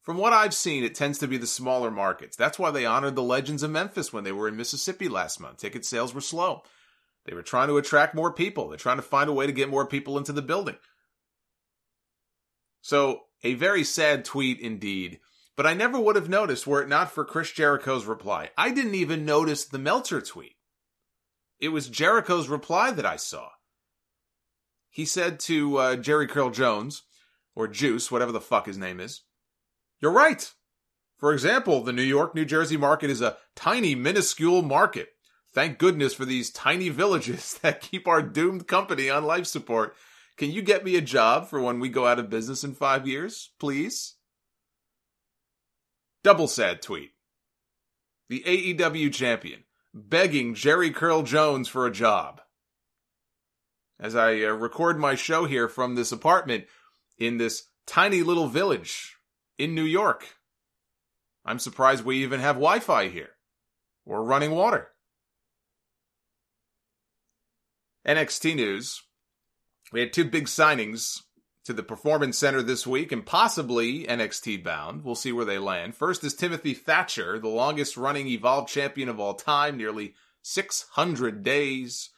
From what I've seen, it tends to be the smaller markets. That's why they honored the Legends of Memphis when they were in Mississippi last month. Ticket sales were slow. They were trying to attract more people. They're trying to find a way to get more people into the building. So, a very sad tweet indeed. But I never would have noticed were it not for Chris Jericho's reply. I didn't even notice the Meltzer tweet. It was Jericho's reply that I saw. He said to uh, Jerry Curl Jones, or Juice, whatever the fuck his name is, You're right. For example, the New York, New Jersey market is a tiny, minuscule market. Thank goodness for these tiny villages that keep our doomed company on life support. Can you get me a job for when we go out of business in five years, please? Double sad tweet. The AEW champion begging Jerry Curl Jones for a job. As I uh, record my show here from this apartment in this tiny little village in New York. I'm surprised we even have Wi Fi here or running water. NXT news. We had two big signings to the Performance Center this week and possibly NXT bound. We'll see where they land. First is Timothy Thatcher, the longest running Evolve champion of all time, nearly 600 days.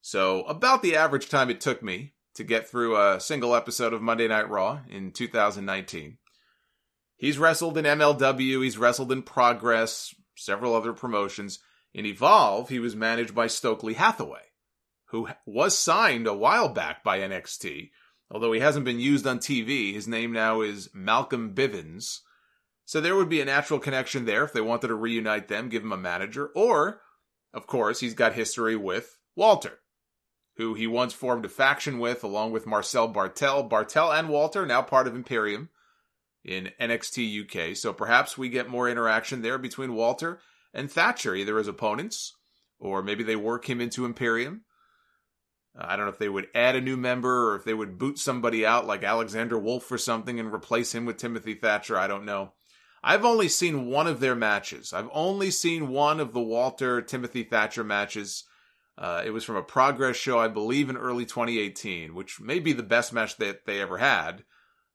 So, about the average time it took me to get through a single episode of Monday Night Raw in 2019. He's wrestled in MLW, he's wrestled in Progress, several other promotions. In Evolve, he was managed by Stokely Hathaway, who was signed a while back by NXT Although he hasn't been used on TV, his name now is Malcolm Bivens. So there would be a natural connection there if they wanted to reunite them, give him a manager. Or, of course, he's got history with Walter, who he once formed a faction with along with Marcel Barthel. Barthel and Walter, now part of Imperium in NXT UK. So perhaps we get more interaction there between Walter and Thatcher, either as opponents, or maybe they work him into Imperium. Uh, I don't know if they would add a new member or if they would boot somebody out like Alexander Wolfe or something and replace him with Timothy Thatcher. I don't know. I've only seen one of their matches. I've only seen one of the Walter Timothy Thatcher matches. Uh, it was from a progress show, I believe, in early 2018, which may be the best match that they ever had.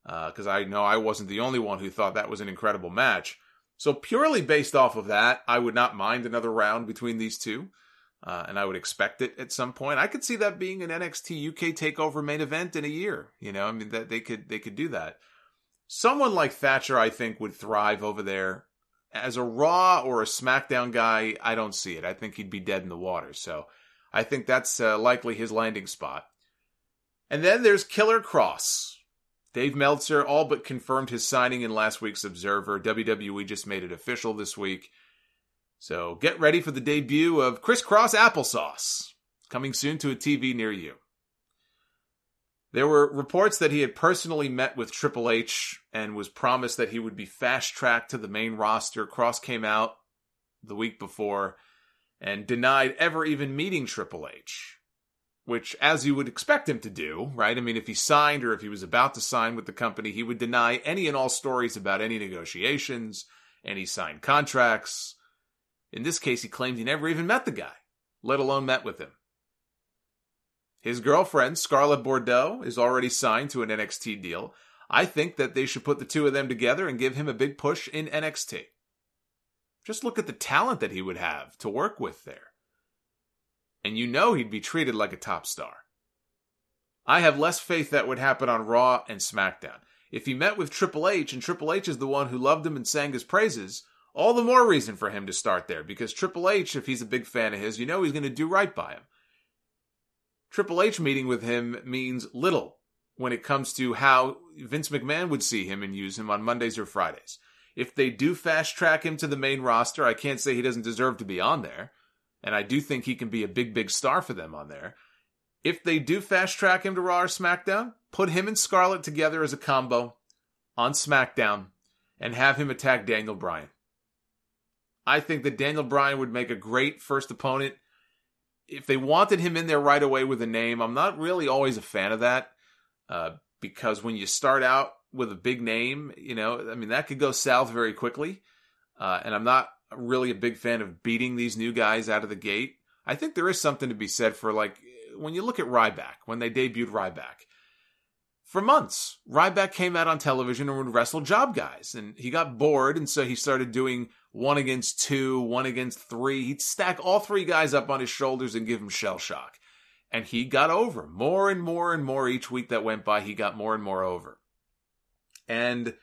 Because uh, I know I wasn't the only one who thought that was an incredible match. So, purely based off of that, I would not mind another round between these two uh, and I would expect it at some point. I could see that being an NXT UK takeover main event in a year. You know, I mean that they could they could do that. Someone like Thatcher, I think, would thrive over there. As a Raw or a SmackDown guy, I don't see it. I think he'd be dead in the water. So I think that's uh, likely his landing spot. And then there's Killer Kross. Dave Meltzer all but confirmed his signing in last week's Observer. WWE just made it official this week. So get ready for the debut of Crisscross Applesauce, coming soon to a TV near you. There were reports that he had personally met with Triple H and was promised that he would be fast tracked to the main roster. Kross came out the week before and denied ever even meeting Triple H, which, as you would expect him to do, right? I mean, if he signed or if he was about to sign with the company, he would deny any and all stories about any negotiations, any signed contracts. In this case, he claimed he never even met the guy, let alone met with him. His girlfriend, Scarlett Bordeaux, is already signed to an NXT deal. I think that they should put the two of them together and give him a big push in NXT. Just look at the talent that he would have to work with there. And you know he'd be treated like a top star. I have less faith that would happen on Raw and SmackDown. If he met with Triple H and Triple H is the one who loved him and sang his praises, all the more reason for him to start there because Triple H, if he's a big fan of his, you know he's going to do right by him. Triple H meeting with him means little when it comes to how Vince McMahon would see him and use him on Mondays or Fridays. If they do fast track him to the main roster, I can't say he doesn't deserve to be on there. And I do think he can be a big, big star for them on there. If they do fast track him to Raw or SmackDown, put him and Scarlett together as a combo on SmackDown and have him attack Daniel Bryan. I think that Daniel Bryan would make a great first opponent if they wanted him in there right away with a name, I'm not really always a fan of that uh, because when you start out with a big name, you know, I mean, that could go south very quickly. Uh, and I'm not really a big fan of beating these new guys out of the gate. I think there is something to be said for like when you look at Ryback, when they debuted Ryback. For months, Ryback came out on television and would wrestle job guys, and he got bored, and so he started doing one against two, one against three. He'd stack all three guys up on his shoulders and give him shell shock. And he got over more and more and more each week that went by. He got more and more over. And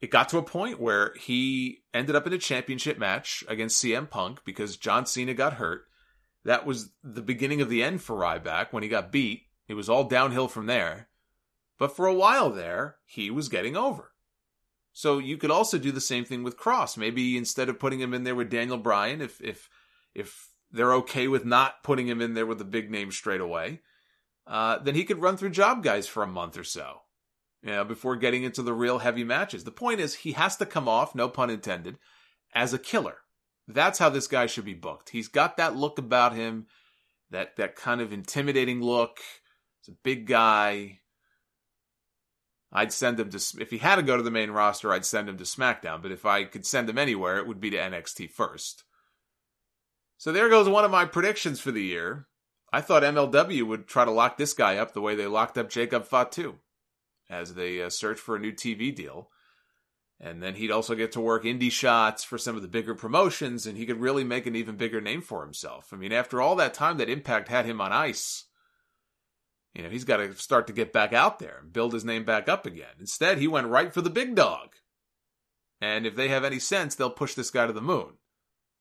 it got to a point where he ended up in a championship match against CM Punk because John Cena got hurt. That was the beginning of the end for Ryback when he got beat. It was all downhill from there. But for a while there, he was getting over. So you could also do the same thing with Kross. Maybe instead of putting him in there with Daniel Bryan, if if if they're okay with not putting him in there with a big name straight away, uh, then he could run through job guys for a month or so, you know, before getting into the real heavy matches. The point is, he has to come off, no pun intended, as a killer. That's how this guy should be booked. He's got that look about him, that that kind of intimidating look. He's a big guy. I'd send him to if he had to go to the main roster, I'd send him to SmackDown. But if I could send him anywhere, it would be to NXT first. So there goes one of my predictions for the year. I thought MLW would try to lock this guy up the way they locked up Jacob Fatu as they uh, search for a new TV deal. And then he'd also get to work indie shots for some of the bigger promotions, and he could really make an even bigger name for himself. I mean, after all that time that Impact had him on ice, you know, he's got to start to get back out there and build his name back up again. Instead, he went right for the big dog. And if they have any sense, they'll push this guy to the moon.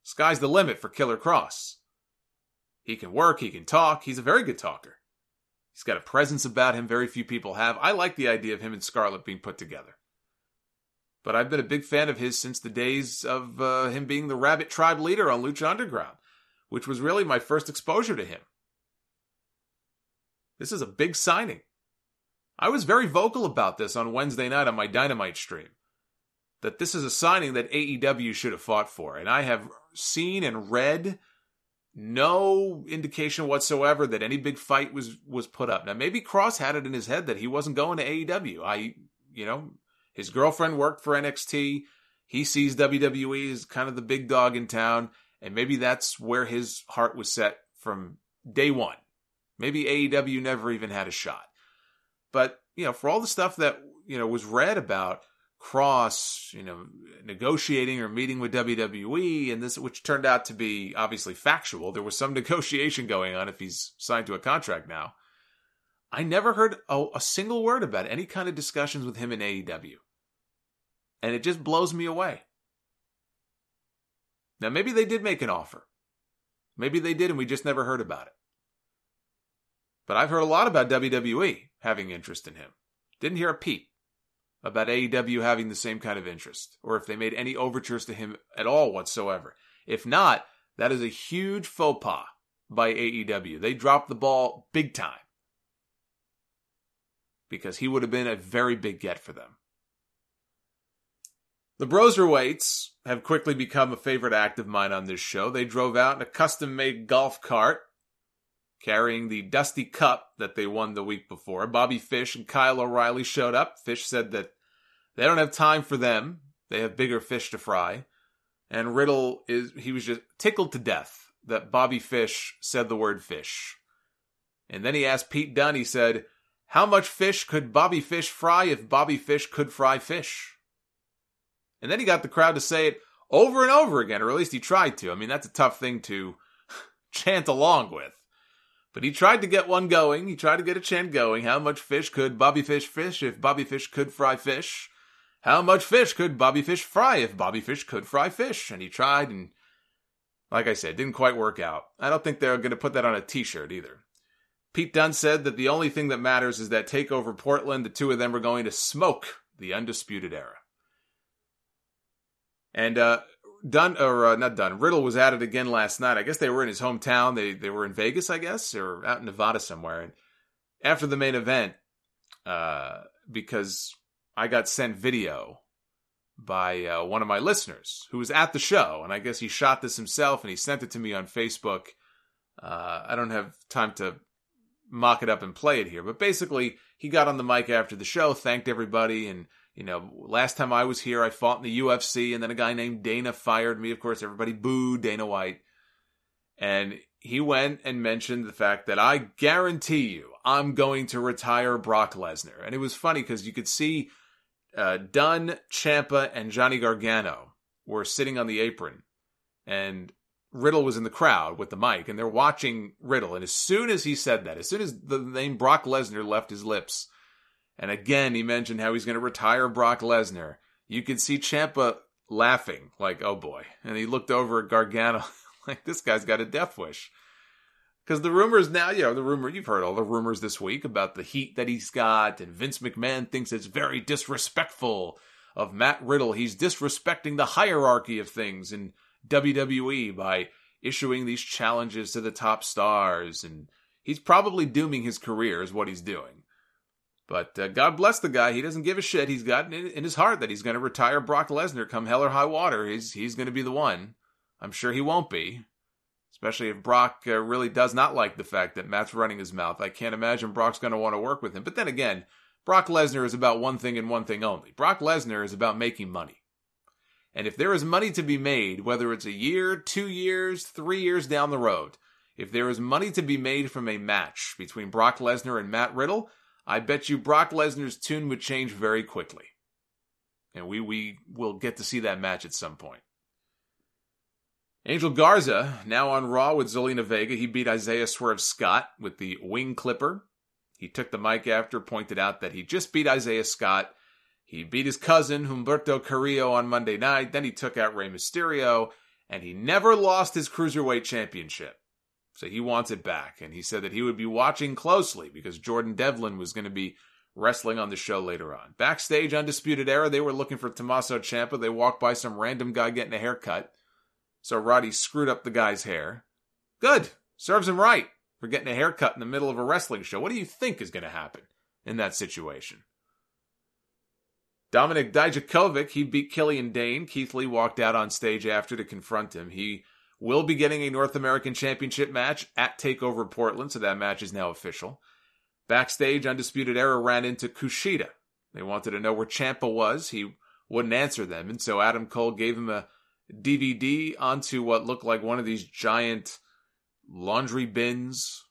Sky's the limit for Killer Kross. He can work, he can talk, he's a very good talker. He's got a presence about him very few people have. I like the idea of him and Scarlett being put together. But I've been a big fan of his since the days of uh, him being the Rabbit Tribe leader on Lucha Underground, which was really my first exposure to him. This is a big signing. I was very vocal about this on Wednesday night on my Dynamite stream. That this is a signing that AEW should have fought for. And I have seen and read no indication whatsoever that any big fight was was put up. Now maybe Kross had it in his head that he wasn't going to AEW. I you know, his girlfriend worked for NXT. He sees WWE as kind of the big dog in town, and maybe that's where his heart was set from day one. Maybe AEW never even had a shot. But, you know, for all the stuff that, you know, was read about Kross, you know, negotiating or meeting with WWE and this, which turned out to be obviously factual. There was some negotiation going on if he's signed to a contract now. I never heard a, a single word about any kind of discussions with him in AEW. And it just blows me away. Now, maybe they did make an offer. Maybe they did and we just never heard about it. But I've heard a lot about WWE having interest in him. Didn't hear a peep about AEW having the same kind of interest, or if they made any overtures to him at all whatsoever. If not, that is a huge faux pas by AEW. They dropped the ball big time. because he would have been a very big get for them. The Broserweights have quickly become a favorite act of mine on this show. They drove out in a custom made golf cart carrying the Dusty Cup that they won the week before. Bobby Fish and Kyle O'Reilly showed up. Fish said that they don't have time for them. They have bigger fish to fry. And Riddle is he was just tickled to death that Bobby Fish said the word fish. And then he asked Pete Dunne, he said, How much fish could Bobby Fish fry if Bobby Fish could fry fish? And then he got the crowd to say it over and over again, or at least he tried to. I mean, that's a tough thing to chant along with. But he tried to get one going. He tried to get a chant going. How much fish could Bobby Fish fish if Bobby Fish could fry fish? How much fish could Bobby Fish fry if Bobby Fish could fry fish? And he tried, and like I said, didn't quite work out. I don't think they're going to put that on a t shirt either. Pete Dunne said that the only thing that matters is that TakeOver Portland, the two of them are going to smoke the Undisputed Era. And uh, Dunne, or uh, not Dunne, Riddle was at it again last night. I guess they were in his hometown. They they were in Vegas, I guess, or out in Nevada somewhere. And after the main event, uh, because I got sent video by uh, one of my listeners who was at the show, and I guess he shot this himself and he sent it to me on Facebook. Uh, I don't have time to mock it up and play it here, but basically, he got on the mic after the show, thanked everybody, and you know, last time I was here, I fought in the UFC, and then a guy named Dana fired me. Of course, everybody booed Dana White. And he went and mentioned the fact that I guarantee you I'm going to retire Brock Lesnar. And it was funny because you could see uh, Dunne, Ciampa, and Johnny Gargano were sitting on the apron. And Riddle was in the crowd with the mic, and they're watching Riddle. And as soon as he said that, as soon as the name Brock Lesnar left his lips, and again, he mentioned how he's going to retire Brock Lesnar. You could see Ciampa laughing, like, oh boy. And he looked over at Gargano, like, this guy's got a death wish. Because the rumors now, you know, the rumor, you've heard all the rumors this week about the heat that he's got, and Vince McMahon thinks it's very disrespectful of Matt Riddle. He's disrespecting the hierarchy of things in WWE by issuing these challenges to the top stars. And he's probably dooming his career, is what he's doing. But uh, God bless the guy. He doesn't give a shit. He's got in, in his heart that he's going to retire Brock Lesnar come hell or high water. He's he's going to be the one. I'm sure he won't be. Especially if Brock uh, really does not like the fact that Matt's running his mouth. I can't imagine Brock's going to want to work with him. But then again, Brock Lesnar is about one thing and one thing only. Brock Lesnar is about making money. And if there is money to be made, whether it's a year, two years, three years down the road, if there is money to be made from a match between Brock Lesnar and Matt Riddle, I bet you Brock Lesnar's tune would change very quickly. And we, we will get to see that match at some point. Angel Garza, now on Raw with Zelina Vega, he beat Isaiah Swerve Scott with the wing clipper. He took the mic after, pointed out that he just beat Isaiah Scott. He beat his cousin, Humberto Carrillo, on Monday night. Then he took out Rey Mysterio, and he never lost his Cruiserweight Championship. So he wants it back. And he said that he would be watching closely because Jordan Devlin was going to be wrestling on the show later on. Backstage, Undisputed Era, they were looking for Tommaso Ciampa. They walked by some random guy getting a haircut. So Roddy screwed up the guy's hair. Good. Serves him right for getting a haircut in the middle of a wrestling show. What do you think is going to happen in that situation? Dominik Dijakovic, he beat Killian Dain. Keith Lee walked out on stage after to confront him. He will be getting a North American Championship match at TakeOver Portland, so that match is now official. Backstage, Undisputed Era ran into Kushida. They wanted to know where Ciampa was. He wouldn't answer them, and so Adam Cole gave him a DDT onto what looked like one of these giant laundry bins.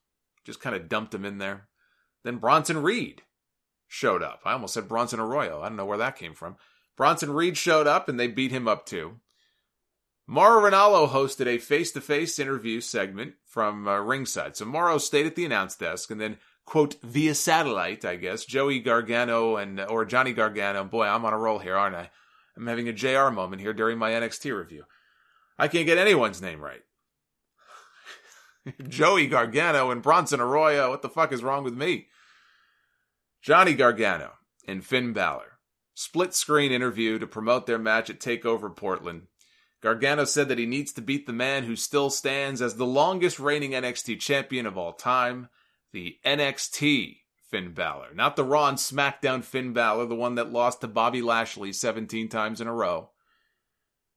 Just kind of dumped him in there. Then Bronson Reed showed up. I almost said Bronson Arroyo. I don't know where that came from. Bronson Reed showed up and they beat him up too. Mauro Ranallo hosted a face-to-face interview segment from uh, ringside. So Mauro stayed at the announce desk and then, quote, via satellite, I guess, Joey Gargano and, or Johnny Gargano. Boy, I'm on a roll here, aren't I? I'm having a JR moment here during my NXT review. I can't get anyone's name right. Joey Gargano and Bronson Arroyo. What the fuck is wrong with me? Johnny Gargano and Finn Balor. Split screen interview to promote their match at TakeOver Portland. Gargano said that he needs to beat the man who still stands as the longest reigning NXT champion of all time, the NXT Finn Balor, not the Raw and SmackDown Finn Balor, the one that lost to Bobby Lashley 17 times in a row.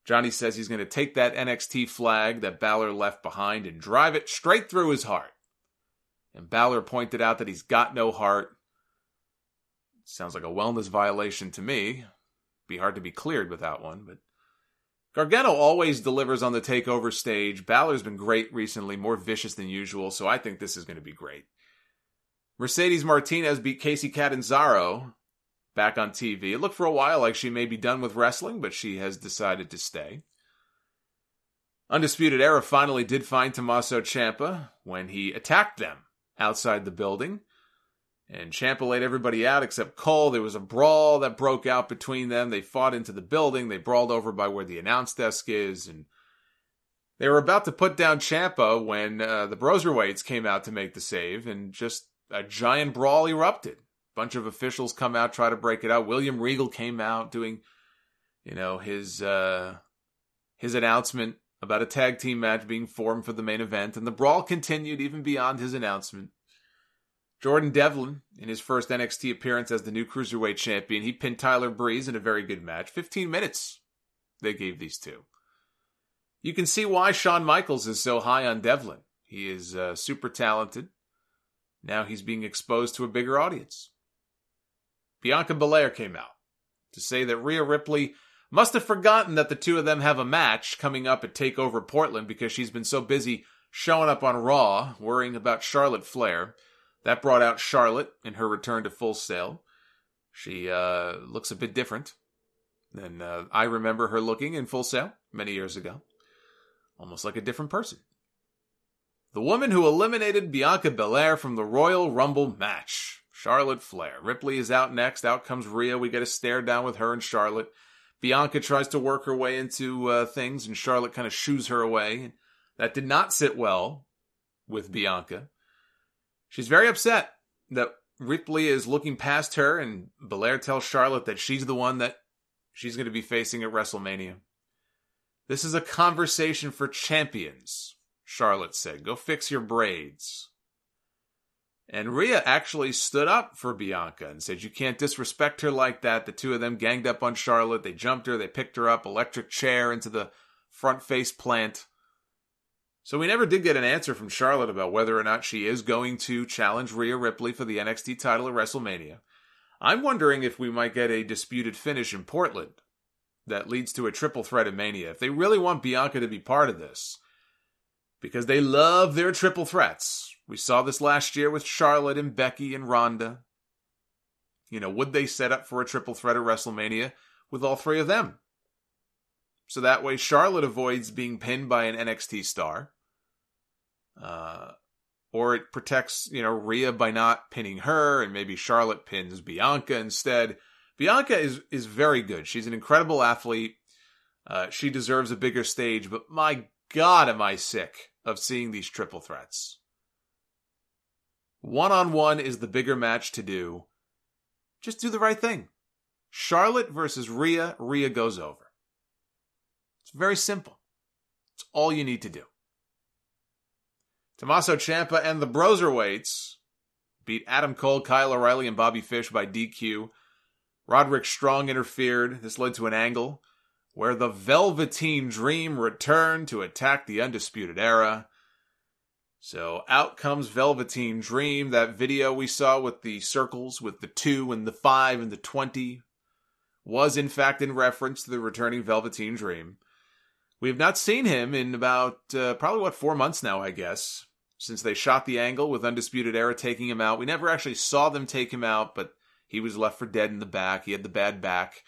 Johnny says he's going to take that NXT flag that Balor left behind and drive it straight through his heart. And Balor pointed out that he's got no heart. Sounds like a wellness violation to me. Be hard to be cleared without one, but Gargano always delivers on the takeover stage. Balor's been great recently, more vicious than usual, so I think this is going to be great. Mercedes Martinez beat Kacy Catanzaro back on TV. It looked for a while like she may be done with wrestling, but she has decided to stay. Undisputed Era finally did find Tommaso Ciampa when he attacked them outside the building. And Ciampa laid everybody out except Cole. There was a brawl that broke out between them. They fought into the building. They brawled over by where the announce desk is. And they were about to put down Ciampa when uh, the Broserweights came out to make the save. And just a giant brawl erupted bunch of officials come out try to break it out. William Regal came out doing, you know, his uh, his announcement about a tag team match being formed for the main event, and the brawl continued even beyond his announcement. Jordan Devlin, in his first NXT appearance as the new cruiserweight champion, he pinned Tyler Breeze in a very good match. 15 minutes they gave these two. You can see why Shawn Michaels is so high on Devlin. He is uh, super talented. Now he's being exposed to a bigger audience. Bianca Belair came out to say that Rhea Ripley must have forgotten that the two of them have a match coming up at TakeOver Portland because she's been so busy showing up on Raw, worrying about Charlotte Flair. That brought out Charlotte in her return to Full Sail. She uh, looks a bit different than uh, I remember her looking in Full Sail many years ago. Almost like a different person. The woman who eliminated Bianca Belair from the Royal Rumble match. Charlotte Flair. Ripley is out next. Out comes Rhea. We get a stare down with her and Charlotte. Bianca tries to work her way into uh, things, and Charlotte kind of shoos her away. That did not sit well with Bianca. She's very upset that Ripley is looking past her, and Belair tells Charlotte that she's the one that she's going to be facing at WrestleMania. This is a conversation for champions, Charlotte said. Go fix your braids. And Rhea actually stood up for Bianca and said, You can't disrespect her like that. The two of them ganged up on Charlotte. They jumped her, they picked her up, electric chair into the front face plant. So we never did get an answer from Charlotte about whether or not she is going to challenge Rhea Ripley for the NXT title at WrestleMania. I'm wondering if we might get a disputed finish in Portland that leads to a triple threat of Mania. If they really want Bianca to be part of this, because they love their triple threats. We saw this last year with Charlotte and Becky and Ronda. You know, would they set up for a triple threat at WrestleMania with all three of them? So that way Charlotte avoids being pinned by an NXT star. Uh, or it protects, you know, Rhea by not pinning her, and maybe Charlotte pins Bianca instead. Bianca is is very good. She's an incredible athlete. Uh, she deserves a bigger stage, but my God, am I sick of seeing these triple threats. One on one is the bigger match to do. Just do the right thing. Charlotte versus Rhea, Rhea goes over. Very simple. It's all you need to do. Tommaso Ciampa and the Broserweights beat Adam Cole, Kyle O'Reilly, and Bobby Fish by DQ. Roderick Strong interfered. This led to an angle where the Velveteen Dream returned to attack the Undisputed Era. So out comes Velveteen Dream. That video we saw with the circles, with the two and the five and the 20, was in fact in reference to the returning Velveteen Dream. We have not seen him in about uh, probably what four months now, I guess, since they shot the angle with Undisputed Era taking him out. We never actually saw them take him out, but he was left for dead in the back. He had the bad back.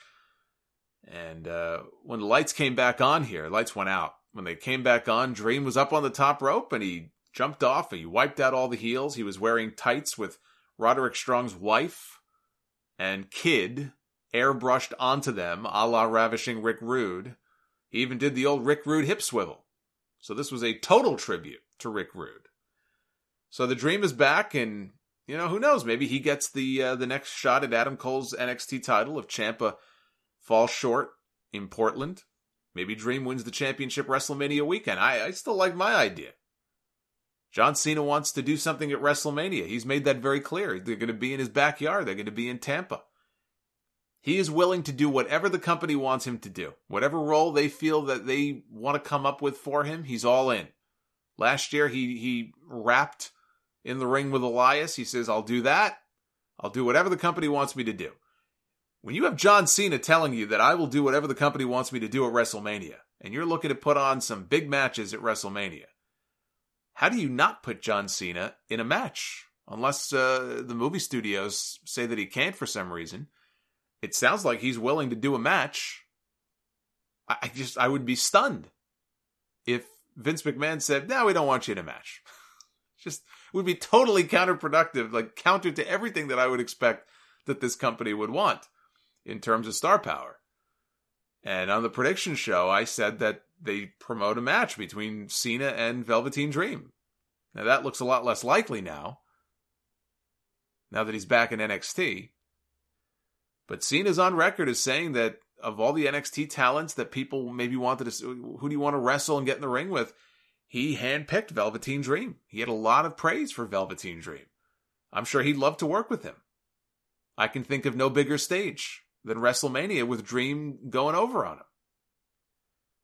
And uh, when the lights came back on here, lights went out. When they came back on, Dream was up on the top rope and he jumped off and he wiped out all the heels. He was wearing tights with Roderick Strong's wife and kid airbrushed onto them, a la ravishing Rick Rude. He even did the old Rick Rude hip swivel. So this was a total tribute to Rick Rude. So the Dream is back, and you know who knows? Maybe he gets the uh, the next shot at Adam Cole's NXT title if Ciampa falls short in Portland. Maybe Dream wins the championship WrestleMania weekend. I, I still like my idea. John Cena wants to do something at WrestleMania. He's made that very clear. They're going to be in his backyard. They're going to be in Tampa. He is willing to do whatever the company wants him to do. Whatever role they feel that they want to come up with for him, he's all in. Last year he he rapped in the ring with Elias. He says, "I'll do that. I'll do whatever the company wants me to do." When you have John Cena telling you that I will do whatever the company wants me to do at WrestleMania, and you're looking to put on some big matches at WrestleMania, how do you not put John Cena in a match? Unless uh, the movie studios say that he can't for some reason. It sounds like he's willing to do a match. I, I just, I would be stunned if Vince McMahon said, no, we don't want you in a match. just would be totally counterproductive, like counter to everything that I would expect that this company would want in terms of star power. And on the prediction show, I said that they promote a match between Cena and Velveteen Dream. Now that looks a lot less likely now. Now that he's back in NXT. But Cena's on record as saying that of all the NXT talents that people maybe wanted to, who do you want to wrestle and get in the ring with? He handpicked Velveteen Dream. He had a lot of praise for Velveteen Dream. I'm sure he'd love to work with him. I can think of no bigger stage than WrestleMania with Dream going over on him.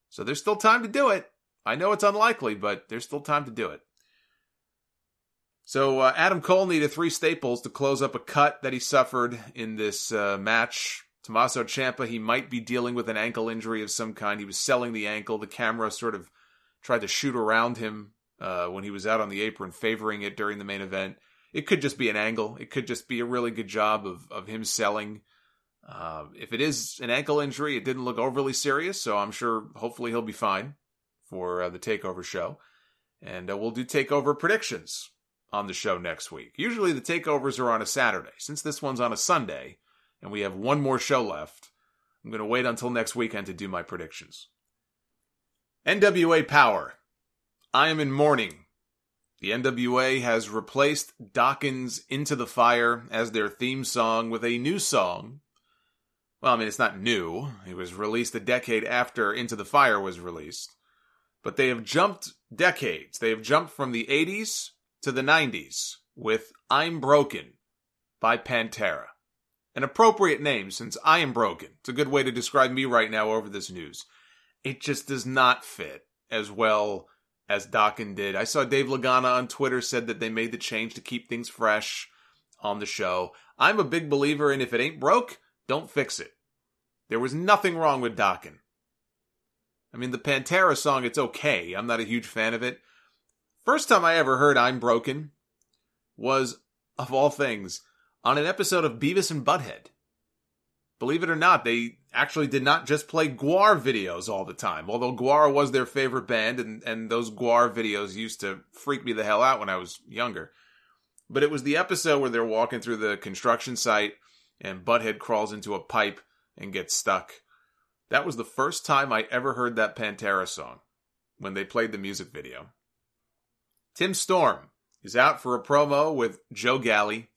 So there's still time to do it. I know it's unlikely, but there's still time to do it. So uh, Adam Cole needed three staples to close up a cut that he suffered in this uh, match. Tommaso Ciampa, he might be dealing with an ankle injury of some kind. He was selling the ankle. The camera sort of tried to shoot around him uh, when he was out on the apron, favoring it during the main event. It could just be an angle. It could just be a really good job of of him selling. Uh, if it is an ankle injury, it didn't look overly serious, so I'm sure hopefully he'll be fine for uh, the takeover show. And uh, we'll do takeover predictions on the show next week. Usually the takeovers are on a Saturday. Since this one's on a Sunday and we have one more show left, I'm going to wait until next weekend to do my predictions. NWA Power. I am in mourning. The NWA has replaced Dokken Into the Fire as their theme song with a new song. Well, I mean, it's not new. It was released a decade after Into the Fire was released. But they have jumped decades. They have jumped from the 80s to the 90s with I'm Broken by Pantera. An appropriate name since I am broken. It's a good way to describe me right now over this news. It just does not fit as well as Dokken did. I saw Dave Lagana on Twitter said that they made the change to keep things fresh on the show. I'm a big believer in if it ain't broke, don't fix it. There was nothing wrong with Dokken. I mean, the Pantera song, it's okay. I'm not a huge fan of it. First time I ever heard I'm Broken was, of all things, on an episode of Beavis and Butthead. Believe it or not, they actually did not just play GWAR videos all the time, although GWAR was their favorite band, and, and those GWAR videos used to freak me the hell out when I was younger. But it was the episode where they're walking through the construction site and Butthead crawls into a pipe and gets stuck. That was the first time I ever heard that Pantera song when they played the music video. Tim Storm is out for a promo with Joe Galli.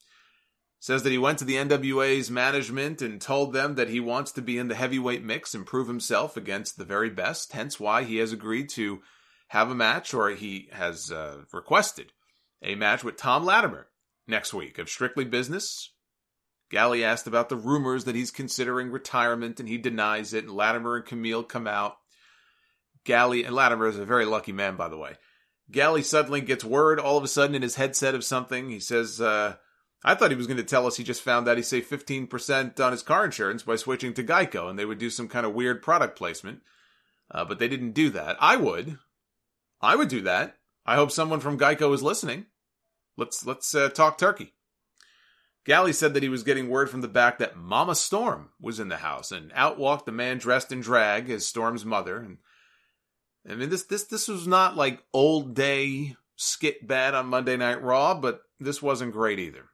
Says that he went to the NWA's management and told them that he wants to be in the heavyweight mix and prove himself against the very best, hence why he has agreed to have a match, or he has uh, requested a match with Tom Latimer next week of Strictly Business. Galli asked about the rumors that he's considering retirement, and he denies it. And Latimer and Camille come out. Galli and Latimer is a very lucky man, by the way. Galli suddenly gets word all of a sudden in his headset of something. He says, uh, I thought he was going to tell us he just found out he saved 15% on his car insurance by switching to Geico and they would do some kind of weird product placement. Uh, but they didn't do that. I would. I would do that. I hope someone from Geico is listening. Let's let's uh, talk turkey. Galli said that he was getting word from the back that Mama Storm was in the house, and out walked the man dressed in drag as Storm's mother. And I mean, this this this was not like old day skit bad on Monday Night Raw, but this wasn't great either.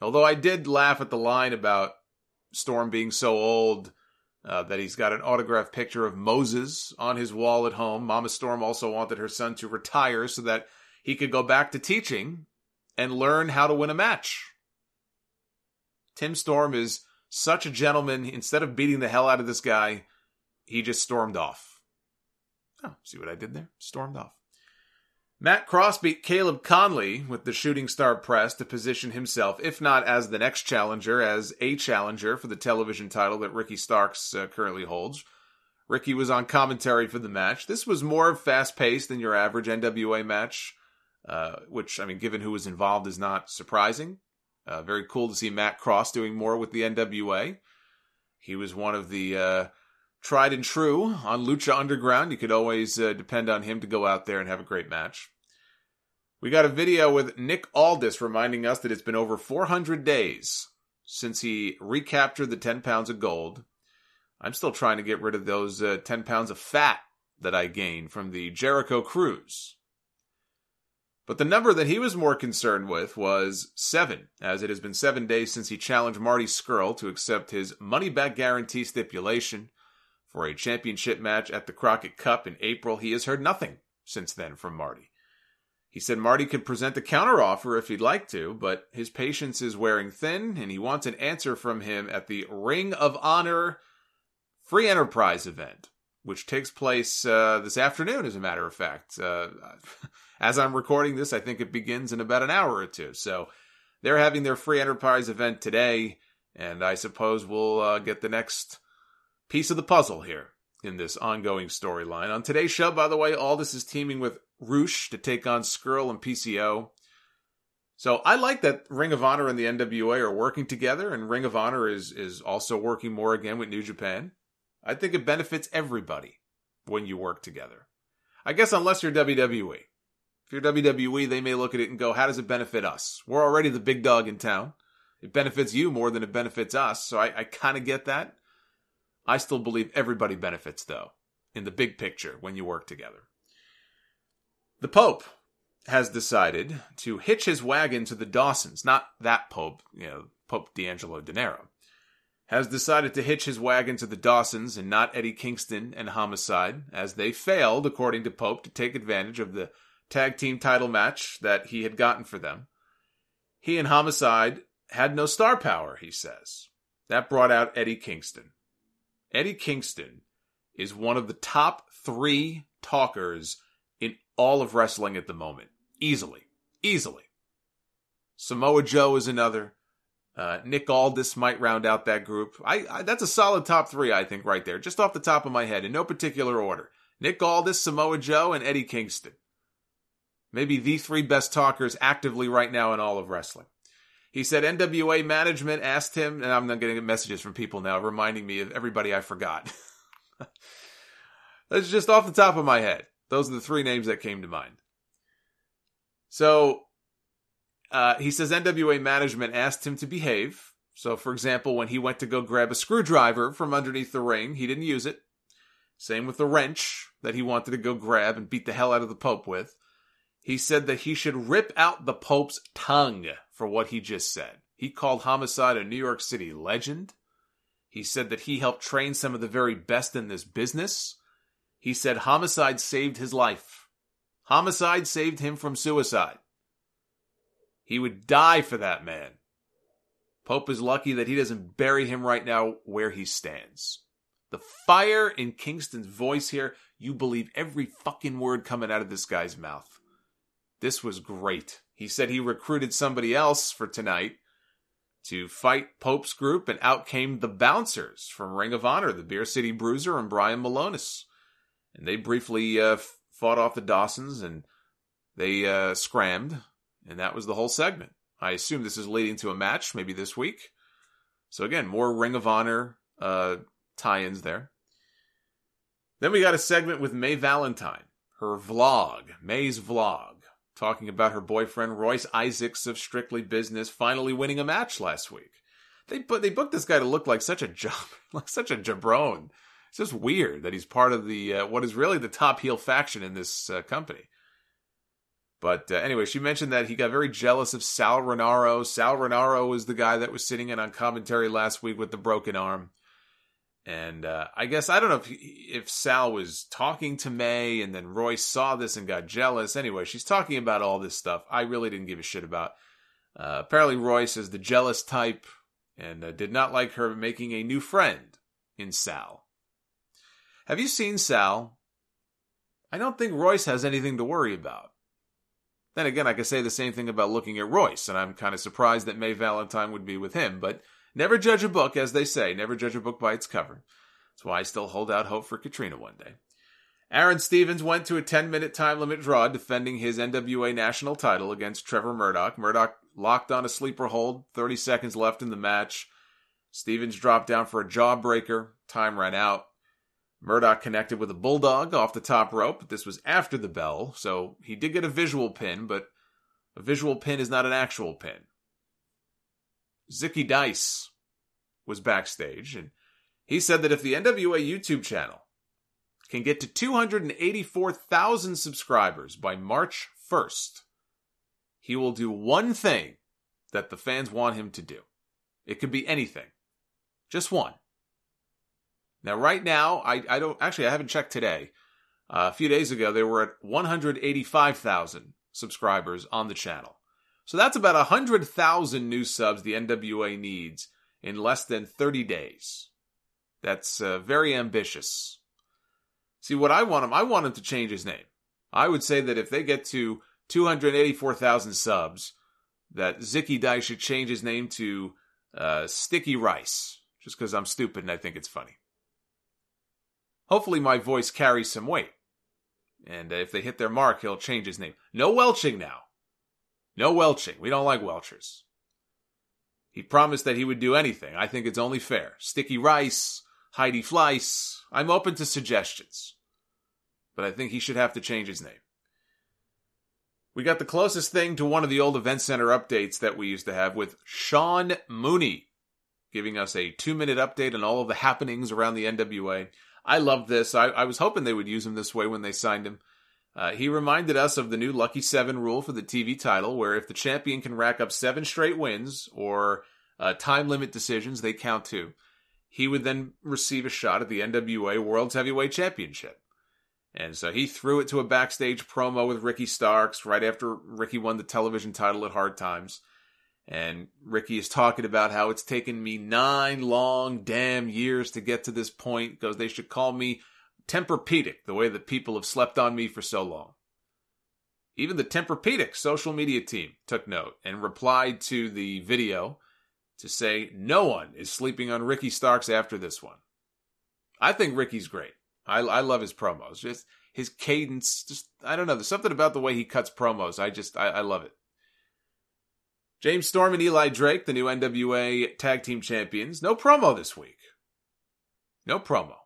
Although I did laugh at the line about Storm being so old uh, that he's got an autographed picture of Moses on his wall at home. Mama Storm also wanted her son to retire so that he could go back to teaching and learn how to win a match. Tim Storm is such a gentleman. Instead of beating the hell out of this guy, he just stormed off. Oh, see what I did there? Stormed off. Matt Cross beat Caleb Konley with the shooting star press to position himself, if not as the next challenger, as a challenger for the television title that Ricky Starks uh, currently holds. Ricky was on commentary for the match. This was more fast paced than your average NWA match, uh, which, I mean, given who was involved, is not surprising. Uh, very cool to see Matt Cross doing more with the NWA. He was one of the uh, tried and true on Lucha Underground. You could always uh, depend on him to go out there and have a great match. We got a video with Nick Aldis reminding us that it's been over 400 days since he recaptured the 10 pounds of gold I'm still trying to get rid of those uh, 10 pounds of fat that I gained from the Jericho cruise. But the number that he was more concerned with was seven, as it has been seven days since he challenged Marty Scurll to accept his money back guarantee stipulation for a championship match at the Crockett Cup in April. He has heard nothing since then from Marty. He said Marty could present a counteroffer if he'd like to, but his patience is wearing thin, and he wants an answer from him at the Ring of Honor free enterprise event, which takes place uh, this afternoon, as a matter of fact. Uh, as I'm recording this, I think it begins in about an hour or two. So they're having their free enterprise event today, and I suppose we'll uh, get the next piece of the puzzle here in this ongoing storyline. On today's show, by the way, Aldis is teaming with Rush to take on Scurll and PCO. So I like that Ring of Honor and the NWA are working together, and Ring of Honor is is also working more again with New Japan. I think it benefits everybody when you work together. I guess unless you're WWE. If you're WWE, they may look at it and go, how does it benefit us? We're already the big dog in town. It benefits you more than it benefits us. So I, I kind of get that. I still believe everybody benefits, though, in the big picture when you work together. The Pope has decided to hitch his wagon to the Dawsons, not that Pope, you know, Pope D'Angelo Dinero has decided to hitch his wagon to the Dawsons and not Eddie Kingston and Homicide, as they failed, according to Pope, to take advantage of the tag team title match that he had gotten for them. He and Homicide had no star power, he says. That brought out Eddie Kingston. Eddie Kingston is one of the top three talkers in all of wrestling at the moment. Easily. Easily. Samoa Joe is another. Uh, Nick Aldis might round out that group. I, I, that's a solid top three, I think, right there, just off the top of my head, in no particular order. Nick Aldis, Samoa Joe, and Eddie Kingston. Maybe the three best talkers actively right now in all of wrestling. He said NWA management asked him, and I'm getting messages from people now reminding me of everybody I forgot. That's just off the top of my head. Those are the three names that came to mind. So uh, he says NWA management asked him to behave. So, for example, when he went to go grab a screwdriver from underneath the ring, he didn't use it. Same with the wrench that he wanted to go grab and beat the hell out of the Pope with. He said that he should rip out the Pope's tongue for what he just said. He called Homicide a New York City legend. He said that he helped train some of the very best in this business. He said Homicide saved his life. Homicide saved him from suicide. He would die for that man. Pope is lucky that he doesn't bury him right now where he stands. The fire in Kingston's voice here, you believe every fucking word coming out of this guy's mouth. This was great. He said he recruited somebody else for tonight to fight Pope's group, and out came the bouncers from Ring of Honor, the Beer City Bruiser and Brian Milonas. And they briefly uh, fought off the Dawsons and they uh, scrammed and that was the whole segment. I assume this is leading to a match, maybe this week. So again, more Ring of Honor uh, tie-ins there. Then we got a segment with May Valentine, her vlog, May's vlog, talking about her boyfriend Royce Isaacs of Strictly Business finally winning a match last week. They but they booked this guy to look like such a job, like such a jabron. It's just weird that he's part of the uh, what is really the top heel faction in this uh, company. But uh, anyway, she mentioned that he got very jealous of Sal Rinauro. Sal Rinauro was the guy that was sitting in on commentary last week with the broken arm. And uh, I guess I don't know if if Sal was talking to May and then Royce saw this and got jealous. Anyway, she's talking about all this stuff. I really didn't give a shit about. Uh, apparently, Royce is the jealous type and uh, did not like her making a new friend in Sal. Have you seen Sal? I don't think Royce has anything to worry about. Then again, I could say the same thing about looking at Royce, and I'm kind of surprised that May Valentine would be with him, but never judge a book, as they say, never judge a book by its cover. That's why I still hold out hope for Katrina one day. Aaron Stevens went to a 10 minute time limit draw defending his NWA national title against Trevor Murdoch. Murdoch locked on a sleeper hold, 30 seconds left in the match. Stevens dropped down for a jawbreaker. Time ran out. Murdoch connected with a bulldog off the top rope, but this was after the bell, so he did get a visual pin, but a visual pin is not an actual pin. Zicky Dice was backstage, and he said that if the NWA YouTube channel can get to 284,000 subscribers by March 1st, he will do one thing that the fans want him to do. It could be anything. Just one. Now, right now, I, I don't actually, I haven't checked today. Uh, a few days ago, they were at 185,000 subscribers on the channel. So that's about 100,000 new subs the NWA needs in less than 30 days. That's uh, very ambitious. See, what I want him, I want him to change his name. I would say that if they get to 284,000 subs, that Zicky Dice should change his name to uh, Sticky Rice, just because I'm stupid and I think it's funny. Hopefully, my voice carries some weight. And if they hit their mark, he'll change his name. No welching now. No welching. We don't like welchers. He promised that he would do anything. I think it's only fair. Sticky Rice, Heidi Fleiss. I'm open to suggestions. But I think he should have to change his name. We got the closest thing to one of the old Event Center updates that we used to have with Sean Mooney giving us a two minute update on all of the happenings around the NWA. I love this. I, I was hoping they would use him this way when they signed him. Uh, he reminded us of the new Lucky Seven rule for the TV title, where if the champion can rack up seven straight wins or uh, time limit decisions, they count too. He would then receive a shot at the NWA World's Heavyweight Championship. And so he threw it to a backstage promo with Ricky Starks right after Ricky won the television title at Hard Times. And Ricky is talking about how it's taken me nine long damn years to get to this point because they should call me Tempur-Pedic, the way that people have slept on me for so long. Even the Tempur-Pedic social media team took note and replied to the video to say no one is sleeping on Ricky Starks after this one. I think Ricky's great. I, I love his promos. Just his cadence. Just I don't know. There's something about the way he cuts promos. I just I, I love it. James Storm and Eli Drake, the new NWA Tag Team Champions. No promo this week. No promo.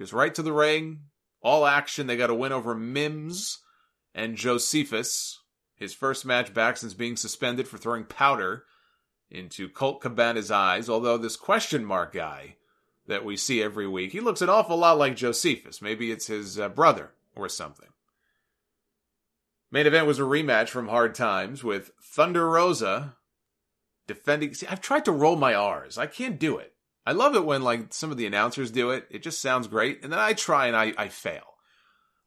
Just right to the ring. All action. They got a win over Mims and Josephus. His first match back since being suspended for throwing powder into Colt Cabana's eyes. Although this question mark guy that we see every week, he looks an awful lot like Josephus. Maybe it's his uh, brother or something. Main event was a rematch from Hard Times with Thunder Rosa defending. See, I've tried to roll my R's. I can't do it. I love it when like some of the announcers do it. It just sounds great. And then I try and I, I fail.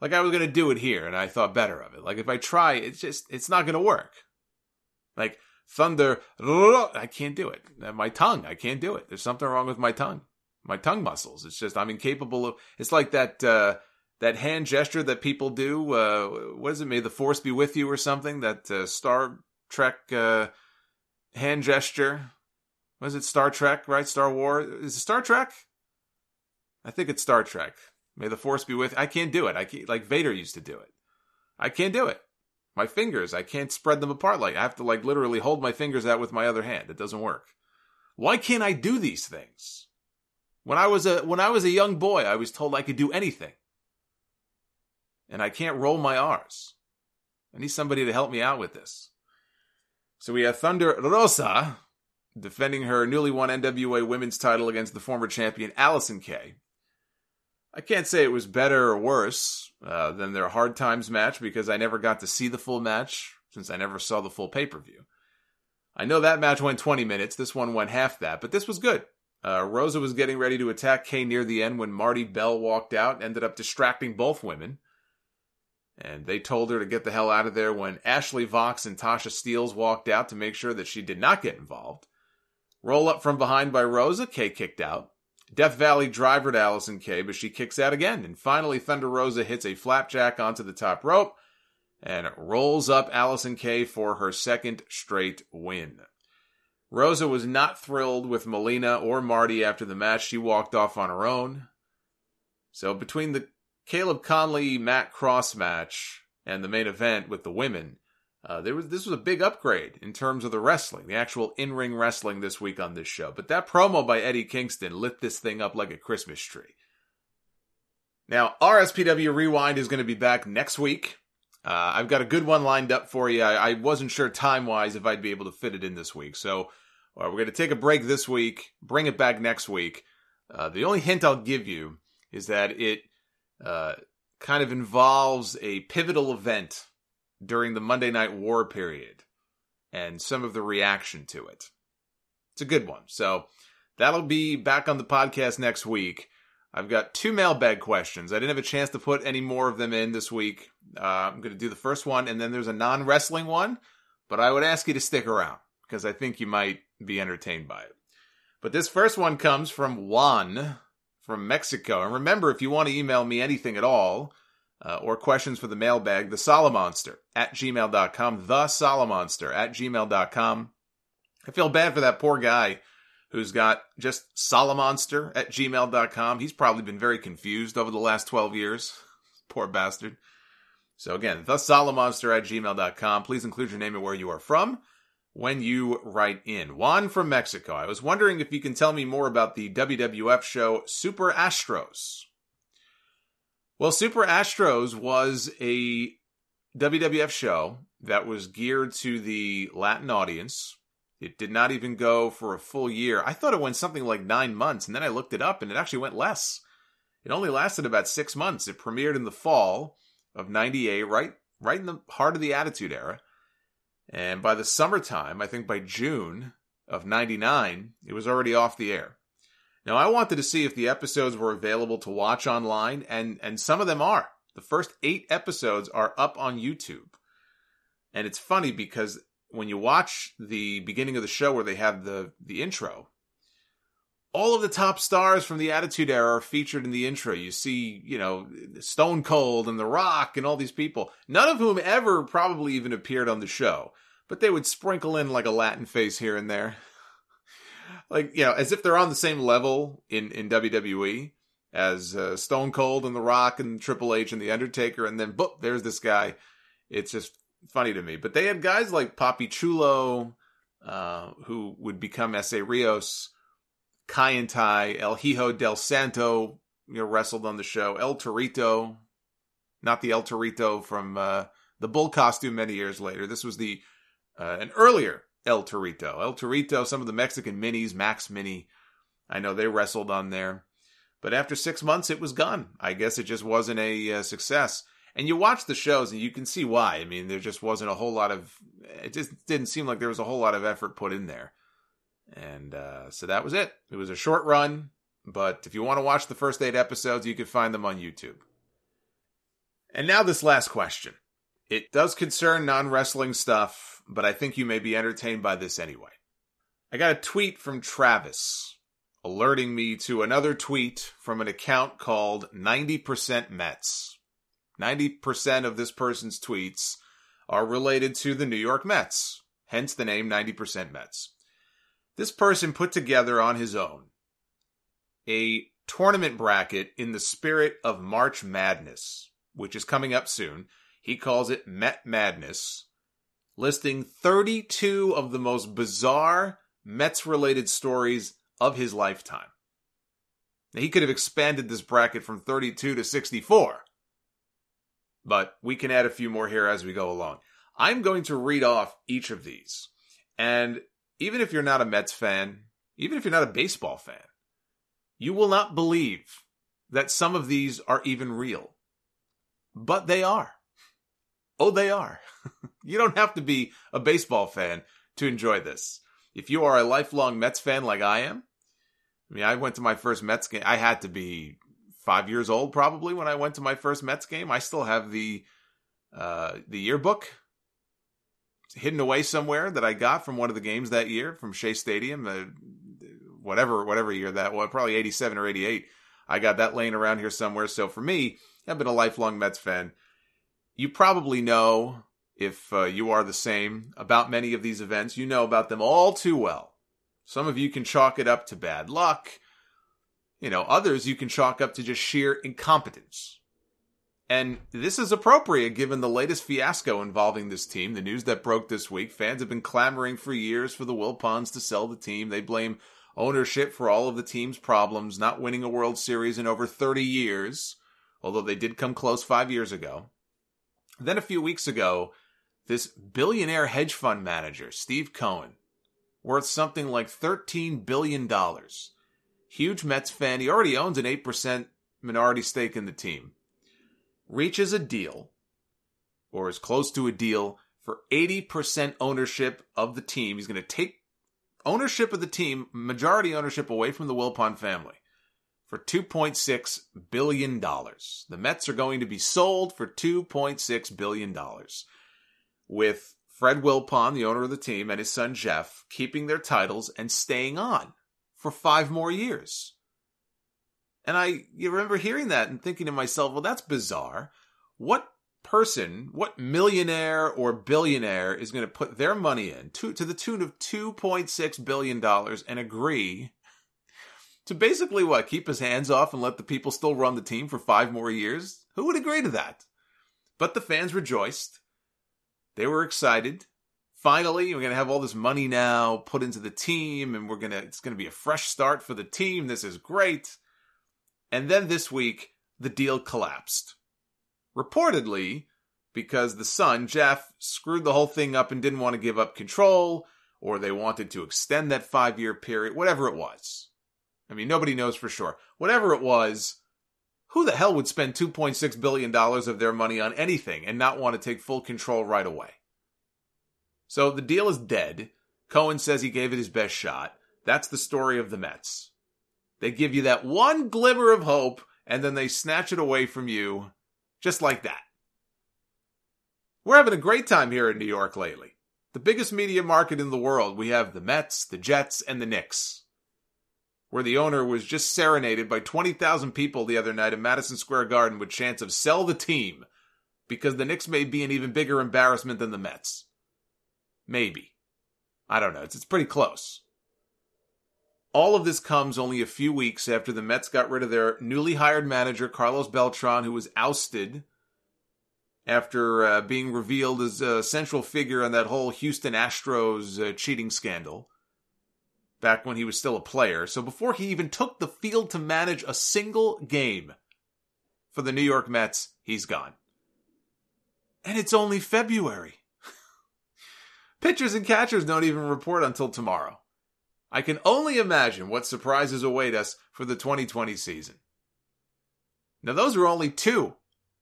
Like I was to do it here and I thought better of it. Like if I try, it's just, it's not to work. Like thunder, I can't do it. My tongue, I can't do it. There's something wrong with my tongue, my tongue muscles. It's just, I'm incapable of, it's like that, uh, that hand gesture that people do. Uh, what is it? May the force be with you or something. That uh, Star Trek uh, hand gesture. Was it Star Trek? Right? Star Wars. Is it Star Trek? I think it's Star Trek. May the force be with. I can't do it. I can't, like Vader used to do it. I can't do it. My fingers, I can't spread them apart. Like I have to like literally hold my fingers out with my other hand. It doesn't work. Why can't I do these things? When I was a when I was a young boy, I was told I could do anything and I can't roll my R's. I need somebody to help me out with this. So we have Thunder Rosa defending her newly won NWA Women's title against the former champion Allysin Kay. I can't say it was better or worse uh, than their Hard Times match because I never got to see the full match since I never saw the full pay per view. I know that match went 20 minutes. This one went half that, but this was good. Uh, Rosa was getting ready to attack Kay near the end when Marti Belle walked out, ended up distracting both women. And they told her to get the hell out of there when Ashley Vox and Tasha Steelz walked out to make sure that she did not get involved. Roll up from behind by Rosa, Kay kicked out. Death Valley driver to Allysin Kay, but she kicks out again. And finally, Thunder Rosa hits a flapjack onto the top rope. and rolls up Allysin Kay for her second straight win. Rosa was not thrilled with Melina or Marty after the match. She walked off on her own. So between the Caleb Konley Matt Cross match and the main event with the women, uh, there was this was a big upgrade in terms of the wrestling, the actual in-ring wrestling this week on this show. But that promo by Eddie Kingston lit this thing up like a Christmas tree. Now, RSPW Rewind is going to be back next week. Uh, I've got a good one lined up for you. I, I wasn't sure time wise if I'd be able to fit it in this week, so uh, we're going to take a break this week, bring it back next week. Uh, the only hint I'll give you is that it kind of involves a pivotal event during the Monday Night War period and some of the reaction to it. It's a good one. So that'll be back on the podcast next week. I've got two mailbag questions. I didn't have a chance to put any more of them in this week. Uh, I'm going to do the first one, and then there's a non wrestling one, but I would ask you to stick around because I think you might be entertained by it. But this first one comes from Juan from Mexico. And remember, if you want to email me anything at all, uh, or questions for the mailbag, the Solomonster at gmail.com, the Solomonster at gmail.com. I feel bad for that poor guy who's got just Solomonster at gmail.com. He's probably been very confused over the last 12 years. poor bastard. So again, the Solomonster at gmail.com. Please include your name and where you are from when you write in. Juan from Mexico. I was wondering if you can tell me more about the WWF show Super Astros. Well, Super Astros was a WWF show that was geared to the Latin audience. It did not even go for a full year. I thought it went something like nine months, and then I looked it up and it actually went less. It only lasted about six months. It premiered in the fall of 98, right, right in the heart of the Attitude Era. And by the summertime, I think by June of 99, it was already off the air. Now, I wanted to see if the episodes were available to watch online, and, and some of them are. The first eight episodes are up on YouTube. And it's funny because when you watch the beginning of the show where they have the, the intro, all of the top stars from the Attitude Era are featured in the intro. You see, you know, Stone Cold and The Rock and all these people, none of whom ever probably even appeared on the show, but they would sprinkle in like a Latin face here and there. like, you know, as if they're on the same level in, in WWE as uh, Stone Cold and The Rock and Triple H and The Undertaker. And then, boop, there's this guy. It's just funny to me. But they had guys like Papi Chulo, uh, who would become Essa Rios Kaientai, El Hijo del Santo, you know, wrestled on the show. El Torito, not the El Torito from uh, the bull costume many years later. This was the uh, an earlier El Torito. El Torito, some of the Mexican minis, Max Mini. I know they wrestled on there. But after six months, it was gone. I guess it just wasn't a uh, success. And you watch the shows and you can see why. I mean, there just wasn't a whole lot of, it just didn't seem like there was a whole lot of effort put in there. And uh, so that was it. It was a short run, but if you want to watch the first eight episodes, you can find them on YouTube. And now, this last question. It does concern non wrestling stuff, but I think you may be entertained by this anyway. I got a tweet from Travis alerting me to another tweet from an account called 90% Mets. 90% of this person's tweets are related to the New York Mets, hence the name 90% Mets. This person put together on his own a tournament bracket in the spirit of March Madness, which is coming up soon. He calls it Met Madness, listing 32 of the most bizarre Mets related stories of his lifetime. Now, he could have expanded this bracket from 32 to 64, but we can add a few more here as we go along. I'm going to read off each of these. And even if you're not a Mets fan, even if you're not a baseball fan, you will not believe that some of these are even real. But they are. Oh, they are. you don't have to be a baseball fan to enjoy this. If you are a lifelong Mets fan like I am, I mean, I went to my first Mets game. I had to be five years old probably when I went to my first Mets game. I still have the uh, the yearbook hidden away somewhere that I got from one of the games that year from Shea Stadium, uh, whatever whatever year that was, probably 87 or 88. I got that laying around here somewhere. So for me, I've been a lifelong Mets fan. You probably know, if uh, you are the same, about many of these events. You know about them all too well. Some of you can chalk it up to bad luck. You know, others you can chalk up to just sheer incompetence. And this is appropriate given the latest fiasco involving this team. The news that broke this week. Fans have been clamoring for years for the Wilpons to sell the team. They blame ownership for all of the team's problems, not winning a World Series in over 30 years, although they did come close five years ago. Then a few weeks ago, this billionaire hedge fund manager, Steve Cohen, worth something like $13 billion. Huge Mets fan. He already owns an 8% minority stake in the team reaches a deal, or is close to a deal, for 80% ownership of the team. He's going to take ownership of the team, majority ownership away from the Wilpon family for $2.6 billion. The Mets are going to be sold for $2.6 billion. With Fred Wilpon, the owner of the team, and his son Jeff keeping their titles and staying on for five more years. And I you remember hearing that and thinking to myself, well, that's bizarre. What person, what millionaire or billionaire is going to put their money in to, to the tune of $2.6 billion and agree to basically what? Keep his hands off and let the people still run the team for five more years? Who would agree to that? But the fans rejoiced. They were excited. Finally, we're going to have all this money now put into the team and we're going to, it's going to be a fresh start for the team. This is great. And then this week, the deal collapsed. Reportedly, because the son, Jeff, screwed the whole thing up and didn't want to give up control, or they wanted to extend that five year period, whatever it was. I mean, nobody knows for sure. Whatever it was, who the hell would spend $2.6 billion of their money on anything and not want to take full control right away? So the deal is dead. Cohen says he gave it his best shot. That's the story of the Mets. They give you that one glimmer of hope, and then they snatch it away from you just like that. We're having a great time here in New York lately. The biggest media market in the world. We have the Mets, the Jets, and the Knicks. Where the owner was just serenaded by 20,000 people the other night in Madison Square Garden with chants of sell the team because the Knicks may be an even bigger embarrassment than the Mets. Maybe. I don't know. It's, it's pretty close. All of this comes only a few weeks after the Mets got rid of their newly hired manager, Carlos Beltran, who was ousted after uh, being revealed as a central figure on that whole Houston Astros uh, cheating scandal back when he was still a player. So before he even took the field to manage a single game for the New York Mets, he's gone. And it's only February. Pitchers and catchers don't even report until tomorrow. I can only imagine what surprises await us for the 2020 season. Now, those are only two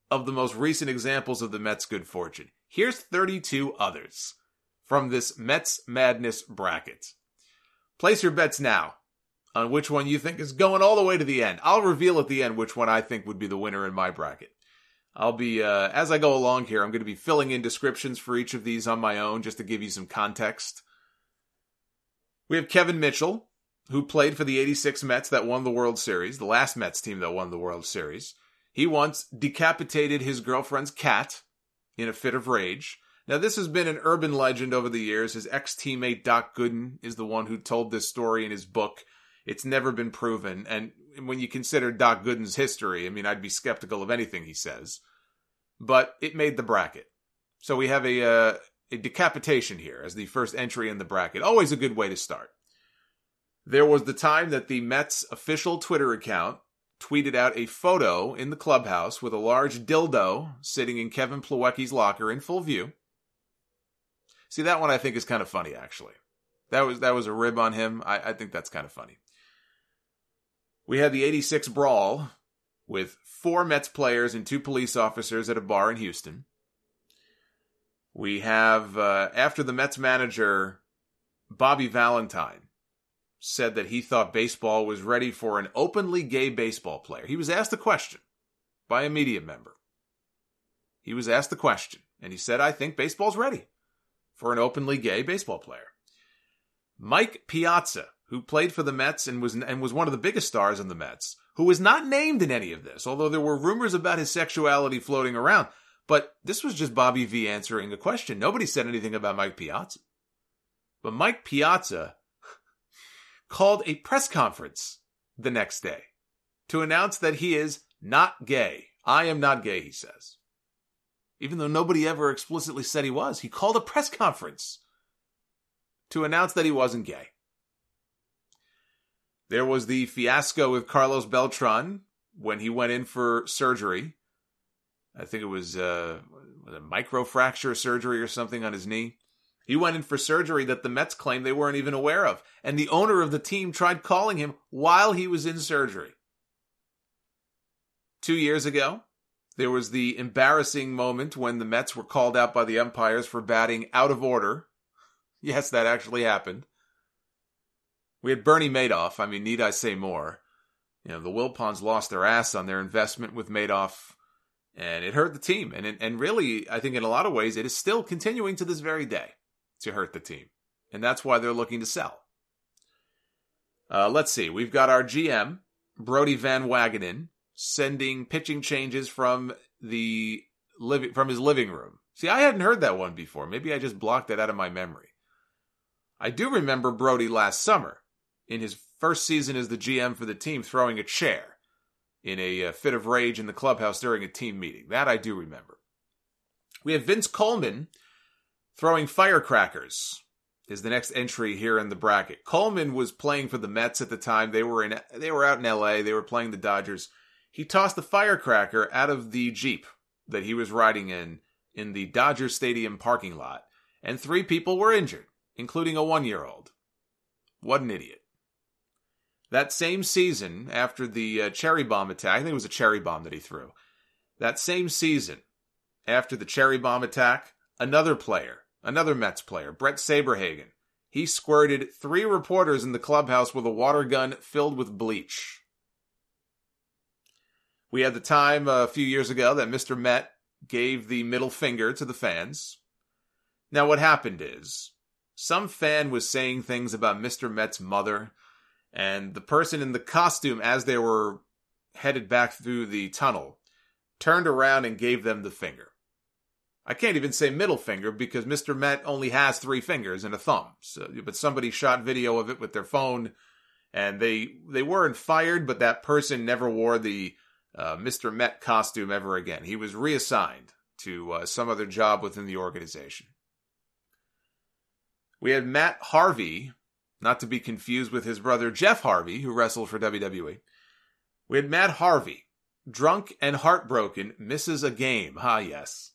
of the most recent examples of the Mets' good fortune. Here's 32 others from this Mets Madness bracket. Place your bets now on which one you think is going all the way to the end. I'll reveal at the end which one I think would be the winner in my bracket. I'll be, uh, as I go along here, I'm going to be filling in descriptions for each of these on my own just to give you some context. We have Kevin Mitchell, who played for the 86 Mets that won the World Series, the last Mets team that won the World Series. He once decapitated his girlfriend's cat in a fit of rage. Now, this has been an urban legend over the years. His ex teammate Doc Gooden is the one who told this story in his book. It's never been proven. And when you consider Doc Gooden's history, I mean, I'd be skeptical of anything he says. But it made the bracket. So we have a, uh, a decapitation here as the first entry in the bracket. Always a good way to start. There was the time that the Mets official Twitter account tweeted out a photo in the clubhouse with a large dildo sitting in Kevin Plawecki's locker in full view. See, that one I think is kind of funny, actually. That was that was a rib on him. I, I think that's kind of funny. We had the 86 brawl with four Mets players and two police officers at a bar in Houston. We have, uh, after the Mets manager, Bobby Valentine, said that he thought baseball was ready for an openly gay baseball player. He was asked a question by a media member. He was asked the question, and he said, I think baseball's ready for an openly gay baseball player. Mike Piazza, who played for the Mets and was and was one of the biggest stars in the Mets, who was not named in any of this, although there were rumors about his sexuality floating around. But this was just Bobby V answering a question. Nobody said anything about Mike Piazza. But Mike Piazza called a press conference the next day to announce that he is not gay. I am not gay, he says. Even though nobody ever explicitly said he was, he called a press conference to announce that he wasn't gay. There was the fiasco with Carlos Beltran when he went in for surgery. I think it was, uh, was a microfracture surgery or something on his knee. He went in for surgery that the Mets claimed they weren't even aware of. And the owner of the team tried calling him while he was in surgery. Two years ago, there was the embarrassing moment when the Mets were called out by the umpires for batting out of order. Yes, that actually happened. We had Bernie Madoff. I mean, need I say more? You know, the Wilpons lost their ass on their investment with Madoff, and it hurt the team. And and really, I think in a lot of ways, it is still continuing to this very day to hurt the team, and that's why they're looking to sell. Uh, let's see. We've got our GM Brodie Van Wagenen sending pitching changes from the living from his living room. See, I hadn't heard that one before. Maybe I just blocked that out of my memory. I do remember Brodie last summer in his first season as the GM for the team throwing a chair in a uh, fit of rage in the clubhouse during a team meeting. That I do remember. We have Vince Coleman throwing firecrackers is the next entry here in the bracket. Coleman was playing for the Mets at the time. They were in they were out in LA. They were playing the Dodgers. He tossed the firecracker out of the Jeep that he was riding in in the Dodger Stadium parking lot, and three people were injured, including a 1-year-old. What an idiot. That same season, after the uh, cherry bomb attack, I think it was a cherry bomb that he threw. That same season, after the cherry bomb attack, another player, another Mets player, Bret Saberhagen, he squirted three reporters in the clubhouse with a water gun filled with bleach. We had the time uh, a few years ago that Mr. Met gave the middle finger to the fans. Now, what happened is some fan was saying things about Mr. Met's mother, and the person in the costume, as they were headed back through the tunnel, turned around and gave them the finger. I can't even say middle finger because Mr. Met only has three fingers and a thumb. So, but somebody shot video of it with their phone, and they they weren't fired, but that person never wore the uh, Mr. Met costume ever again. He was reassigned to uh, some other job within the organization. We had Matt Harvey, not to be confused with his brother Jeff Hardy, who wrestled for WWE. We had Matt Harvey, drunk and heartbroken, misses a game. Ah, yes.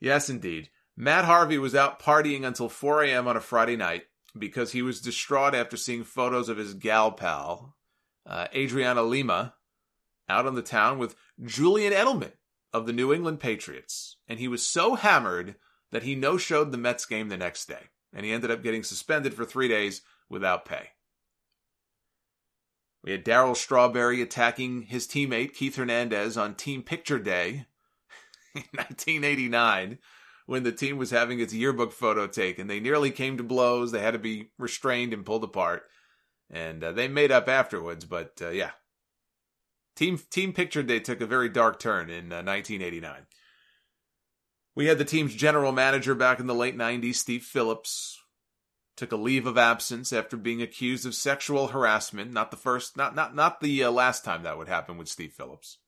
Yes, indeed. Matt Harvey was out partying until 4 a.m. on a Friday night because he was distraught after seeing photos of his gal pal, uh, Adriana Lima, out on the town with Julian Edelman of the New England Patriots. And he was so hammered that he no showed the Mets game the next day. And he ended up getting suspended for three days without pay. We had Darryl Strawberry attacking his teammate Keith Hernandez on Team Picture Day in 1989 when the team was having its yearbook photo taken. They nearly came to blows. They had to be restrained and pulled apart. And uh, they made up afterwards, but uh, yeah. Team Team Picture Day took a very dark turn in uh, 1989. We had the team's general manager back in the late 90s, Steve Phillips, took a leave of absence after being accused of sexual harassment. Not the first, not not not the uh, last time that would happen with Steve Phillips.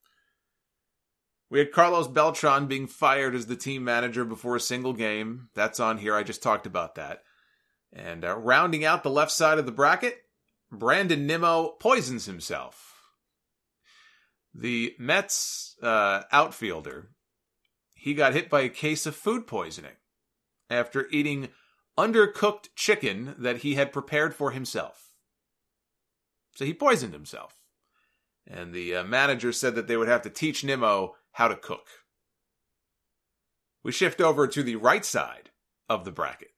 We had Carlos Beltran being fired as the team manager before a single game. That's on here. I just talked about that. And uh, rounding out the left side of the bracket, Brandon Nimmo poisons himself. The Mets uh, outfielder, he got hit by a case of food poisoning after eating undercooked chicken that he had prepared for himself. So he poisoned himself. And the uh, manager said that they would have to teach Nimmo how to cook. We shift over to the right side of the bracket.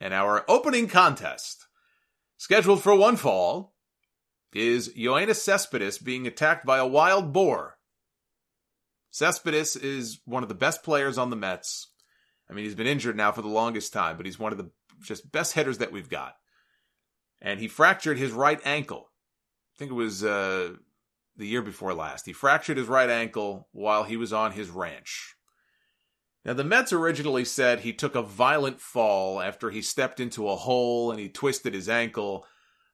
And our opening contest, scheduled for one fall, is Yoenis Cespedes being attacked by a wild boar. Cespedes is one of the best players on the Mets. I mean, he's been injured now for the longest time, but he's one of the just best hitters that we've got. And he fractured his right ankle. I think it was uh, the year before last. He fractured his right ankle while he was on his ranch. Now, the Mets originally said he took a violent fall after he stepped into a hole and he twisted his ankle.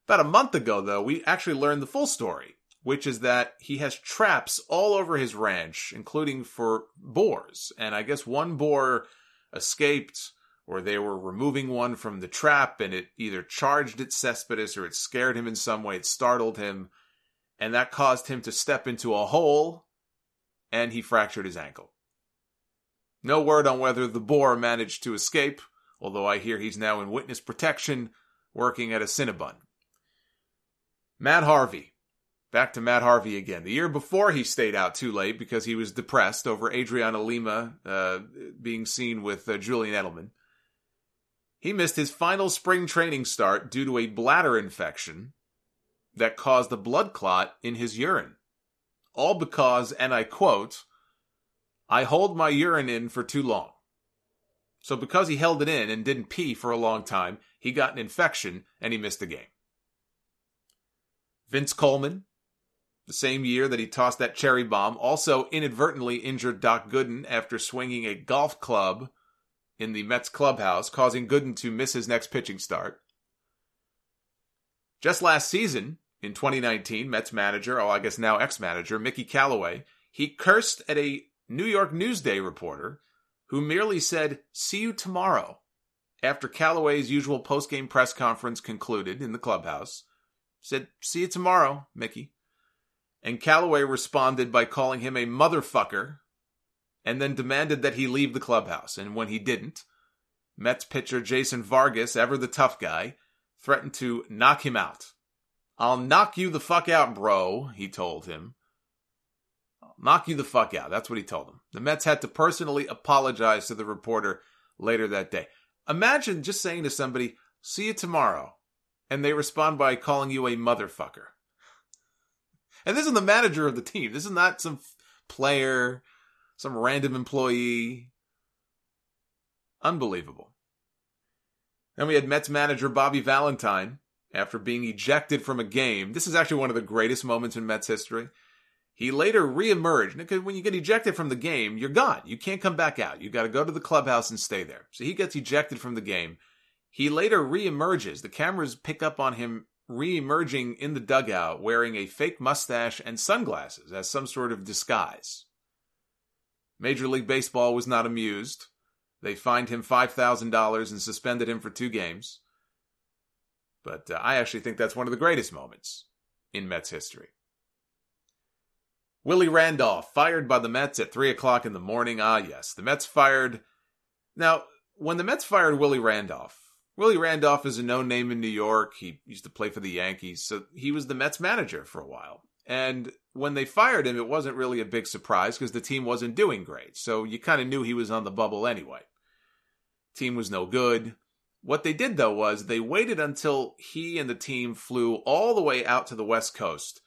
About a month ago, though, we actually learned the full story, which is that he has traps all over his ranch, including for boars. And I guess one boar escaped, or they were removing one from the trap, and it either charged at Cespedes or it scared him in some way, it startled him, and that caused him to step into a hole, and he fractured his ankle. No word on whether the boar managed to escape, although I hear he's now in witness protection, working at a Cinnabon. Matt Harvey. Back to Matt Harvey again. The year before, he stayed out too late because he was depressed over Adriana Lima uh, being seen with uh, Julian Edelman. He missed his final spring training start due to a bladder infection that caused a blood clot in his urine. All because, and I quote, I hold my urine in for too long. So because he held it in and didn't pee for a long time, he got an infection and he missed the game. Vince Coleman, the same year that he tossed that cherry bomb, also inadvertently injured Doc Gooden after swinging a golf club in the Mets clubhouse, causing Gooden to miss his next pitching start. Just last season, in 2019, Mets manager, oh, I guess now ex manager, Mickey Callaway, he cursed at a New York Newsday reporter who merely said, See you tomorrow, after Callaway's usual post-game press conference concluded in the clubhouse. Said, See you tomorrow, Mickey. And Callaway responded by calling him a motherfucker and then demanded that he leave the clubhouse. And when he didn't, Mets pitcher Jason Vargas, ever the tough guy, threatened to knock him out. I'll knock you the fuck out, bro, he told him. I'll knock you the fuck out. That's what he told him. The Mets had to personally apologize to the reporter later that day. Imagine just saying to somebody, see you tomorrow, and they respond by calling you a motherfucker. And this is the manager of the team. This is not some player, some random employee. Unbelievable. Then we had Mets manager Bobby Valentine after being ejected from a game. This is actually one of the greatest moments in Mets history. He later reemerged because when you get ejected from the game, you're gone. You can't come back out. You got to go to the clubhouse and stay there. So he gets ejected from the game. He later reemerges. The cameras pick up on him reemerging in the dugout wearing a fake mustache and sunglasses as some sort of disguise. Major League Baseball was not amused. They fined him $5,000 and suspended him for two games. But uh, I actually think that's one of the greatest moments in Mets history. Willie Randolph fired by the Mets at 3 o'clock in the morning. Ah, yes, the Mets fired. Now, when the Mets fired Willie Randolph, Willie Randolph is a known name in New York. He used to play for the Yankees, so he was the Mets manager for a while. And when they fired him, it wasn't really a big surprise because the team wasn't doing great. So you kind of knew he was on the bubble anyway. Team was no good. What they did though was they waited until he and the team flew all the way out to the West Coast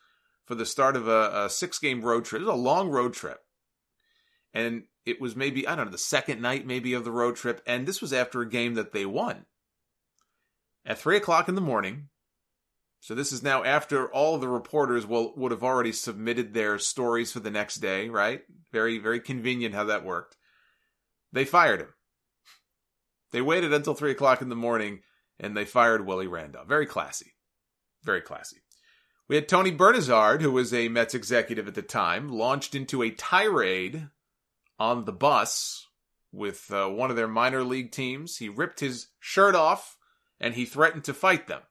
for the start of a, a six game road trip. It was a long road trip. And it was maybe, I don't know, the second night maybe of the road trip. And this was after a game that they won. At three o'clock in the morning, so this is now after all the reporters will would have already submitted their stories for the next day, right? Very, very convenient how that worked. They fired him. They waited until three o'clock in the morning and they fired Willie Randolph. Very classy. Very classy. We had Tony Bernazard, who was a Mets executive at the time, launched into a tirade on the bus with uh, one of their minor league teams. He ripped his shirt off and he threatened to fight them.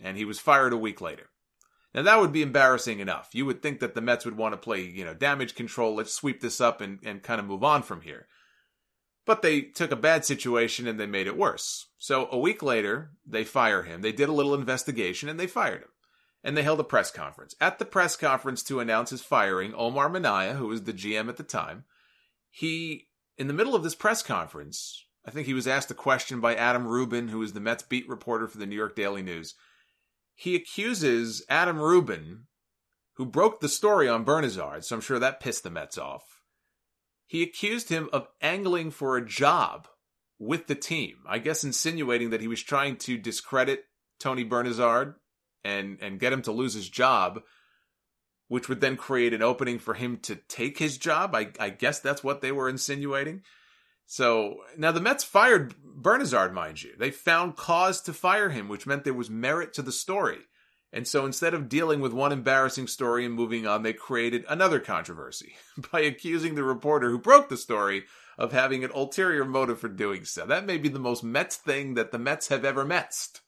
And he was fired a week later. Now that would be embarrassing enough. You would think that the Mets would want to play, you know, damage control. Let's sweep this up and, and kind of move on from here. But they took a bad situation and they made it worse. So a week later, they fire him. They did a little investigation and they fired him. And they held a press conference. At the press conference to announce his firing, Omar Minaya, who was the GM at the time, he, in the middle of this press conference, I think he was asked a question by Adam Rubin, who is the Mets beat reporter for the New York Daily News. He accuses Adam Rubin, who broke the story on Bernazard, so I'm sure that pissed the Mets off. He accused him of angling for a job with the team. I guess insinuating that he was trying to discredit Tony Bernazard and and get him to lose his job which would then create an opening for him to take his job. I, I guess that's what they were insinuating. So now the Mets fired Bernazard, mind you. They found cause to fire him, which meant there was merit to the story. And so instead of dealing with one embarrassing story and moving on, they created another controversy by accusing the reporter who broke the story of having an ulterior motive for doing so. That may be the most Mets thing that the Mets have ever Metsed.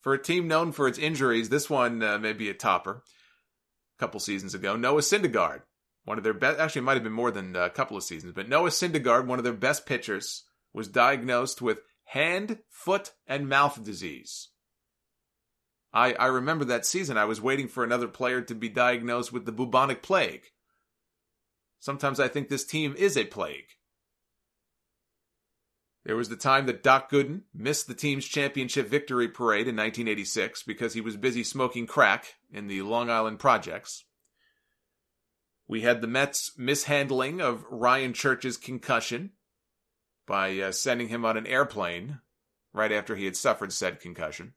For a team known for its injuries, this one uh, may be a topper. A couple seasons ago, Noah Syndergaard, one of their best, actually, it might have been more than a couple of seasons, but Noah Syndergaard, one of their best pitchers, was diagnosed with hand, foot, and mouth disease. I, I remember that season. I was waiting for another player to be diagnosed with the bubonic plague. Sometimes I think this team is a plague. There was the time that Doc Gooden missed the team's championship victory parade in 1986 because he was busy smoking crack in the Long Island projects. We had the Mets' mishandling of Ryan Church's concussion by uh, sending him on an airplane right after he had suffered said concussion.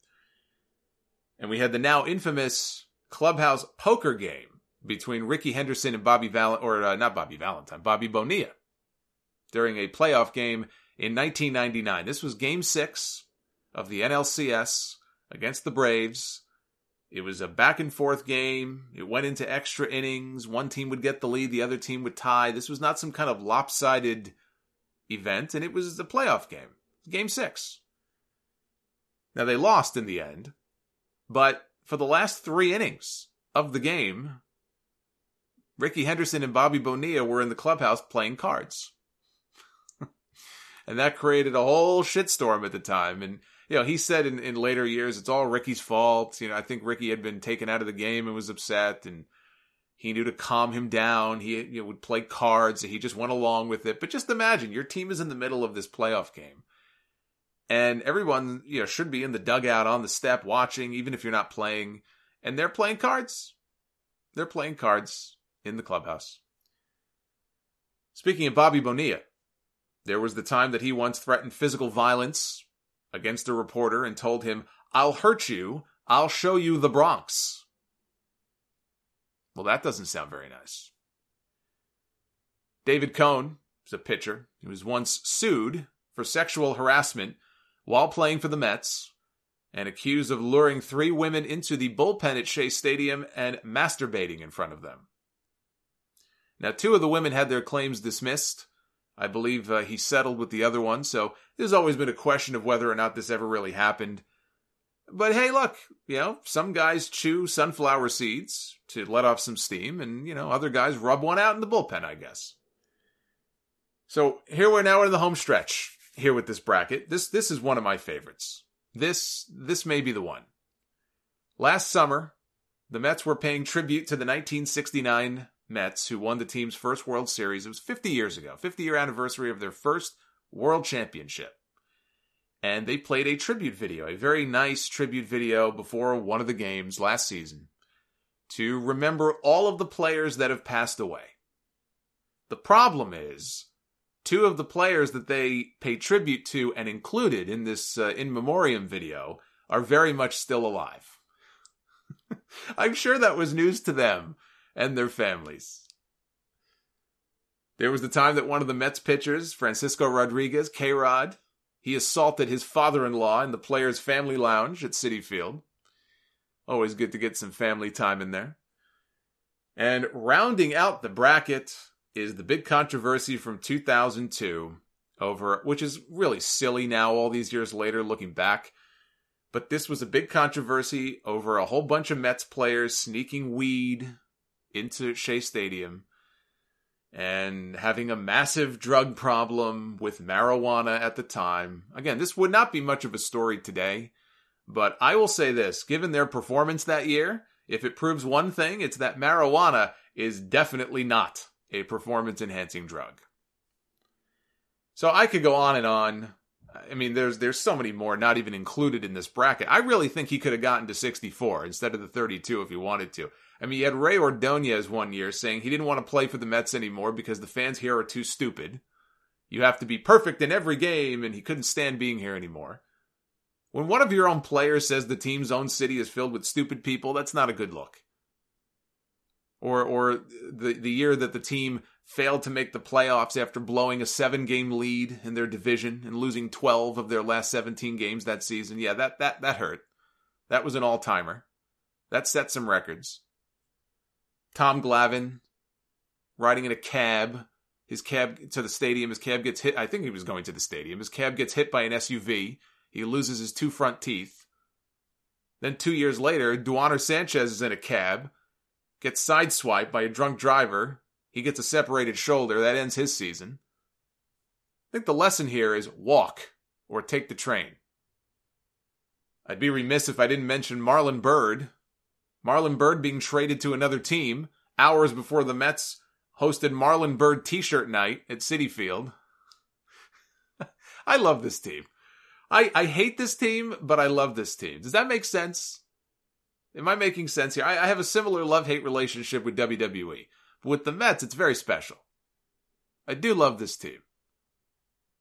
And we had the now infamous clubhouse poker game between Rickey Henderson and Bobby Val or uh, not Bobby Valentine, Bobby Bonilla during a playoff game in 1999. This was game 6 of the NLCS against the Braves. It was a back and forth game. It went into extra innings. One team would get the lead, the other team would tie. This was not some kind of lopsided event, and it was a playoff game. Game 6. Now they lost in the end, but for the last three innings of the game, Rickey Henderson and Bobby Bonilla were in the clubhouse playing cards. and that created a whole shitstorm at the time. And, you know, he said in, in later years, it's all Rickey's fault. You know, I think Ricky had been taken out of the game and was upset and he knew to calm him down. He you know, would play cards. He just went along with it. But just imagine your team is in the middle of this playoff game and everyone you know should be in the dugout on the step watching even if you're not playing and they're playing cards they're playing cards in the clubhouse speaking of bobby bonilla there was the time that he once threatened physical violence against a reporter and told him i'll hurt you i'll show you the bronx well that doesn't sound very nice david cone is a pitcher he was once sued for sexual harassment while playing for the Mets and accused of luring three women into the bullpen at Shea Stadium and masturbating in front of them. Now, two of the women had their claims dismissed. I believe uh, he settled with the other one, so there's always been a question of whether or not this ever really happened. But hey, look, you know, some guys chew sunflower seeds to let off some steam, and, you know, other guys rub one out in the bullpen, I guess. So here we're now in the home stretch here with this bracket. This this is one of my favorites. This this may be the one. Last summer, the Mets were paying tribute to the 1969 Mets who won the team's first World Series. It was 50 years ago, 50 year anniversary of their first World Championship. And they played a tribute video, a very nice tribute video before one of the games last season to remember all of the players that have passed away. The problem is two of the players that they pay tribute to and included in this uh, in memoriam video are very much still alive. I'm sure that was news to them and their families. There was the time that one of the Mets pitchers, Francisco Rodriguez, K Rod, he assaulted his father in law in the players' family lounge at Citi Field. Always good to get some family time in there. And rounding out the bracket, is the big controversy from 2002 over, which is really silly now, all these years later, looking back. But this was a big controversy over a whole bunch of Mets players sneaking weed into Shea Stadium and having a massive drug problem with marijuana at the time. Again, this would not be much of a story today, but I will say this given their performance that year, if it proves one thing, it's that marijuana is definitely not a performance enhancing drug. So I could go on and on. I mean, there's there's so many more not even included in this bracket. I really think he could have gotten to 64 instead of the 32 if he wanted to. I mean, he had Rey Ordonez one year saying he didn't want to play for the Mets anymore because the fans here are too stupid. You have to be perfect in every game, and he couldn't stand being here anymore. When one of your own players says the team's own city is filled with stupid people, that's not a good look. Or or the the year that the team failed to make the playoffs after blowing a 7-game lead in their division and losing 12 of their last 17 games that season. Yeah, that that that hurt. That was an all-timer. That set some records. Tom Glavine riding in a cab his cab to the stadium. His cab gets hit. I think he was going to the stadium. His cab gets hit by an SUV. He loses his two front teeth. Then two years later, Duaner Sanchez is in a cab, gets sideswiped by a drunk driver. He gets a separated shoulder. That ends his season. I think the lesson here is walk or take the train. I'd be remiss if I didn't mention Marlon Byrd. Marlon Byrd being traded to another team hours before the Mets hosted Marlon Byrd t-shirt night at Citi Field. I love this team. I, I hate this team, but I love this team. Does that make sense? Am I making sense here? I, I have a similar love-hate relationship with WWE. With the Mets, it's very special. I do love this team.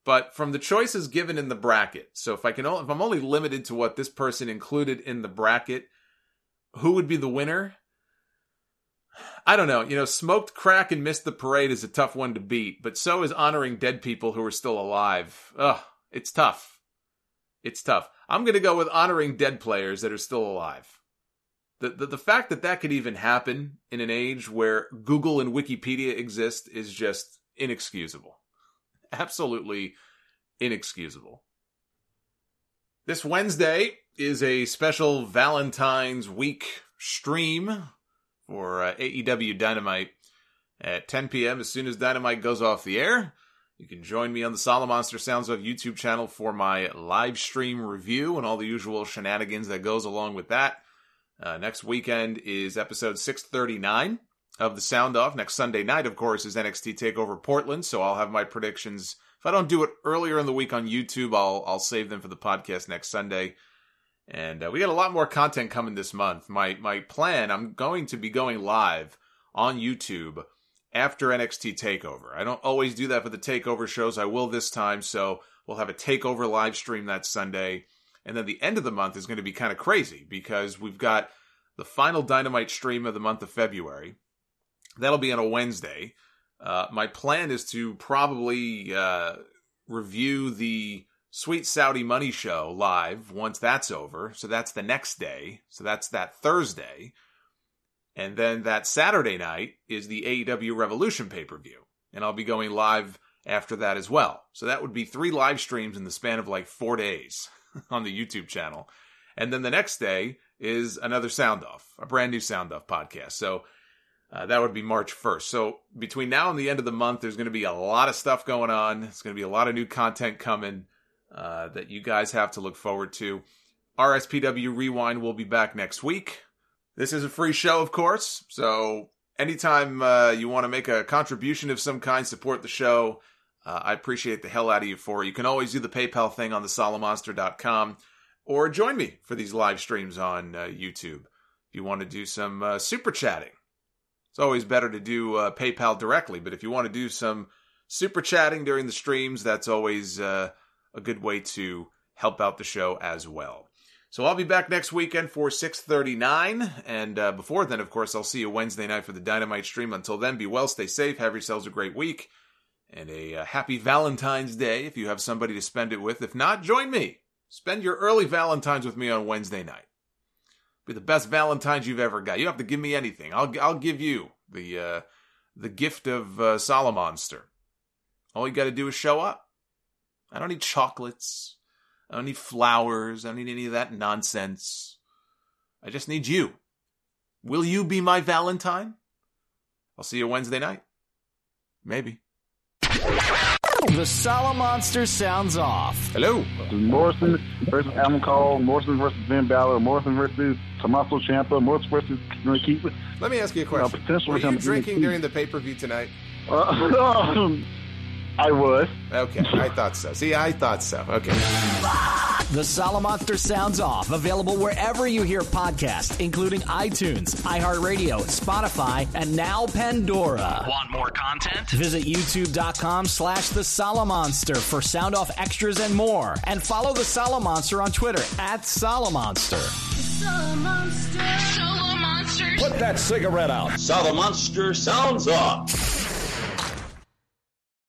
But from the choices given in the bracket, so if I can, if I'm only limited to what this person included in the bracket, who would be the winner? I don't know. You know, smoked crack and missed the parade is a tough one to beat, but so is honoring dead people who are still alive. Ugh, it's tough. It's tough. I'm going to go with honoring dead players that are still alive. The, the, the fact that that could even happen in an age where Google and Wikipedia exist is just inexcusable. Absolutely inexcusable. This Wednesday is a special Valentine's week stream for uh, AEW Dynamite at 10 p.m. As soon as Dynamite goes off the air, you can join me on the Solomonster Sounds of YouTube channel for my live stream review and all the usual shenanigans that goes along with that. Uh, next weekend is episode 639 of the Sound Off. Next Sunday night, of course, is NXT Takeover Portland. So I'll have my predictions. If I don't do it earlier in the week on YouTube, I'll I'll save them for the podcast next Sunday. And uh, we got a lot more content coming this month. My my plan, I'm going to be going live on YouTube after NXT Takeover. I don't always do that for the Takeover shows. I will this time, so we'll have a Takeover live stream that Sunday. And then the end of the month is going to be kind of crazy because we've got the final Dynamite stream of the month of February. That'll be on a Wednesday. Uh, my plan is to probably uh, review the Sweet Saudi Money Show live once that's over. So that's the next day. So that's that Thursday. And then that Saturday night is the AEW Revolution pay per view. And I'll be going live after that as well. So that would be three live streams in the span of like four days on the YouTube channel. And then the next day is another Sound Off, a brand new Sound Off podcast. So uh, that would be March 1st. So between now and the end of the month, there's going to be a lot of stuff going on. It's going to be a lot of new content coming uh, that you guys have to look forward to. RSPW Rewind will be back next week. This is a free show, of course. So anytime uh, you want to make a contribution of some kind, support the show. Uh, I appreciate the hell out of you for it. You can always do the PayPal thing on the solomonster.com or join me for these live streams on uh, YouTube. If you want to do some uh, super chatting, it's always better to do uh, PayPal directly. But if you want to do some super chatting during the streams, that's always uh, a good way to help out the show as well. So I'll be back next weekend for 6:39, and uh, before then, of course, I'll see you Wednesday night for the Dynamite stream. Until then, be well, stay safe, have yourselves a great week, and a uh, happy Valentine's Day if you have somebody to spend it with. If not, join me. Spend your early Valentines with me on Wednesday night. Be the best Valentines you've ever got. You don't have to give me anything. I'll I'll give you the uh, the gift of uh, Solomonster. All you got to do is show up. I don't need chocolates. I don't need flowers. I don't need any of that nonsense. I just need you. Will you be my Valentine? I'll see you Wednesday night. Maybe. The Solomonster sounds off. Hello. Morrison versus Adam Cole, Morrison versus Ben Balor, Morrison versus Tommaso Ciampa, Morrison versus Keith. Let me ask you a question. Uh, potential Were you drinking during the pay per view tonight? Uh, I would. Okay, I thought so. See, I thought so. Okay. The Solomonster Sounds Off, available wherever you hear podcasts, including iTunes, iHeartRadio, Spotify, and now Pandora. Want more content? Visit youtube.com slash the Solomonster for sound off extras and more. And follow the Solomonster on Twitter at Solomonster. Solo Monsters. Put that cigarette out. Solomonster sounds off.